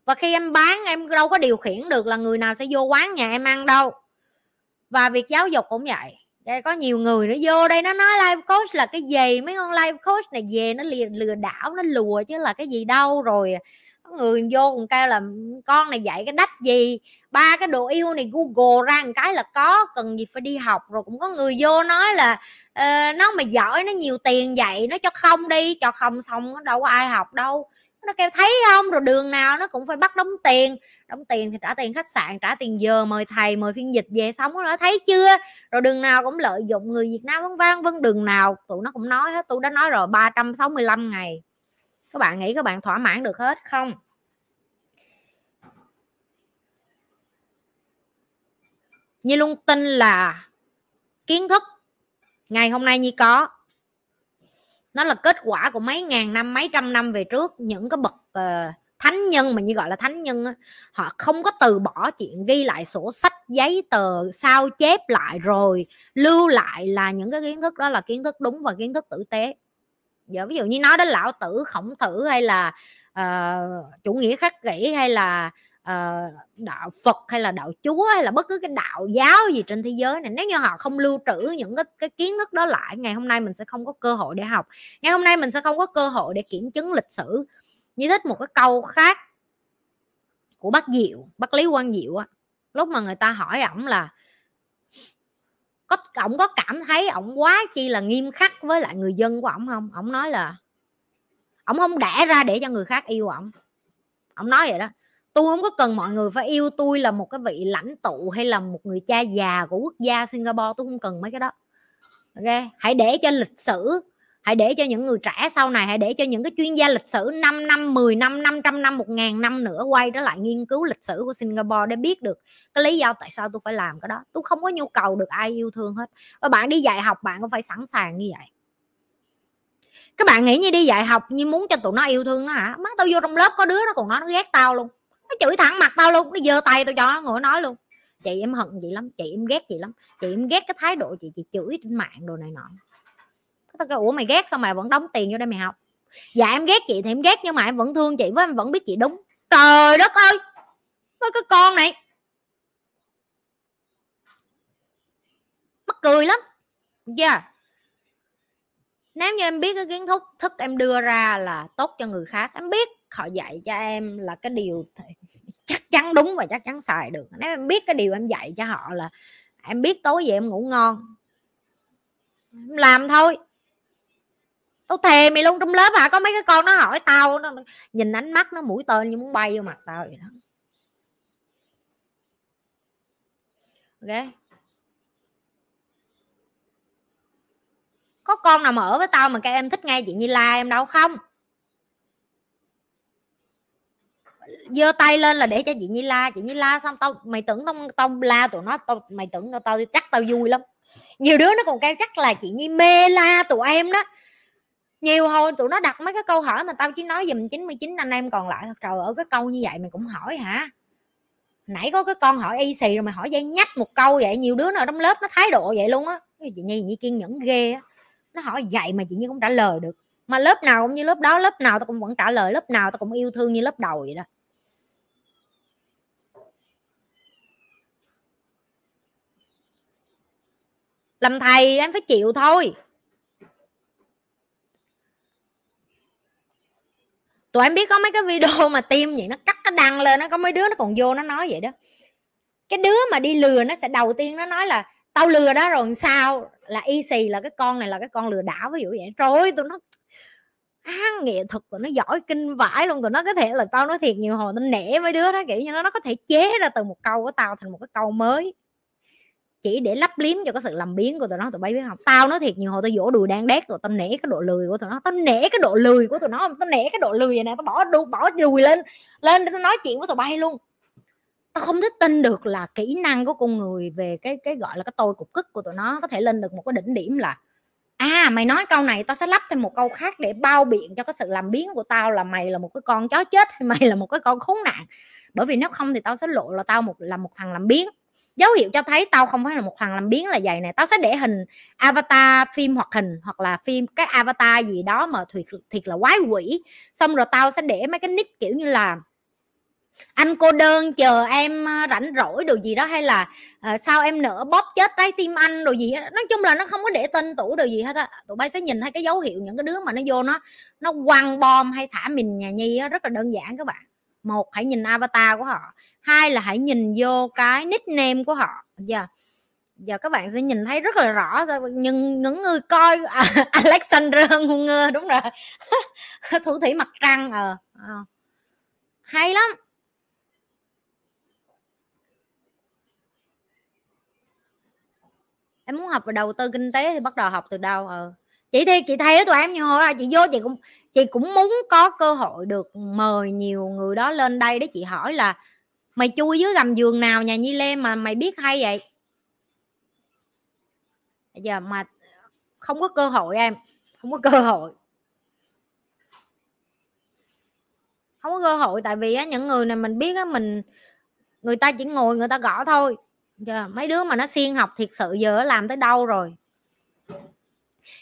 và khi em bán em đâu có điều khiển được là người nào sẽ vô quán nhà em ăn đâu. Và việc giáo dục cũng vậy. Đây có nhiều người nó vô đây nó nói live coach là cái gì? Mấy con live coach này về nó lừa, lừa đảo nó lùa chứ là cái gì đâu. Rồi người vô còn kêu là con này dạy cái đách gì? Ba cái đồ yêu này google ra một cái là có cần gì phải đi học. Rồi cũng có người vô nói là uh, nó mà giỏi nó nhiều tiền vậy nó cho không đi. Cho không xong đâu có ai học đâu nó kêu, thấy không? Rồi đường nào nó cũng phải bắt đóng tiền. Đóng tiền thì trả tiền khách sạn, trả tiền giờ, mời thầy, mời phiên dịch về sống nó thấy chưa? Rồi đường nào cũng lợi dụng người Việt Nam vân vân vân đường nào. Tụi nó cũng nói hết tôi đã nói rồi 365 ngày. Các bạn nghĩ các bạn thỏa mãn được hết không? Như luôn tin là kiến thức ngày hôm nay như có nó là kết quả của mấy ngàn năm mấy trăm năm về trước. Những cái bậc uh, thánh nhân mà như gọi là thánh nhân á, họ không có từ bỏ chuyện ghi lại sổ sách giấy tờ sao chép lại rồi lưu lại là những cái kiến thức đó là kiến thức đúng và kiến thức tử tế. Giờ ví dụ như nói đến lão tử khổng tử hay là uh, chủ nghĩa khắc kỷ hay là uh, đạo Phật hay là đạo Chúa hay là bất cứ cái đạo giáo gì trên thế giới này nếu như họ không lưu trữ những cái, cái kiến thức đó lại ngày hôm nay mình sẽ không có cơ hội để học. Ngày hôm nay mình sẽ không có cơ hội để kiểm chứng lịch sử. Như thích một cái câu khác của bác Diệu bác Lý Quang Diệu á lúc mà người ta hỏi ổng là có ổng có cảm thấy ổng quá chi là nghiêm khắc với lại người dân của ổng không? Ổng nói là ổng không đẻ ra để cho người khác yêu ổng. Ổng nói vậy đó tôi không có cần mọi người phải yêu tôi là một cái vị lãnh tụ hay là một người cha già của quốc gia Singapore, tôi không cần mấy cái đó. Ok, hãy để cho lịch sử, hãy để cho những người trẻ sau này, hãy để cho những cái chuyên gia lịch sử 5 năm 10 năm 500 năm 1 ngàn năm nữa quay trở lại nghiên cứu lịch sử của Singapore để biết được cái lý do tại sao tôi phải làm cái đó. Tôi không có nhu cầu được ai yêu thương hết. Và bạn đi dạy học bạn cũng phải sẵn sàng như vậy. Các bạn nghĩ như đi dạy học như muốn cho tụi nó yêu thương nó hả? Má tao vô trong lớp có đứa nó còn nói nó ghét tao luôn nó chửi thẳng mặt tao luôn, nó giơ tay tao cho nó ngồi nói luôn. Chị em hận chị lắm, chị em ghét chị lắm. Chị em ghét cái thái độ chị chị chửi trên mạng đồ này nọ. Tao kêu, ủa, mày ghét sao mày vẫn đóng tiền vô đây mày học? Dạ em ghét chị thì em ghét, nhưng mà em vẫn thương chị với em vẫn biết chị đúng. Trời đất ơi! Với cái con này! Mắc cười lắm. Chưa yeah. nếu như em biết cái kiến thức thức em đưa ra là tốt cho người khác, em biết họ dạy cho em là cái điều chắc chắn đúng và chắc chắn xài được. Nếu em biết cái điều em dạy cho họ là em biết tối về em ngủ ngon, em làm thôi. Tao thề mày luôn, trong lớp hả? Có mấy cái con nó hỏi tao, nó nhìn ánh mắt nó mũi tên như muốn bay vô mặt tao vậy đó. Ok? Có con nào mà ở với tao mà các em thích ngay chị như la em đâu, không? Giơ tay lên là để cho chị nhi la. Chị nhi la xong tao mày tưởng tao tao la tụi nó tao mày tưởng tao, tao chắc tao vui lắm. Nhiều đứa nó còn kêu chắc là chị nhi mê la tụi em đó. Nhiều hồi tụi nó đặt mấy cái câu hỏi mà tao chỉ nói dùm 99 anh em còn lại. Trời ở cái câu như vậy mày cũng hỏi hả? Nãy có cái con hỏi y xì rồi mày hỏi dây nhách một câu vậy nhiều đứa nào trong lớp nó thái độ vậy luôn á. Chị nhi nhi kiên nhẫn ghê á. Nó hỏi vậy mà chị nhi cũng trả lời được. Mà lớp nào cũng như lớp đó lớp nào tao cũng vẫn trả lời lớp nào tao cũng yêu thương như lớp đầu vậy đó. Làm thầy em phải chịu thôi. Tụi em biết có mấy cái video (laughs) mà tim vậy nó cắt nó đăng lên nó có mấy đứa nó còn vô nó nói vậy đó. Cái đứa mà đi lừa nó sẽ đầu tiên nó nói là tao lừa đó rồi sao? Là y xì là cái con này là cái con lừa đảo ví dụ vậy. Rồi tụi nó à, nghệ thuật tụi nó giỏi kinh vãi luôn. Tụi nó có thể là tao nói thiệt nhiều hồi tao nể mấy đứa đó kiểu như nó nó có thể chế ra từ một câu của tao thành một cái câu mới chỉ để lắp liếm cho cái sự làm biến của tụi nó. Tụi bay biết không? Tao nói thiệt, nhiều hồi tao vỗ đùi đang đét, rồi tao nể cái độ lười của tụi nó. Tao nể cái độ lười của tụi nó tao nể cái độ lười này nè, tao bỏ đu, bỏ đùi lên lên để tao nói chuyện với tụi bay luôn. Tao không thích tin được là kỹ năng của con người về cái cái gọi là cái tôi cục cức của tụi nó có thể lên được một cái đỉnh điểm là à mày nói câu này, tao sẽ lắp thêm một câu khác để bao biện cho cái sự làm biến của tao là mày là một cái con chó chết hay mày là một cái con khốn nạn. Bởi vì nếu không thì tao sẽ lộ là tao một, là một thằng làm biến dấu hiệu cho thấy tao không phải là một thằng làm biến là vậy này tao sẽ để hình avatar phim hoạt hình hoặc là phim cái avatar gì đó mà thiệt thiệt là quái quỷ. Xong rồi tao sẽ để mấy cái nick kiểu như là anh cô đơn chờ em ờ, rảnh rỗi đồ gì đó hay là uh, sao em nở bóp chết trái tim anh đồ gì đó. nói chung là nó không có để tên tuổi đồ gì hết á. Tụi bay sẽ nhìn thấy cái dấu hiệu những cái đứa mà nó vô nó nó quăng bom hay thả mình nhà nhi á, rất là đơn giản các bạn một hãy nhìn avatar của họ. Hai là hãy nhìn vô cái nickname của họ. Yeah. giờ các bạn sẽ nhìn thấy rất là rõ nhưng những người coi à, (laughs) Alexander Hunger đúng rồi. (laughs) Thủ thủy mặt trăng ờ à. hay lắm. Em muốn học về đầu tư kinh tế thì bắt đầu học từ đâu ờ? Chị thì chị thấy tụi em nhiều hồi chị vô chị cũng chị cũng muốn có cơ hội được mời nhiều người đó lên đây để chị hỏi là mày chui dưới gầm giường nào nhà nhi lê mà mày biết hay vậy? Giờ mà không có cơ hội em không có cơ hội. Không có cơ hội tại vì á, những người này mình biết á, mình người ta chỉ ngồi người ta gõ thôi. Giờ mấy đứa mà nó siêng học thiệt sự giờ làm tới đâu rồi?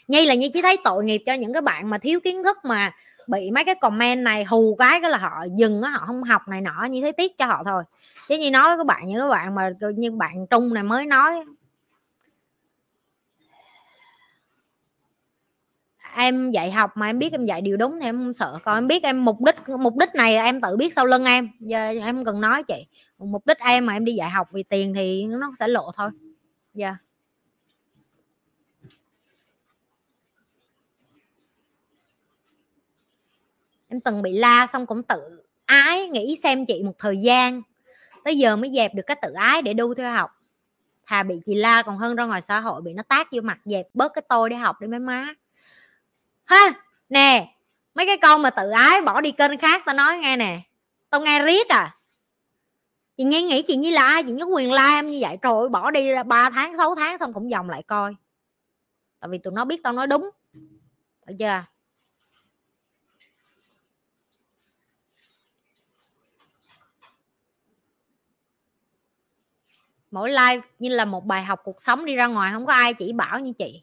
Nhi là như chỉ thấy tội nghiệp cho những cái bạn mà thiếu kiến thức mà bị mấy cái comment này, hù cái cái là họ dừng á, họ không học này nọ như thế tiếc cho họ thôi. Chứ như nói với các bạn như các bạn mà như, bạn trung này mới nói. Em dạy học mà em biết em dạy điều đúng thì em không sợ. Còn em biết em mục đích mục đích này em tự biết sau lưng em. Giờ em cần nói chị, mục đích em mà em đi dạy học vì tiền thì nó sẽ lộ thôi. Dạ. yeah. Em từng bị la xong cũng tự ái, nghĩ xem chị một thời gian. Tới giờ mới dẹp được cái tự ái để đu theo học. Thà bị chị la còn hơn ra ngoài xã hội, bị nó tác vô mặt dẹp bớt cái tôi để học đi mấy má. Ha, nè, mấy cái con mà tự ái bỏ đi kênh khác tao nói nghe nè. Tao nghe riết à. Chị nghe nghĩ chị như là ai chị có quyền la em như vậy rồi bỏ đi ra 3 tháng 6 tháng xong cũng vòng lại coi. Tại vì tụi nó biết tao nói đúng. Được chưa? Mỗi like như là một bài học cuộc sống đi ra ngoài, không có ai chỉ bảo như chị.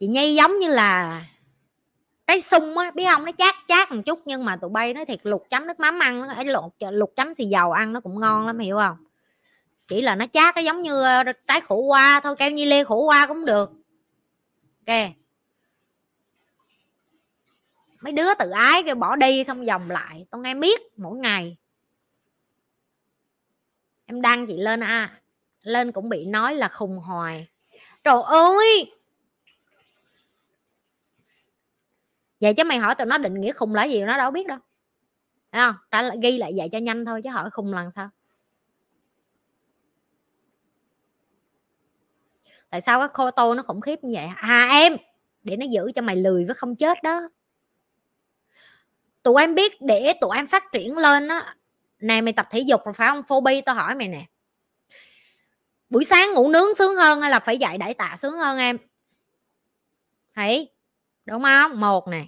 Chị nhây giống như là cái sung á, biết không? Nó chát chát một chút nhưng mà tụi bay nó thiệt lục chấm nước mắm ăn nó lột lục chấm xì dầu ăn nó cũng ngon lắm, hiểu không? Chỉ là nó chát, nó giống như ờ, trái khổ qua thôi, keo như lê khổ qua cũng được. Ok. Mấy đứa tự ái kêu bỏ đi xong vòng lại, tao nghe biết mỗi ngày em đăng chị lên à. Lên cũng bị nói là khùng hoài. Trời ơi! Vậy chứ mày hỏi tụi nó định nghĩa khùng là gì nó đâu biết đâu. Thấy không? Ta ghi lại vậy cho nhanh thôi chứ hỏi khùng lần sao? Tại sao cái khô tô nó khủng khiếp như vậy? À em! Để nó giữ cho mày lười với không chết đó. Tụi em biết để tụi em phát triển lên á này mày tập thể dục rồi phải không? Phobia tao hỏi mày nè. Buổi sáng ngủ nướng sướng hơn hay là phải dậy đẩy tạ sướng hơn em? Thấy đúng không? Một nè.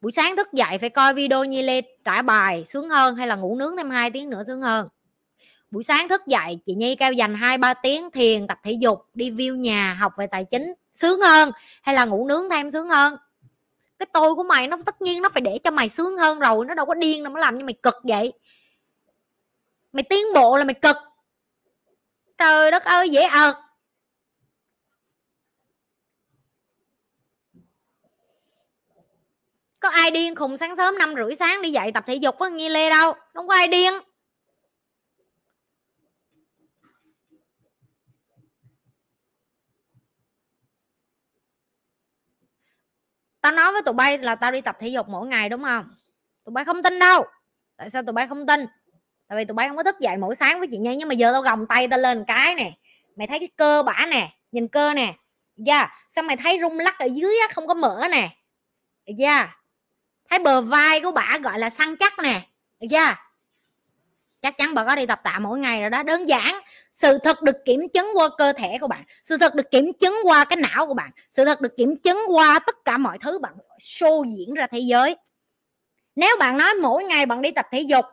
Buổi sáng thức dậy phải coi video như lê trả bài sướng hơn hay là ngủ nướng thêm 2 tiếng nữa sướng hơn? Buổi sáng thức dậy, chị nhi kêu dành hai, ba tiếng thiền, tập thể dục, đi view nhà, học về tài chính, sướng hơn hay là ngủ nướng thêm sướng hơn? Cái tôi của mày nó tất nhiên nó phải để cho mày sướng hơn rồi, nó đâu có điên đâu nó làm như mày cực vậy mày tiến bộ là mày cực. Trời đất ơi, dễ ợt. Có ai điên khùng sáng sớm năm rưỡi sáng đi dậy tập thể dục với nghi lê đâu? Không có ai điên. Tao nói với tụi bay là tao đi tập thể dục mỗi ngày đúng không? Tụi bay không tin đâu. Tại sao tụi bay không tin? Tại vì tụi bay không có thức dậy mỗi sáng với chị nhi, nhưng mà giờ tao gồng tay tao lên cái nè. Mày thấy cái cơ bả nè, nhìn cơ nè. Dạ yeah. sao mày thấy rung lắc ở dưới á, không có mỡ nè. Dạ. Yeah thấy bờ vai của bà gọi là săn chắc nè. Được yeah. chắc chắn bà có đi tập tạ mỗi ngày rồi đó. Đơn giản, sự thật được kiểm chứng qua cơ thể của bạn. Sự thật được kiểm chứng qua cái não của bạn. Sự thật được kiểm chứng qua tất cả mọi thứ bạn show diễn ra thế giới. Nếu bạn nói mỗi ngày bạn đi tập thể dục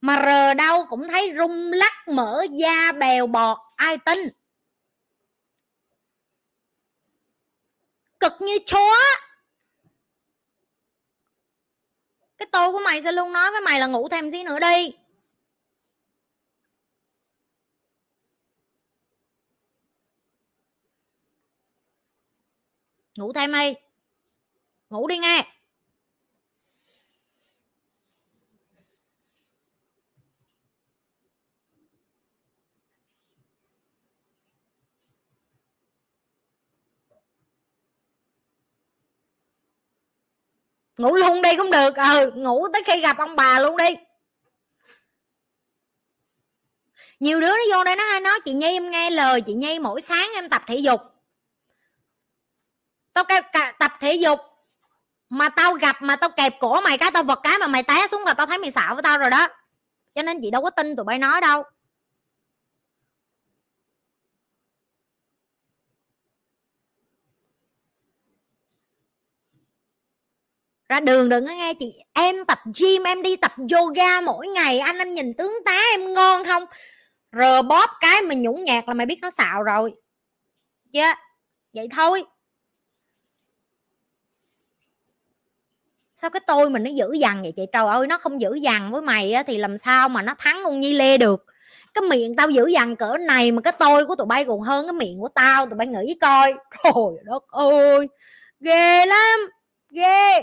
mà rờ đâu cũng thấy rung lắc mỡ da bèo bọt, ai tin? Cực như chó cái tôi của mày sẽ luôn nói với mày là ngủ thêm xí nữa đi. Ngủ thêm đi. Ngủ đi nghe. Ngủ luôn đi cũng được. Ừ ngủ tới khi gặp ông bà luôn đi. Nhiều đứa nó vô đây nó hay nói, chị nhi, em nghe lời chị nhi, mỗi sáng em tập thể dục. Tao kêu tập thể dục. Mà tao gặp mà tao kẹp cổ mày cái, tao vật cái mà mày té xuống là tao thấy mày xạo với tao rồi đó. Cho nên chị đâu có tin tụi bay nói đâu. Ra đường đừng có nghe chị em tập gym em đi tập yoga mỗi ngày anh anh nhìn tướng tá em ngon không? Rờ bóp cái mà nhũng nhạt là mày biết nó xạo rồi. Chứ yeah. vậy thôi. Sao cái tôi mình nó dữ dằn vậy chị? Trời ơi nó không dữ dằn với mày á, thì làm sao mà nó thắng con nhi lê được? Cái miệng tao dữ dằn cỡ này mà cái tôi của tụi bay còn hơn cái miệng của tao tụi bay nghĩ coi. Trời đất ơi ghê lắm ghê.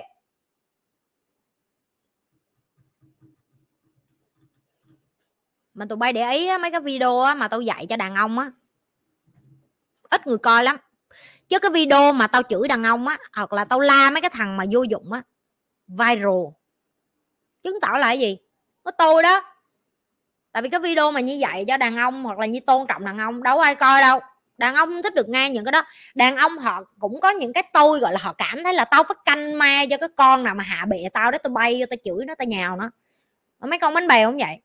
Mà tụi bay để ý á, mấy cái video á, mà tao dạy cho đàn ông á. Ít người coi lắm. Chứ cái video mà tao chửi đàn ông á hoặc là tao la mấy cái thằng mà vô dụng á viral. Chứng tỏ là cái gì. Có tôi đó. Tại vì cái video mà như vậy cho đàn ông hoặc là như tôn trọng đàn ông đâu ai coi đâu. Đàn ông thích được nghe những cái đó. Đàn ông họ cũng có những cái tôi gọi là họ cảm thấy là tao phải canh ma cho cái con nào mà hạ bệ tao đó tao bay vô tao chửi nó tao nhào nó. Mấy con bánh bèo cũng vậy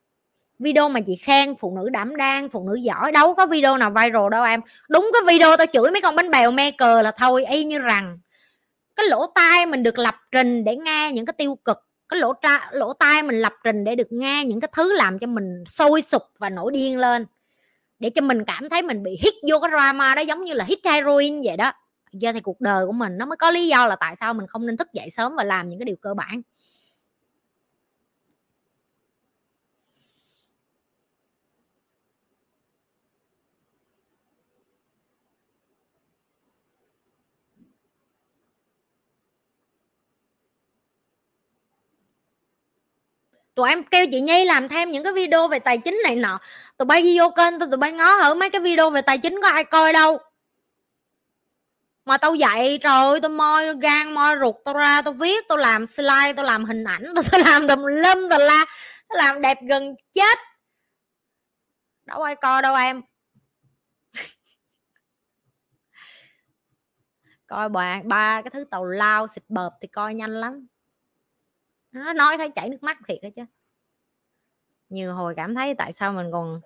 video mà chị khen phụ nữ đảm đang phụ nữ giỏi đâu có video nào viral đâu em. Đúng cái video tao chửi mấy con bánh bèo me cờ là thôi y như rằng. Cái lỗ tai mình được lập trình để nghe những cái tiêu cực. Cái lỗ tra, lỗ tai mình lập trình để được nghe những cái thứ làm cho mình sôi sục và nổi điên lên. Để cho mình cảm thấy mình bị hít vô cái drama đó giống như là hít heroin vậy đó. Giờ thì cuộc đời của mình nó mới có lý do là tại sao mình không nên thức dậy sớm và làm những cái điều cơ bản. Tụi em kêu chị Nhi làm thêm những cái video về tài chính này nọ. Tụi bay đi vô kênh tụi bay ngó thử mấy cái video về tài chính có ai coi đâu. Mà tao dạy, trời ơi, tao moi gan, moi ruột tao ra, tao viết, tao làm slide, tao làm hình ảnh, (laughs) tao làm tùm lum tao la. Tao làm đẹp gần chết. Đâu ai coi đâu em. (laughs) Coi bạn ba cái thứ tàu lao xịt bợp thì coi nhanh lắm nó nói thấy chảy nước mắt thiệt đó chứ. Nhiều hồi cảm thấy tại sao mình còn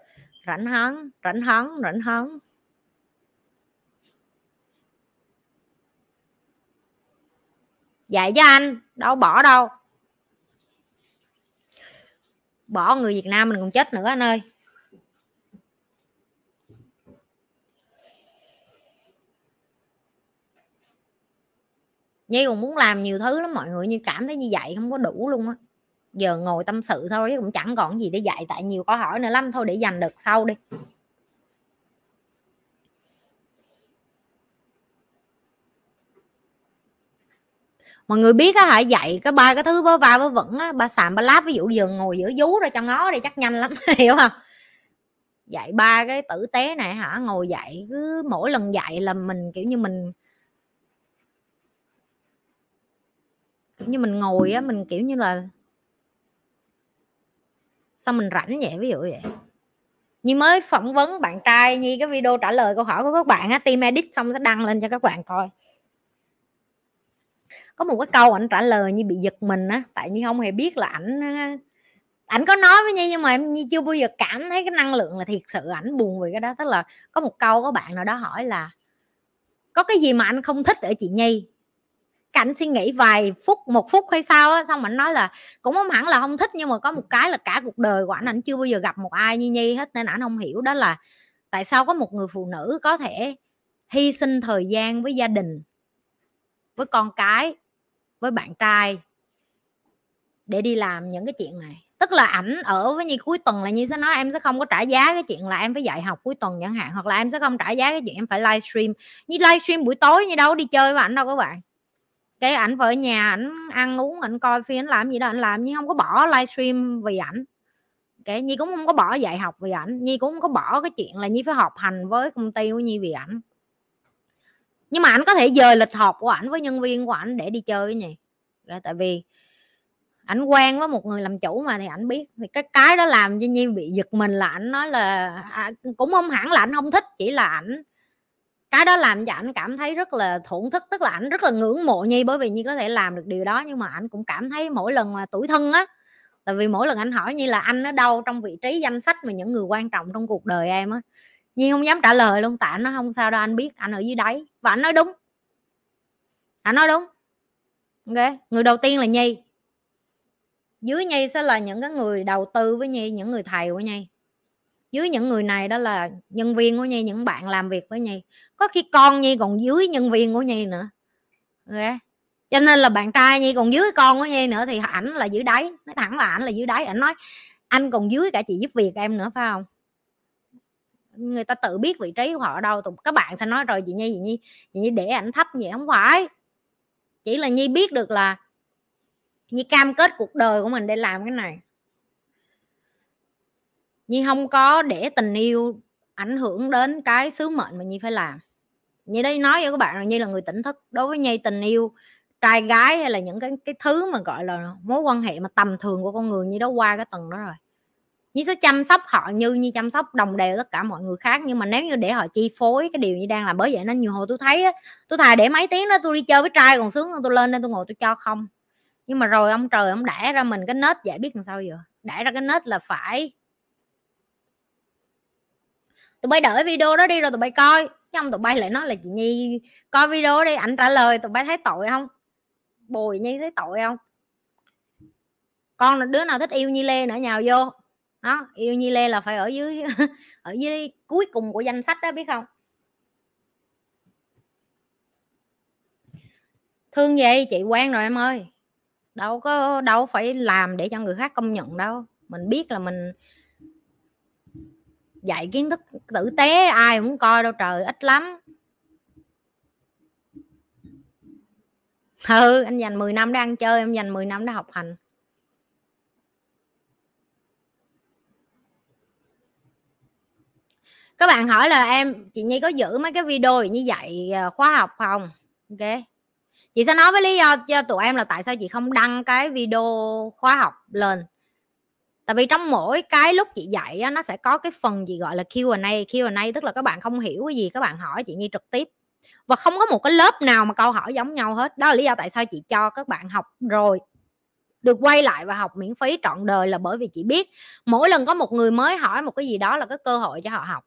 rảnh hấn rảnh hấn rảnh hấn dạy cho anh, đâu bỏ đâu. Bỏ người Việt Nam mình còn chết nữa anh ơi. Nhi còn muốn làm nhiều thứ lắm mọi người như cảm thấy như vậy không có đủ luôn á. Giờ ngồi tâm sự thôi chứ cũng chẳng còn gì để dạy, tại nhiều câu hỏi nữa lắm, thôi để dành được sau đi. Mọi người biết á hả, dạy cái ba cái thứ vớ va vớ vẩn á, ba sàm ba láp, ví dụ giờ ngồi giữa vú ra cho ngó đi, chắc nhanh lắm, (laughs) hiểu không? Dạy ba cái tử tế này hả, ngồi dạy cứ mỗi lần dạy là mình, kiểu như mình kiểu như mình ngồi á, mình, kiểu như là, sao mình rảnh vậy? Ví dụ vậy. Như mới phỏng vấn bạn trai như cái video trả lời câu hỏi của các bạn á, team edit xong sẽ đăng lên cho các bạn coi. Có một cái câu ảnh trả lời như bị giật mình á, tại như không hề biết là ảnh ảnh có nói với nhi nhưng mà em nhi chưa bao giờ cảm thấy cái năng lượng là thiệt sự ảnh buồn vì cái đó. Tức là có một câu có bạn nào đó hỏi là, có cái gì mà anh không thích ở chị nhi? Cảnh suy nghĩ vài phút, một phút hay sao á, xong anh nói là cũng không hẳn là không thích, nhưng mà có một cái là cả cuộc đời của anh anh chưa bao giờ gặp một ai như nhi hết, nên anh không hiểu đó là tại sao có một người phụ nữ có thể hy sinh thời gian với gia đình, với con cái, với bạn trai để đi làm những cái chuyện này. Tức là ảnh ở với nhi cuối tuần là nhi sẽ nói em sẽ không có trả giá cái chuyện là em phải dạy học cuối tuần chẳng hạn, hoặc là em sẽ không trả giá cái chuyện em phải livestream. Như livestream buổi tối như đâu đi chơi với ảnh đâu các bạn cái ảnh vợ nhà ảnh ăn uống ảnh coi phim ảnh làm gì đó ảnh làm. Nhưng không có bỏ livestream vì ảnh. Cái nhi cũng không có bỏ dạy học vì ảnh. Nhi cũng không có bỏ cái chuyện là nhi phải họp hành với công ty của nhi vì ảnh. Nhưng mà ảnh có thể dời lịch họp của ảnh với nhân viên của ảnh để đi chơi cái nhi dạ, tại vì ảnh quen với một người làm chủ mà thì ảnh biết. Thì cái cái đó làm cho nhi bị giật mình là ảnh nói là à, cũng không hẳn là ảnh không thích chỉ là ảnh cái đó làm cho ảnh cảm thấy rất là thổn thức, tức là ảnh rất là ngưỡng mộ nhi, bởi vì nhi có thể làm được điều đó, nhưng mà ảnh cũng cảm thấy mỗi lần mà tuổi thân á, tại vì mỗi lần anh hỏi như là anh ở đâu trong vị trí danh sách mà những người quan trọng trong cuộc đời em á, nhi không dám trả lời luôn, tại nó không sao đâu, anh biết anh ở dưới đáy và anh nói đúng. Anh nói đúng. Ok, người đầu tiên là nhi. Dưới nhi sẽ là những cái người đầu tư với nhi, những người thầy của nhi dưới những người này đó là nhân viên của nhi, những bạn làm việc với nhi. Có khi con nhi còn dưới nhân viên của nhi nữa. Okay. cho nên là bạn trai nhi còn dưới con của nhi nữa thì ảnh là dưới đáy. Nói thẳng là ảnh là dưới đáy. Ảnh nói, anh còn dưới cả chị giúp việc em nữa, phải không? Người ta tự biết vị trí của họ ở đâu các bạn sẽ nói, rồi chị nhi chị nhi chị nhi để ảnh thấp vậy không phải. Chỉ là nhi biết được là nhi cam kết cuộc đời của mình để làm cái này nhi không có để tình yêu ảnh hưởng đến cái sứ mệnh mà nhi phải làm. Như đây nói với các bạn là nhi là người tỉnh thức. Đối với nhi, tình yêu trai gái hay là những cái cái thứ mà gọi là mối quan hệ mà tầm thường của con người như đó qua cái tầng đó rồi. Nhi sẽ chăm sóc họ như như chăm sóc đồng đều tất cả mọi người khác. Nhưng mà nếu như để họ chi phối cái điều như đang làm, bởi vậy nên nhiều hồi tôi thấy á, tôi thà để mấy tiếng đó tôi đi chơi với trai còn sướng hơn tôi lên đây tôi ngồi tôi cho không. Nhưng mà rồi ông trời ông đẻ ra mình cái nết giải biết làm sao giờ. Đẻ ra cái nết là phải tụi bay đợi video đó đi rồi tụi bay coi. Chứ không tụi bay lại nói là chị nhi coi video đi, ảnh trả lời tụi bay thấy tội không? Bồi nhi thấy tội không? Con là đứa nào thích yêu nhi lê nữa, nhào vô. Đó, yêu nhi lê là phải ở dưới (laughs) ở dưới cuối cùng của danh sách đó, biết không? Thương vậy chị quen rồi em ơi. Đâu có, đâu phải làm để cho người khác công nhận đâu. Mình biết là mình dạy kiến thức tử tế, ai cũng coi đâu, trời, ít lắm. Ừ anh dành 10 năm để ăn chơi, em dành 10 năm để học hành. Các bạn hỏi là em, chị nhi có giữ mấy cái video như vậy à, khóa học không? Ok. Chị sẽ nói với lý do cho tụi em là tại sao chị không đăng cái video khóa học lên tại vì trong mỗi cái lúc chị dạy á, nó sẽ có cái phần gì gọi là Q&A Q&A tức là các bạn không hiểu cái gì các bạn hỏi chị Nhi trực tiếp. Và không có một cái lớp nào mà câu hỏi giống nhau hết. Đó là lý do tại sao chị cho các bạn học rồi được quay lại và học miễn phí trọn đời là bởi vì chị biết mỗi lần có một người mới hỏi một cái gì đó là cái cơ hội cho họ học.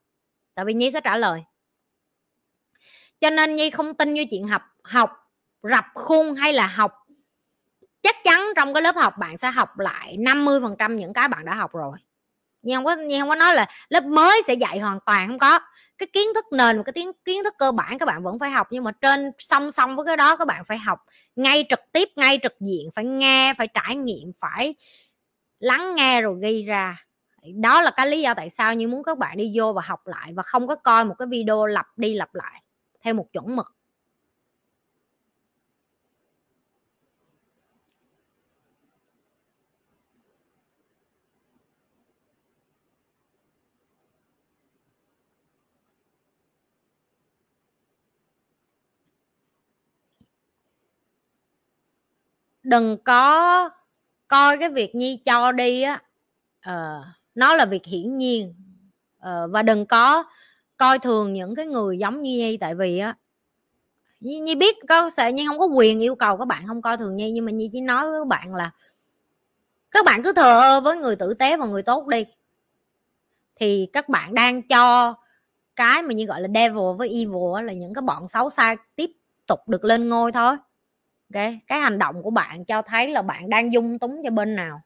Tại vì nhi sẽ trả lời. Cho nên nhi không tin như chuyện học học rập khuôn hay là học chắc chắn trong cái lớp học bạn sẽ học lại 50 phần trăm những cái bạn đã học rồi. Nhưng không có nhưng không có nói là lớp mới sẽ dạy hoàn toàn không có. Cái kiến thức nền, cái kiến kiến thức cơ bản các bạn vẫn phải học, nhưng mà trên song song với cái đó các bạn phải học ngay trực tiếp, ngay trực diện, phải nghe, phải trải nghiệm, phải lắng nghe rồi ghi ra. Đó là cái lý do tại sao như muốn các bạn đi vô và học lại và không có coi một cái video lặp đi lặp lại theo một chuẩn mực. Đừng có coi cái việc nhi cho đi á uh, nó là việc hiển nhiên. Uh, và đừng có coi thường những cái người giống như nhi tại vì á nhi, nhi biết có sẽ nhi không có quyền yêu cầu các bạn không coi thường nhi nhưng mà nhi chỉ nói với các bạn là các bạn cứ thờ ơ với người tử tế và người tốt đi. Thì các bạn đang cho cái mà như gọi là devil với evil là những cái bọn xấu xa tiếp tục được lên ngôi thôi ok cái hành động của bạn cho thấy là bạn đang dung túng cho bên nào?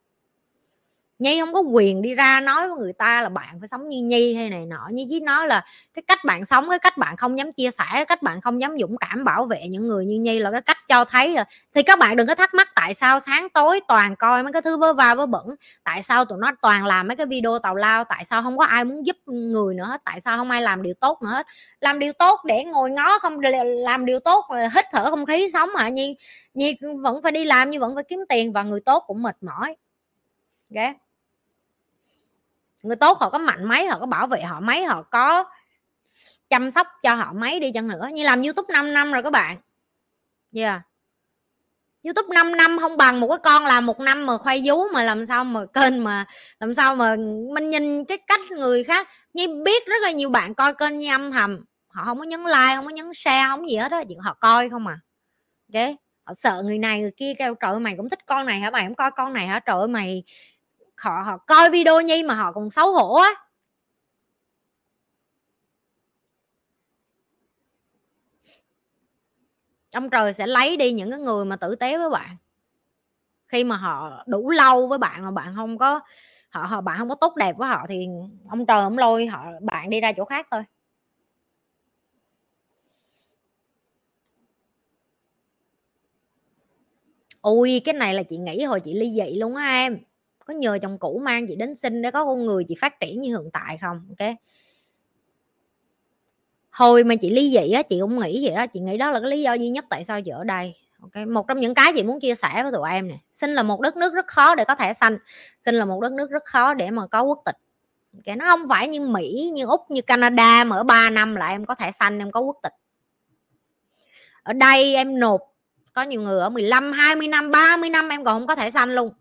Nhi không có quyền đi ra nói với người ta là bạn phải sống như nhi hay này nọ. Như chỉ nói là cái cách bạn sống, cái cách bạn không dám chia sẻ, cái cách bạn không dám dũng cảm bảo vệ những người như nhi là cái cách cho thấy là thì các bạn đừng có thắc mắc tại sao sáng tối toàn coi mấy cái thứ vớ va vớ bẩn tại sao tụi nó toàn làm mấy cái video tào lao, tại sao không có ai muốn giúp người nữa hết, tại sao không ai làm điều tốt nữa hết. Làm điều tốt để ngồi ngó không làm điều tốt hít thở không khí sống hả nhi? Nhi vẫn phải đi làm nhưng vẫn phải kiếm tiền và người tốt cũng mệt mỏi. Okay người tốt họ có mạnh mấy họ có bảo vệ họ mấy họ có chăm sóc cho họ mấy đi chăng nữa. Như làm youtube 5 năm rồi các bạn. Yeah. Youtube 5 năm không bằng một cái con làm một năm mà khoai vú mà làm sao mà kênh mà làm sao mà mình nhìn cái cách người khác. Như biết rất là nhiều bạn coi kênh như âm thầm họ không có nhấn like không có nhấn share không gì hết đó chỉ họ coi không à. Ok? Họ sợ người này người kia kêu trời ơi, mày cũng thích con này hả? Mày không coi con này hả? Trời ơi mày họ họ coi video nhi mà họ còn xấu hổ á. Ông trời sẽ lấy đi những cái người mà tử tế với bạn. Khi mà họ đủ lâu với bạn mà bạn không có, họ họ, bạn không có tốt đẹp với họ thì ông trời ông lôi họ, bạn đi ra chỗ khác thôi. Ui, cái này là chị nghĩ hồi chị ly dị luôn á em có nhờ chồng cũ mang chị đến sinh để có con người chị phát triển như hiện tại không? Ok. Hồi mà chị ly dị á, chị cũng nghĩ vậy đó, chị nghĩ đó là cái lý do duy nhất tại sao chị ở đây. Ok, một trong những cái chị muốn chia sẻ với tụi em nè sinh là một đất nước rất khó để có thể xanh sinh là một đất nước rất khó để mà có quốc tịch. Okay. nó không phải như mỹ, như úc, như canada mà ở 3 năm là em có thể xanh em có quốc tịch. Ở đây em nộp, có nhiều người ở 15 20 năm 30 năm em còn không có thể xanh luôn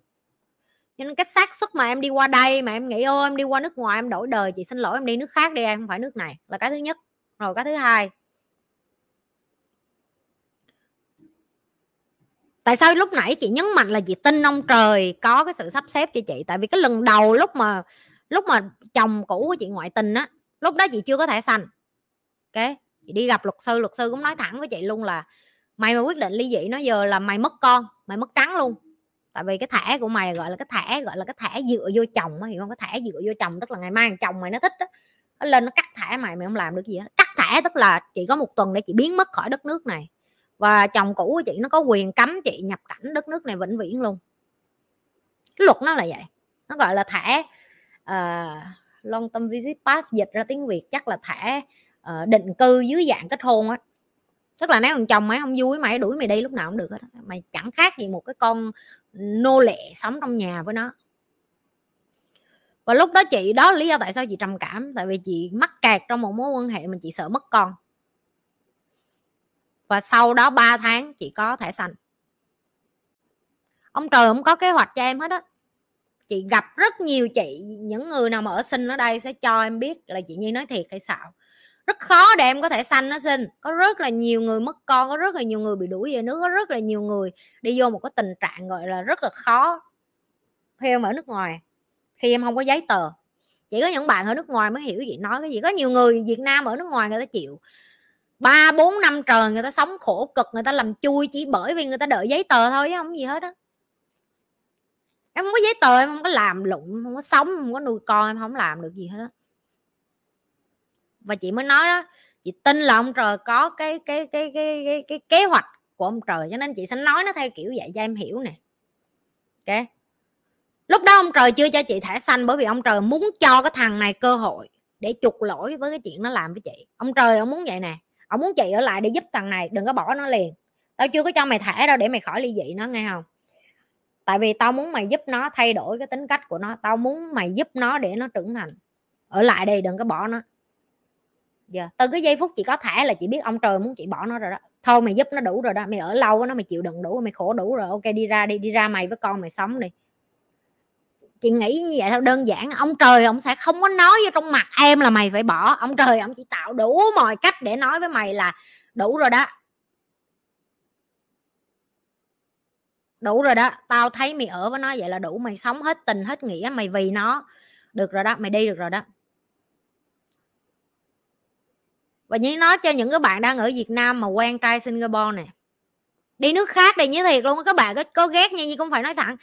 cho nên cái xác suất mà em đi qua đây mà em nghĩ ô em đi qua nước ngoài em đổi đời, chị xin lỗi, em đi nước khác đi, em không phải nước này. Là cái thứ nhất. Rồi cái thứ hai. Tại sao lúc nãy chị nhấn mạnh là chị tin ông trời có cái sự sắp xếp cho chị? Tại vì cái lần đầu lúc mà lúc mà chồng cũ của chị ngoại tình á, lúc đó chị chưa có thể sanh ok chị đi gặp luật sư luật sư cũng nói thẳng với chị luôn là, mày mà quyết định ly dị nó giờ là mày mất con, mày mất trắng luôn tại vì cái thẻ của mày gọi là cái thẻ gọi là cái thẻ dựa vô chồng hiểu không? Cái thẻ dựa vô chồng tức là ngày mai chồng mày nó thích đó nó lên nó cắt thẻ mày mày không làm được gì hết. Cắt thẻ tức là chị có một tuần để chị biến mất khỏi đất nước này. Và chồng cũ của chị nó có quyền cấm chị nhập cảnh đất nước này vĩnh viễn luôn. Cái luật nó là vậy. Nó gọi là thẻ uh, long term visit pass dịch ra tiếng việt chắc là thẻ uh, định cư dưới dạng kết hôn á. Tức là nếu thằng chồng mày không vui mày đuổi mày đi lúc nào cũng được hết mày chẳng khác gì một cái con nô lệ sống trong nhà với nó. Và lúc đó chị, đó là lý do tại sao chị trầm cảm, tại vì chị mắc kẹt trong một mối quan hệ mà chị sợ mất con. Và sau đó 3 tháng chị có thẻ xanh. Ông trời không có kế hoạch cho em hết á. Chị gặp rất nhiều chị, những người nào mà ở sinh ở đây sẽ cho em biết là chị nhi nói thiệt hay sao rất khó để em có thể sanh nó sinh. Có rất là nhiều người mất con, có rất là nhiều người bị đuổi về nước, có rất là nhiều người đi vô một cái tình trạng gọi là rất là khó khi em ở nước ngoài. Khi em không có giấy tờ. Chỉ có những bạn ở nước ngoài mới hiểu gì nói cái gì. Có nhiều người việt nam ở nước ngoài người ta chịu. Ba, bốn năm trời người ta sống khổ cực, người ta làm chui chỉ bởi vì người ta đợi giấy tờ thôi chứ không gì hết á. Em không có giấy tờ, em không có làm lụng không có sống không có nuôi con, em không làm được gì hết á và chị mới nói đó chị tin là ông trời có cái cái cái cái cái, cái kế hoạch của ông trời cho nên chị sẽ nói nó theo kiểu vậy cho em hiểu nè. Ok? Lúc đó ông trời chưa cho chị thẻ xanh bởi vì ông trời muốn cho cái thằng này cơ hội để trục lỗi với cái chuyện nó làm với chị. Ông trời ông muốn vậy nè ông muốn chị ở lại để giúp thằng này đừng có bỏ nó liền. Tao chưa có cho mày thẻ đâu để mày khỏi ly dị nó nghe không? Tại vì tao muốn mày giúp nó thay đổi cái tính cách của nó tao muốn mày giúp nó để nó trưởng thành. Ở lại đây đừng có bỏ nó giờ yeah. từ cái giây phút chị có thẻ là chị biết, ông trời muốn chị bỏ nó rồi đó. Thôi mày giúp nó đủ rồi đó, mày ở lâu nó mày chịu đựng đủ, mày khổ đủ rồi, ok, đi ra đi đi ra mày với con mày sống đi. Chị nghĩ như vậy thôi, đơn giản, ông trời ông sẽ không có nói vô trong mặt em là mày phải bỏ. Ông trời ông chỉ tạo đủ mọi cách để nói với mày là đủ rồi đó. Đủ rồi đó, tao thấy mày ở với nó vậy là đủ, mày sống hết tình, hết nghĩa, mày vì nó được rồi đó, mày đi được rồi đó. Và như nói cho những cái bạn đang ở Việt Nam mà quen trai Singapore nè. Đi nước khác đi như thiệt luôn các bạn có, có ghét nha nhưng cũng phải nói thẳng.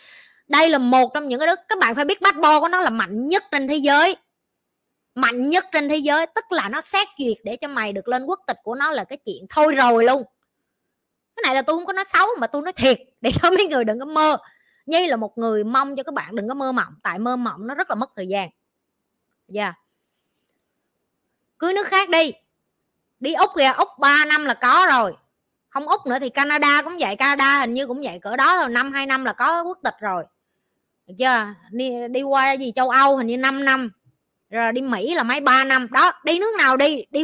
Đây là một trong những cái đất các bạn phải biết bát bo của nó là mạnh nhất trên thế giới. Mạnh nhất trên thế giới tức là nó xét duyệt để cho mày được lên quốc tịch của nó là cái chuyện thôi rồi luôn. Cái này là tôi không có nói xấu mà tôi nói thiệt để cho mấy người đừng có mơ. Như là một người mong cho các bạn đừng có mơ mộng tại mơ mộng nó rất là mất thời gian. Dạ yeah. cưới nước khác đi đi úc kìa úc 3 năm là có rồi. Không úc nữa thì canada cũng vậy canada hình như cũng vậy cỡ đó rồi năm hai năm là có quốc tịch rồi. Được chưa? Đi, đi qua gì châu âu hình như 5 năm rồi đi mỹ là mấy ba năm. Đó đi nước nào đi đi.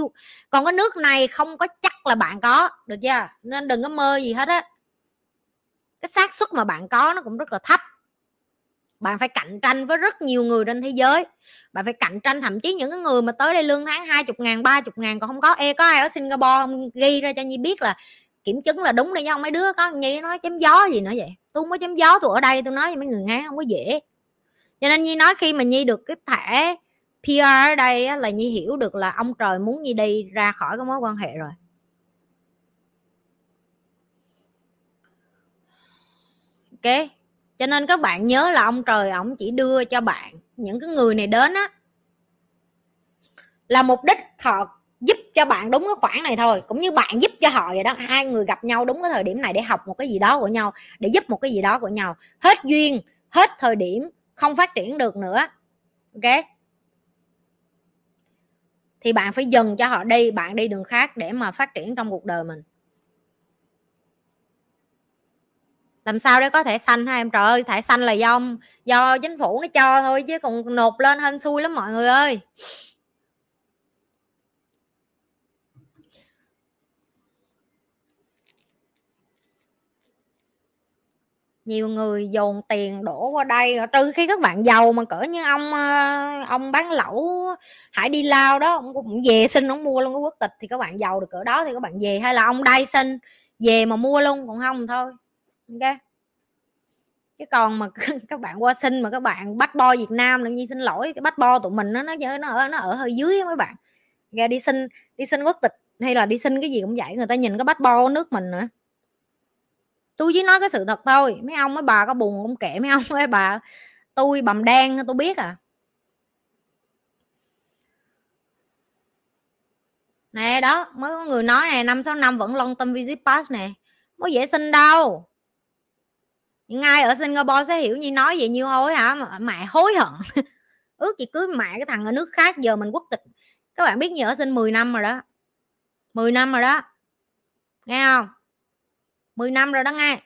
Còn cái nước này không có chắc là bạn có được chưa? Nên đừng có mơ gì hết á. Cái xác suất mà bạn có nó cũng rất là thấp bạn phải cạnh tranh với rất nhiều người trên thế giới. Bạn phải cạnh tranh thậm chí những cái người mà tới đây lương tháng hai chục ngàn ba chục ngàn còn không có e có ai ở Singapore không? Ghi ra cho Nhi biết là kiểm chứng là đúng đây không mấy đứa có Nhi nói chém gió gì nữa vậy. Tôi không có chém gió tôi ở đây tôi nói với mấy người nghe không có dễ. Cho nên Nhi nói khi mà Nhi được cái thẻ PR ở đây á, là Nhi hiểu được là ông trời muốn Nhi đi ra khỏi cái mối quan hệ rồi. Ok? Cho nên các bạn nhớ là ông trời ổng chỉ đưa cho bạn những cái người này đến á, là mục đích họ giúp cho bạn đúng cái khoản này thôi. Cũng như bạn giúp cho họ vậy đó, hai người gặp nhau đúng cái thời điểm này để học một cái gì đó của nhau, để giúp một cái gì đó của nhau. Hết duyên, hết thời điểm, không phát triển được nữa. Ok? Thì bạn phải dần cho họ đi, bạn đi đường khác để mà phát triển trong cuộc đời mình. Làm sao để có thể xanh ha em? Trời ơi thẻ xanh là do do chính phủ nó cho thôi chứ còn nộp lên hên xui lắm mọi người ơi. Nhiều người dồn tiền đổ qua đây trừ khi các bạn giàu mà cỡ như ông ờ, ông bán lẩu hải đi lao đó, ông cũng về xin ông mua luôn cái quốc tịch. Thì các bạn giàu được cỡ đó thì các bạn về, hay là ông đây xin về mà mua luôn, còn không thôi ok. Chứ còn mà (laughs) các bạn qua xin mà các bạn bắt bo Việt Nam là nhiên xin lỗi, cái bắt bo tụi mình nó nó nó ở nó ở hơi dưới mấy bạn. Ra đi xin đi xin quốc tịch hay là đi xin cái gì cũng vậy, người ta nhìn cái bắt bo nước mình nữa. Tôi chỉ nói cái sự thật thôi, mấy ông, mấy bà có buồn cũng kệ mấy ông, (laughs) mấy bà tôi bầm đen tôi biết à. Nè, đó, mới có người nói nè, năm sáu năm vẫn long tâm visit pass nè. Có dễ xin đâu những ai ở Singapore sẽ hiểu như nói vậy như hối hả? Mẹ hối hận. (laughs) Ước gì cưới mẹ cái thằng ở nước khác, giờ mình quốc tịch. Các bạn biết như ở sinh 10 năm rồi đó. 10 năm rồi đó. Nghe không? 10 năm rồi đó nghe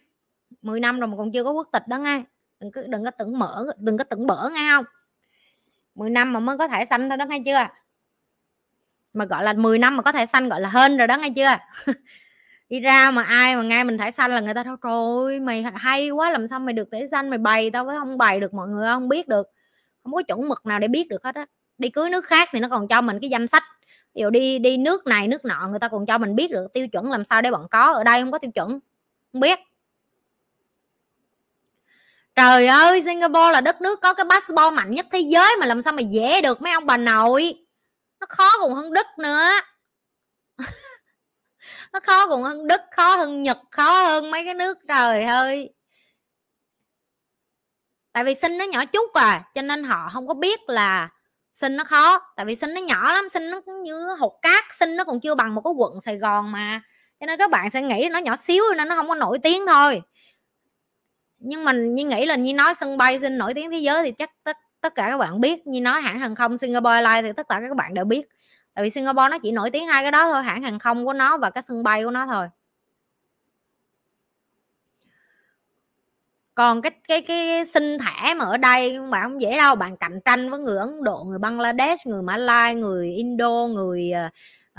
10 năm rồi mà còn chưa có quốc tịch đó nghe đừng có đừng có tưởng mở, đừng có tưởng bở nghe không? 10 năm mà mới có thể xanh thôi đó, nghe chưa? Mà gọi là 10 năm mà có thể xanh gọi là hên rồi đó, nghe chưa? (laughs) đi ra mà ai mà ngay mình thải xanh là người ta thôi trời mày hay quá, làm sao mày được thải xanh, mày bày tao với không bày được mọi người không biết được. Không có chuẩn mực nào để biết được hết á. Đi cưới nước khác thì nó còn cho mình cái danh sách. Ví dụ đi đi nước này, nước nọ, người ta còn cho mình biết được tiêu chuẩn làm sao để bọn có ở đây, không có tiêu chuẩn, không biết. Trời ơi, singapore là đất nước có cái passport mạnh nhất thế giới mà làm sao mà dễ được mấy ông bà nội. Nó khó còn hơn đức nữa nó khó còn hơn đức, khó hơn nhật, khó hơn mấy cái nước trời ơi. Tại vì sinh nó nhỏ chút à cho nên họ không có biết là sinh nó khó. Tại vì sinh nó nhỏ lắm, sinh nó cũng như hột cát, sinh nó còn chưa bằng một cái quận sài gòn mà. Cho nên các bạn sẽ nghĩ nó nhỏ xíu nên nó không có nổi tiếng thôi. Nhưng mình như nghĩ là như nói sân bay xin nổi tiếng thế giới thì chắc tất tất cả các bạn biết. Như nói hãng hàng không Singapore Airlines thì tất cả các bạn đều biết tại vì Singapore nó chỉ nổi tiếng hai cái đó thôi hãng hàng không của nó và cái sân bay của nó thôi. Còn cái cái cái sinh thẻ mà ở đây bạn không dễ đâu bạn cạnh tranh với người Ấn Độ người Bangladesh người Mã Lai người Indo người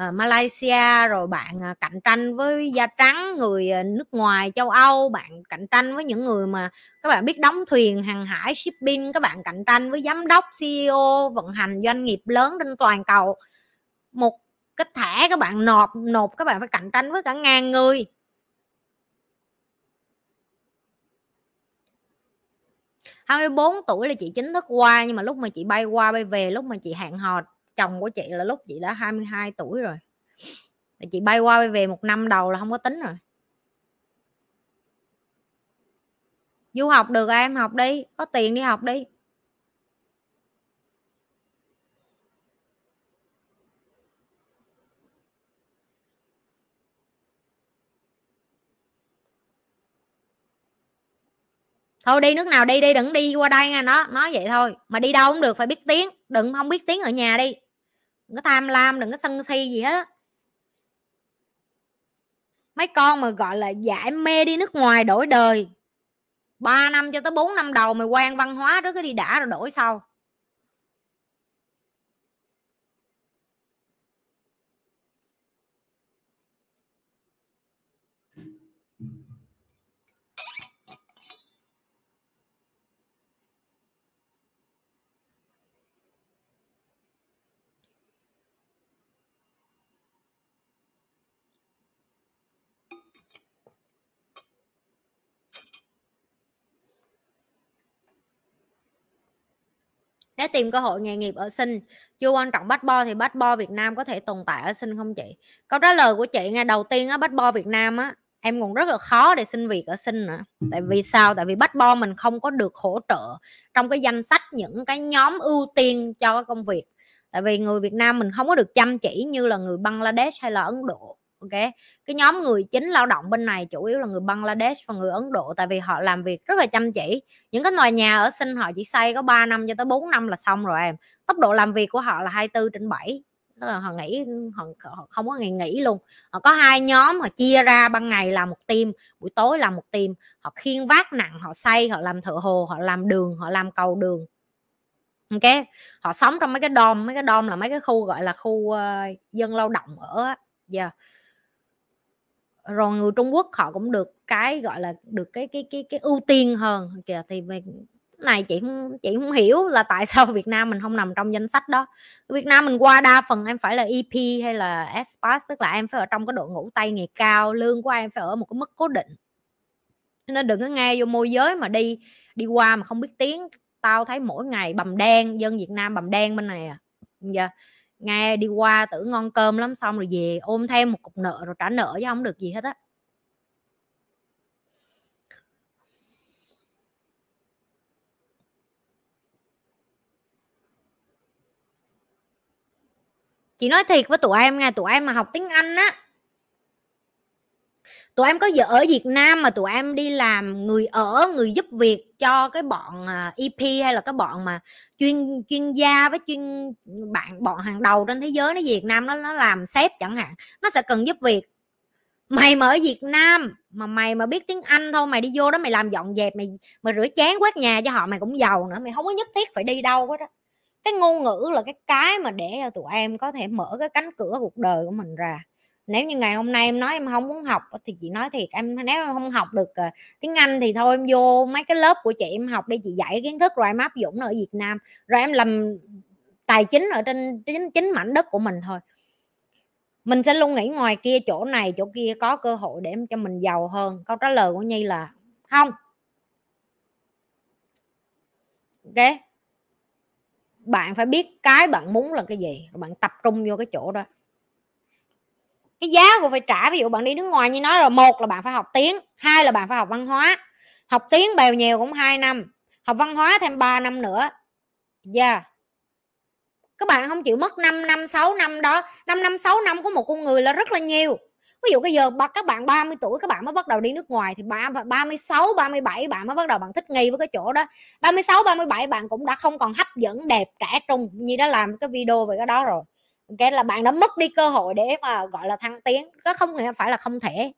uh, Malaysia rồi bạn uh, cạnh tranh với da trắng người uh, nước ngoài châu Âu bạn cạnh tranh với những người mà các bạn biết đóng thuyền hàng hải shipping các bạn cạnh tranh với giám đốc CEO vận hành doanh nghiệp lớn trên toàn cầu một cái thẻ các bạn nộp nộp các bạn phải cạnh tranh với cả ngàn người. hai mươi bốn tuổi là chị chính thức qua, nhưng mà lúc mà chị bay qua, bay về, lúc mà chị hẹn hò chồng của chị là lúc chị đã 22 tuổi rồi. Chị bay qua, bay về một năm đầu là không có tính rồi. Du học được à, em học đi, có tiền đi học đi. Thôi đi, nước nào đi đi, đừng đi qua đây nha, nó nói vậy thôi. Mà đi đâu cũng được, phải biết tiếng. Đừng không biết tiếng ở nhà đi. Đừng có tham lam, đừng có sân si gì hết á. Mấy con mà gọi là giải mê đi nước ngoài đổi đời. 3 năm cho tới 4 năm đầu mày quan văn hóa trước cái đi đã rồi đổi sau nếu tìm cơ hội nghề nghiệp ở sinh, chưa quan trọng bắt bo thì bắt bo Việt Nam có thể tồn tại ở sinh không chị? Câu trả lời của chị ngay đầu tiên á bắt bo Việt Nam á, em còn rất là khó để xin việc ở sinh nữa. Tại vì sao? Tại vì bắt bo mình không có được hỗ trợ trong cái danh sách những cái nhóm ưu tiên cho cái công việc. Tại vì người Việt Nam mình không có được chăm chỉ như là người Bangladesh hay là Ấn Độ ok? Cái nhóm người chính lao động bên này chủ yếu là người Bangladesh và người Ấn Độ tại vì họ làm việc rất là chăm chỉ. Những cái tòa nhà ở sinh họ chỉ xây có 3 năm cho tới 4 năm là xong rồi em. Tốc độ làm việc của họ là 24 trên 7 tức là họ nghỉ họ, họ không có ngày nghỉ luôn. Họ có hai nhóm họ chia ra ban ngày làm một team buổi tối làm một team. Họ khiên vác nặng họ xây họ làm thợ hồ họ làm đường họ làm cầu đường. Ok? Họ sống trong mấy cái đom mấy cái đom là mấy cái khu gọi là khu uh, dân lao động ở yeah rồi người Trung Quốc họ cũng được cái, gọi là, được cái cái cái cái ưu tiên hơn, kìa. Thì về này chị không chị không hiểu là tại sao (laughs) Việt Nam mình không nằm trong danh sách đó. Việt Nam mình qua đa phần em phải là EP hay là S pass, tức là em phải ở trong cái đội ngũ tay nghề cao, lương của em phải ở một cái mức cố định. Nên đừng có nghe vô môi giới mà đi đi qua mà không biết tiếng. Tao thấy mỗi ngày bầm đen, dân Việt Nam bầm đen bên này à. Yeah nghe đi qua tưởng ngon cơm lắm xong rồi về ôm thêm một cục nợ rồi trả nợ chứ không được gì hết á. Chị nói thiệt với tụi em nghe, tụi em mà học tiếng anh á tụi em có vợ ở Việt Nam mà tụi em đi làm người ở, người giúp việc cho cái bọn à, EP hay là cái bọn mà chuyên chuyên gia với chuyên bạn, bọn hàng đầu trên thế giới, nó Việt Nam, nó nó làm sếp chẳng hạn, nó sẽ cần giúp việc. Mày mà ở Việt Nam mà mày mà biết tiếng Anh thôi, mày đi vô đó mày làm dọn dẹp, mày mày rửa chén, quét nhà cho họ mày cũng giàu nữa, mày không có nhất thiết phải đi đâu hết đó cái ngôn ngữ là cái cái mà để cho tụi em có thể mở cái cánh cửa cuộc đời của mình ra nếu như ngày hôm nay em nói em không muốn học thì chị nói thiệt em nếu em không học được uh, tiếng Anh thì thôi em vô mấy cái lớp của chị em học đi chị dạy kiến thức rồi em áp dụng nó ở Việt Nam rồi em làm tài chính ở trên chính, chính mảnh đất của mình thôi. Mình sẽ luôn nghĩ ngoài kia chỗ này chỗ kia có cơ hội để cho mình giàu hơn. Câu trả lời của nhi là không. Ok? Bạn phải biết cái bạn muốn là cái gì bạn tập trung vô cái chỗ đó cái giá của phải trả, ví dụ bạn đi nước ngoài như nói là một là bạn phải học tiếng, hai là bạn phải học văn hóa. Học tiếng bèo nhiều cũng 2 năm, học văn hóa thêm 3 năm nữa. Dạ yeah. các bạn không chịu mất 5 năm 6 năm đó. 5 năm 6 năm của một con người là rất là nhiều. Ví dụ cái giờ các bạn 30 tuổi, các bạn mới bắt đầu đi nước ngoài thì 36 37 bạn mới bắt đầu bạn thích nghi với cái chỗ đó. 36 37 bạn cũng đã không còn hấp dẫn, đẹp, trẻ trung như đã làm cái video về cái đó rồi cái là bạn đã mất đi cơ hội để mà, gọi là, thăng tiến. Có không nghĩa phải là không thể.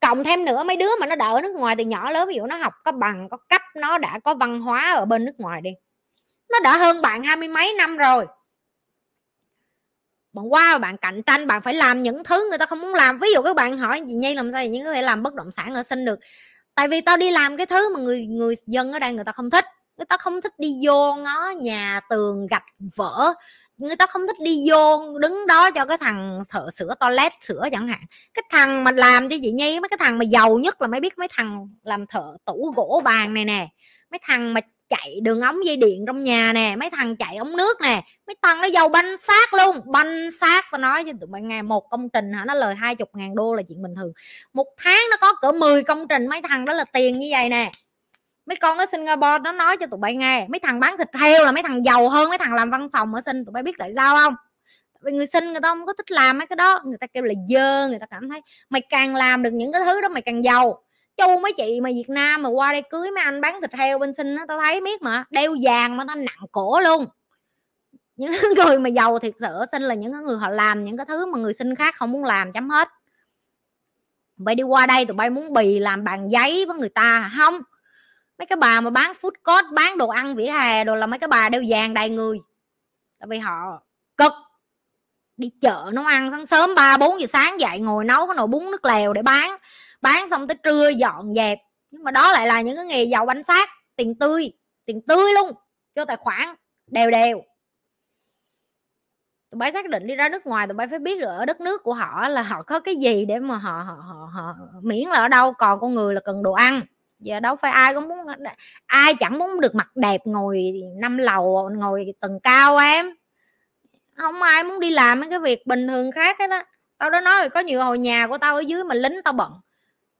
Cộng thêm nữa, mấy đứa mà nó đỡ ở nước ngoài từ nhỏ lớn, ví dụ nó học có bằng, có cấp, nó đã có văn hóa ở bên nước ngoài đi. Nó đã hơn bạn hai mươi mấy năm rồi. Bạn qua bạn cạnh tranh, bạn phải làm những thứ người ta không muốn làm. Ví dụ các bạn hỏi gì nhi làm sao những có thể làm bất động sản ở sinh được. Tại vì tao đi làm cái thứ mà người người dân ở đây người ta không thích. Người ta không thích đi vô ngó nhà, tường, gạch, vỡ người ta không thích đi vô, đứng đó cho cái thằng thợ sửa toilet sửa chẳng hạn. Cái thằng mà làm cho chị nhi, mấy cái thằng mà giàu nhất là mới biết mấy thằng làm thợ tủ gỗ bàn này nè, mấy thằng mà chạy đường ống dây điện trong nhà nè, mấy thằng chạy ống nước nè, mấy thằng nó giàu banh xác luôn, banh xác. Tao nói cho tụi bạn nghe một công trình hả, nó lời hai chục ngàn đô là chuyện bình thường. Một tháng nó có cỡ 10 công trình, mấy thằng đó là tiền như vậy nè mấy con ở Singapore nó nói cho tụi bay nghe, mấy thằng bán thịt heo là mấy thằng giàu hơn, mấy thằng làm văn phòng ở sinh tụi bay biết tại sao không? Vì người sinh người ta không có thích làm mấy cái đó, người ta kêu là dơ, người ta cảm thấy mày càng làm được những cái thứ đó mày càng giàu. Châu mấy chị mà Việt Nam mà qua đây cưới mấy anh bán thịt heo bên sinh nó tao thấy biết mà, đeo vàng mà nó nặng cổ luôn. Những (laughs) người mà giàu thiệt sự sinh là những người họ làm những cái thứ mà người sinh khác không muốn làm chấm hết. Bay đi qua đây tụi bay muốn bì làm bàn giấy với người ta không mấy cái bà mà bán food court bán đồ ăn vỉa hè đồ là mấy cái bà đeo vàng đầy người. Tại vì họ cực. Đi chợ nấu ăn sáng sớm ba bốn giờ sáng dậy ngồi nấu cái nồi bún nước lèo để bán. Bán xong tới trưa dọn dẹp. Nhưng mà đó lại là những cái nghề giàu bánh xác tiền tươi tiền tươi luôn cho tài khoản đều đều. Tụi bay xác định đi ra nước ngoài tụi bay phải biết được ở đất nước của họ là họ có cái gì để mà họ họ họ, họ miễn là ở đâu còn con người là cần đồ ăn giờ đâu phải ai cũng muốn ai chẳng muốn được mặt đẹp ngồi năm lầu, ngồi tầng cao em. Không ai muốn đi làm mấy cái việc bình thường khác hết á. Tao đã nói rồi, có nhiều hồi nhà của tao ở dưới mà lính tao bận.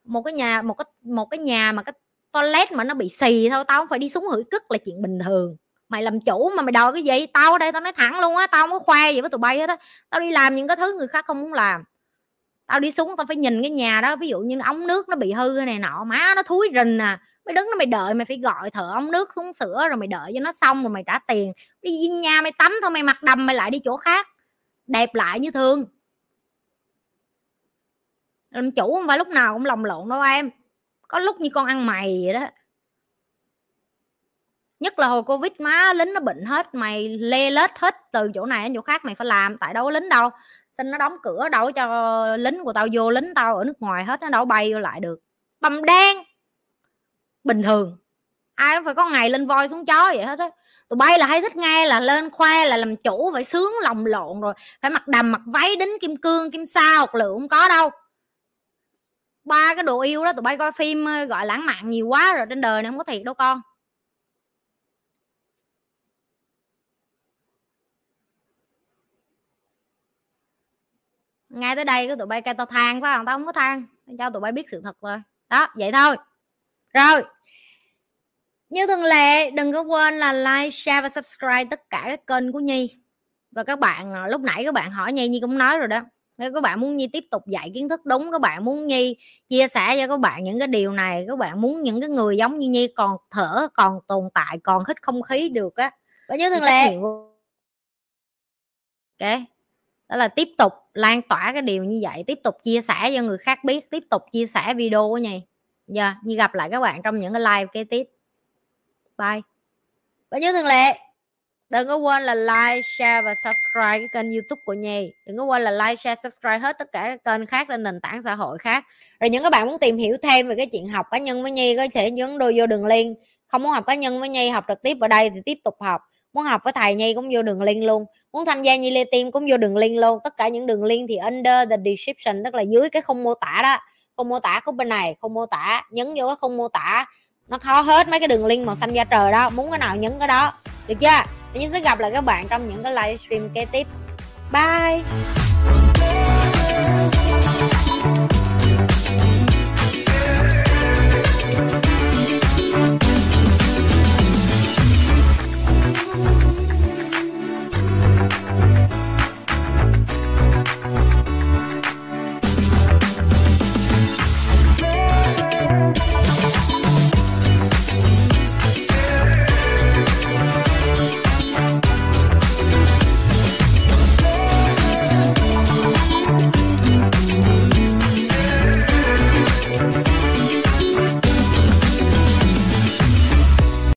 Một cái nhà, một cái một cái nhà mà cái toilet mà nó bị xì thôi, tao không phải đi xuống hửi cất là chuyện bình thường. Mày làm chủ mà mày đòi cái gì? Tao ở đây tao nói thẳng luôn á, tao không có khoe gì với tụi bay hết á. Tao đi làm những cái thứ người khác không muốn làm tao đi xuống tao phải nhìn cái nhà đó, ví dụ như ống nước nó bị hư này nọ, má nó thúi rình à. Mày đứng đó mày đợi, mày phải gọi thợ ống nước xuống sửa rồi mày đợi cho nó xong rồi mày trả tiền. Đi nhà mày tắm thôi, mày mặc đầm mày lại đi chỗ khác. Đẹp lại như thường. Làm chủ không phải lúc nào cũng lòng lộn đâu em. Có lúc như con ăn mày vậy đó. Nhất là hồi covid, má lính nó bệnh hết, mày lê lết hết từ chỗ này đến chỗ khác mày phải làm, tại đâu có lính đâu xin nó đóng cửa, đâu cho lính của tao vô lính tao ở nước ngoài hết, nó đâu bay vô lại được. Bầm đen. Bình thường. Ai cũng phải có ngày lên voi xuống chó vậy hết á. Tụi bay là hay thích nghe là lên khoe là làm chủ, phải sướng lòng lộn rồi. Phải mặc đầm, mặc váy, đính kim cương, kim sa học lượng không có đâu. Ba cái đồ yêu đó tụi bay coi phim ờ, gọi lãng mạn nhiều quá rồi trên đời này không có thiệt đâu con. Ngay tới đây cái tụi bay kêu tao than phải không? Tao không có than. Cho tụi bay biết sự thật thôi đó vậy thôi. Rồi. Như thường lệ đừng có quên là like share và subscribe tất cả các kênh của nhi. Và các bạn à, lúc nãy các bạn hỏi nhi nhi cũng nói rồi đó. Nếu các bạn muốn nhi tiếp tục dạy kiến thức đúng các bạn muốn nhi chia sẻ cho các bạn những cái điều này các bạn muốn những cái người giống như nhi còn thở còn tồn tại còn hít không khí được á. Và như thường lệ ok đó là tiếp tục lan tỏa cái điều như vậy tiếp tục chia sẻ cho người khác biết tiếp tục chia sẻ video của nhi giờ yeah, như gặp lại các bạn trong những cái live kế tiếp. Bye. Và nhớ thường lệ đừng có quên là like share và subscribe cái kênh youtube của nhi đừng có quên là like share subscribe hết tất cả các kênh khác lên nền tảng xã hội khác. Rồi những các bạn muốn tìm hiểu thêm về cái chuyện học cá nhân với nhi có thể nhấn đôi vô đường link. Không muốn học cá nhân với nhi học trực tiếp ở đây thì tiếp tục học muốn học với thầy nhi cũng vô đường link luôn. Muốn tham gia nhi lê tim cũng vô đường link luôn. Tất cả những đường link thì under the description, tức là dưới cái không mô tả đó. Không mô tả khúc bên này không mô tả, nhấn vô cái không mô tả. Nó khó hết mấy cái đường link màu xanh da trời đó. Muốn cái nào nhấn cái đó. Được chưa? Mình sẽ gặp lại các bạn trong những cái livestream kế tiếp. Bye!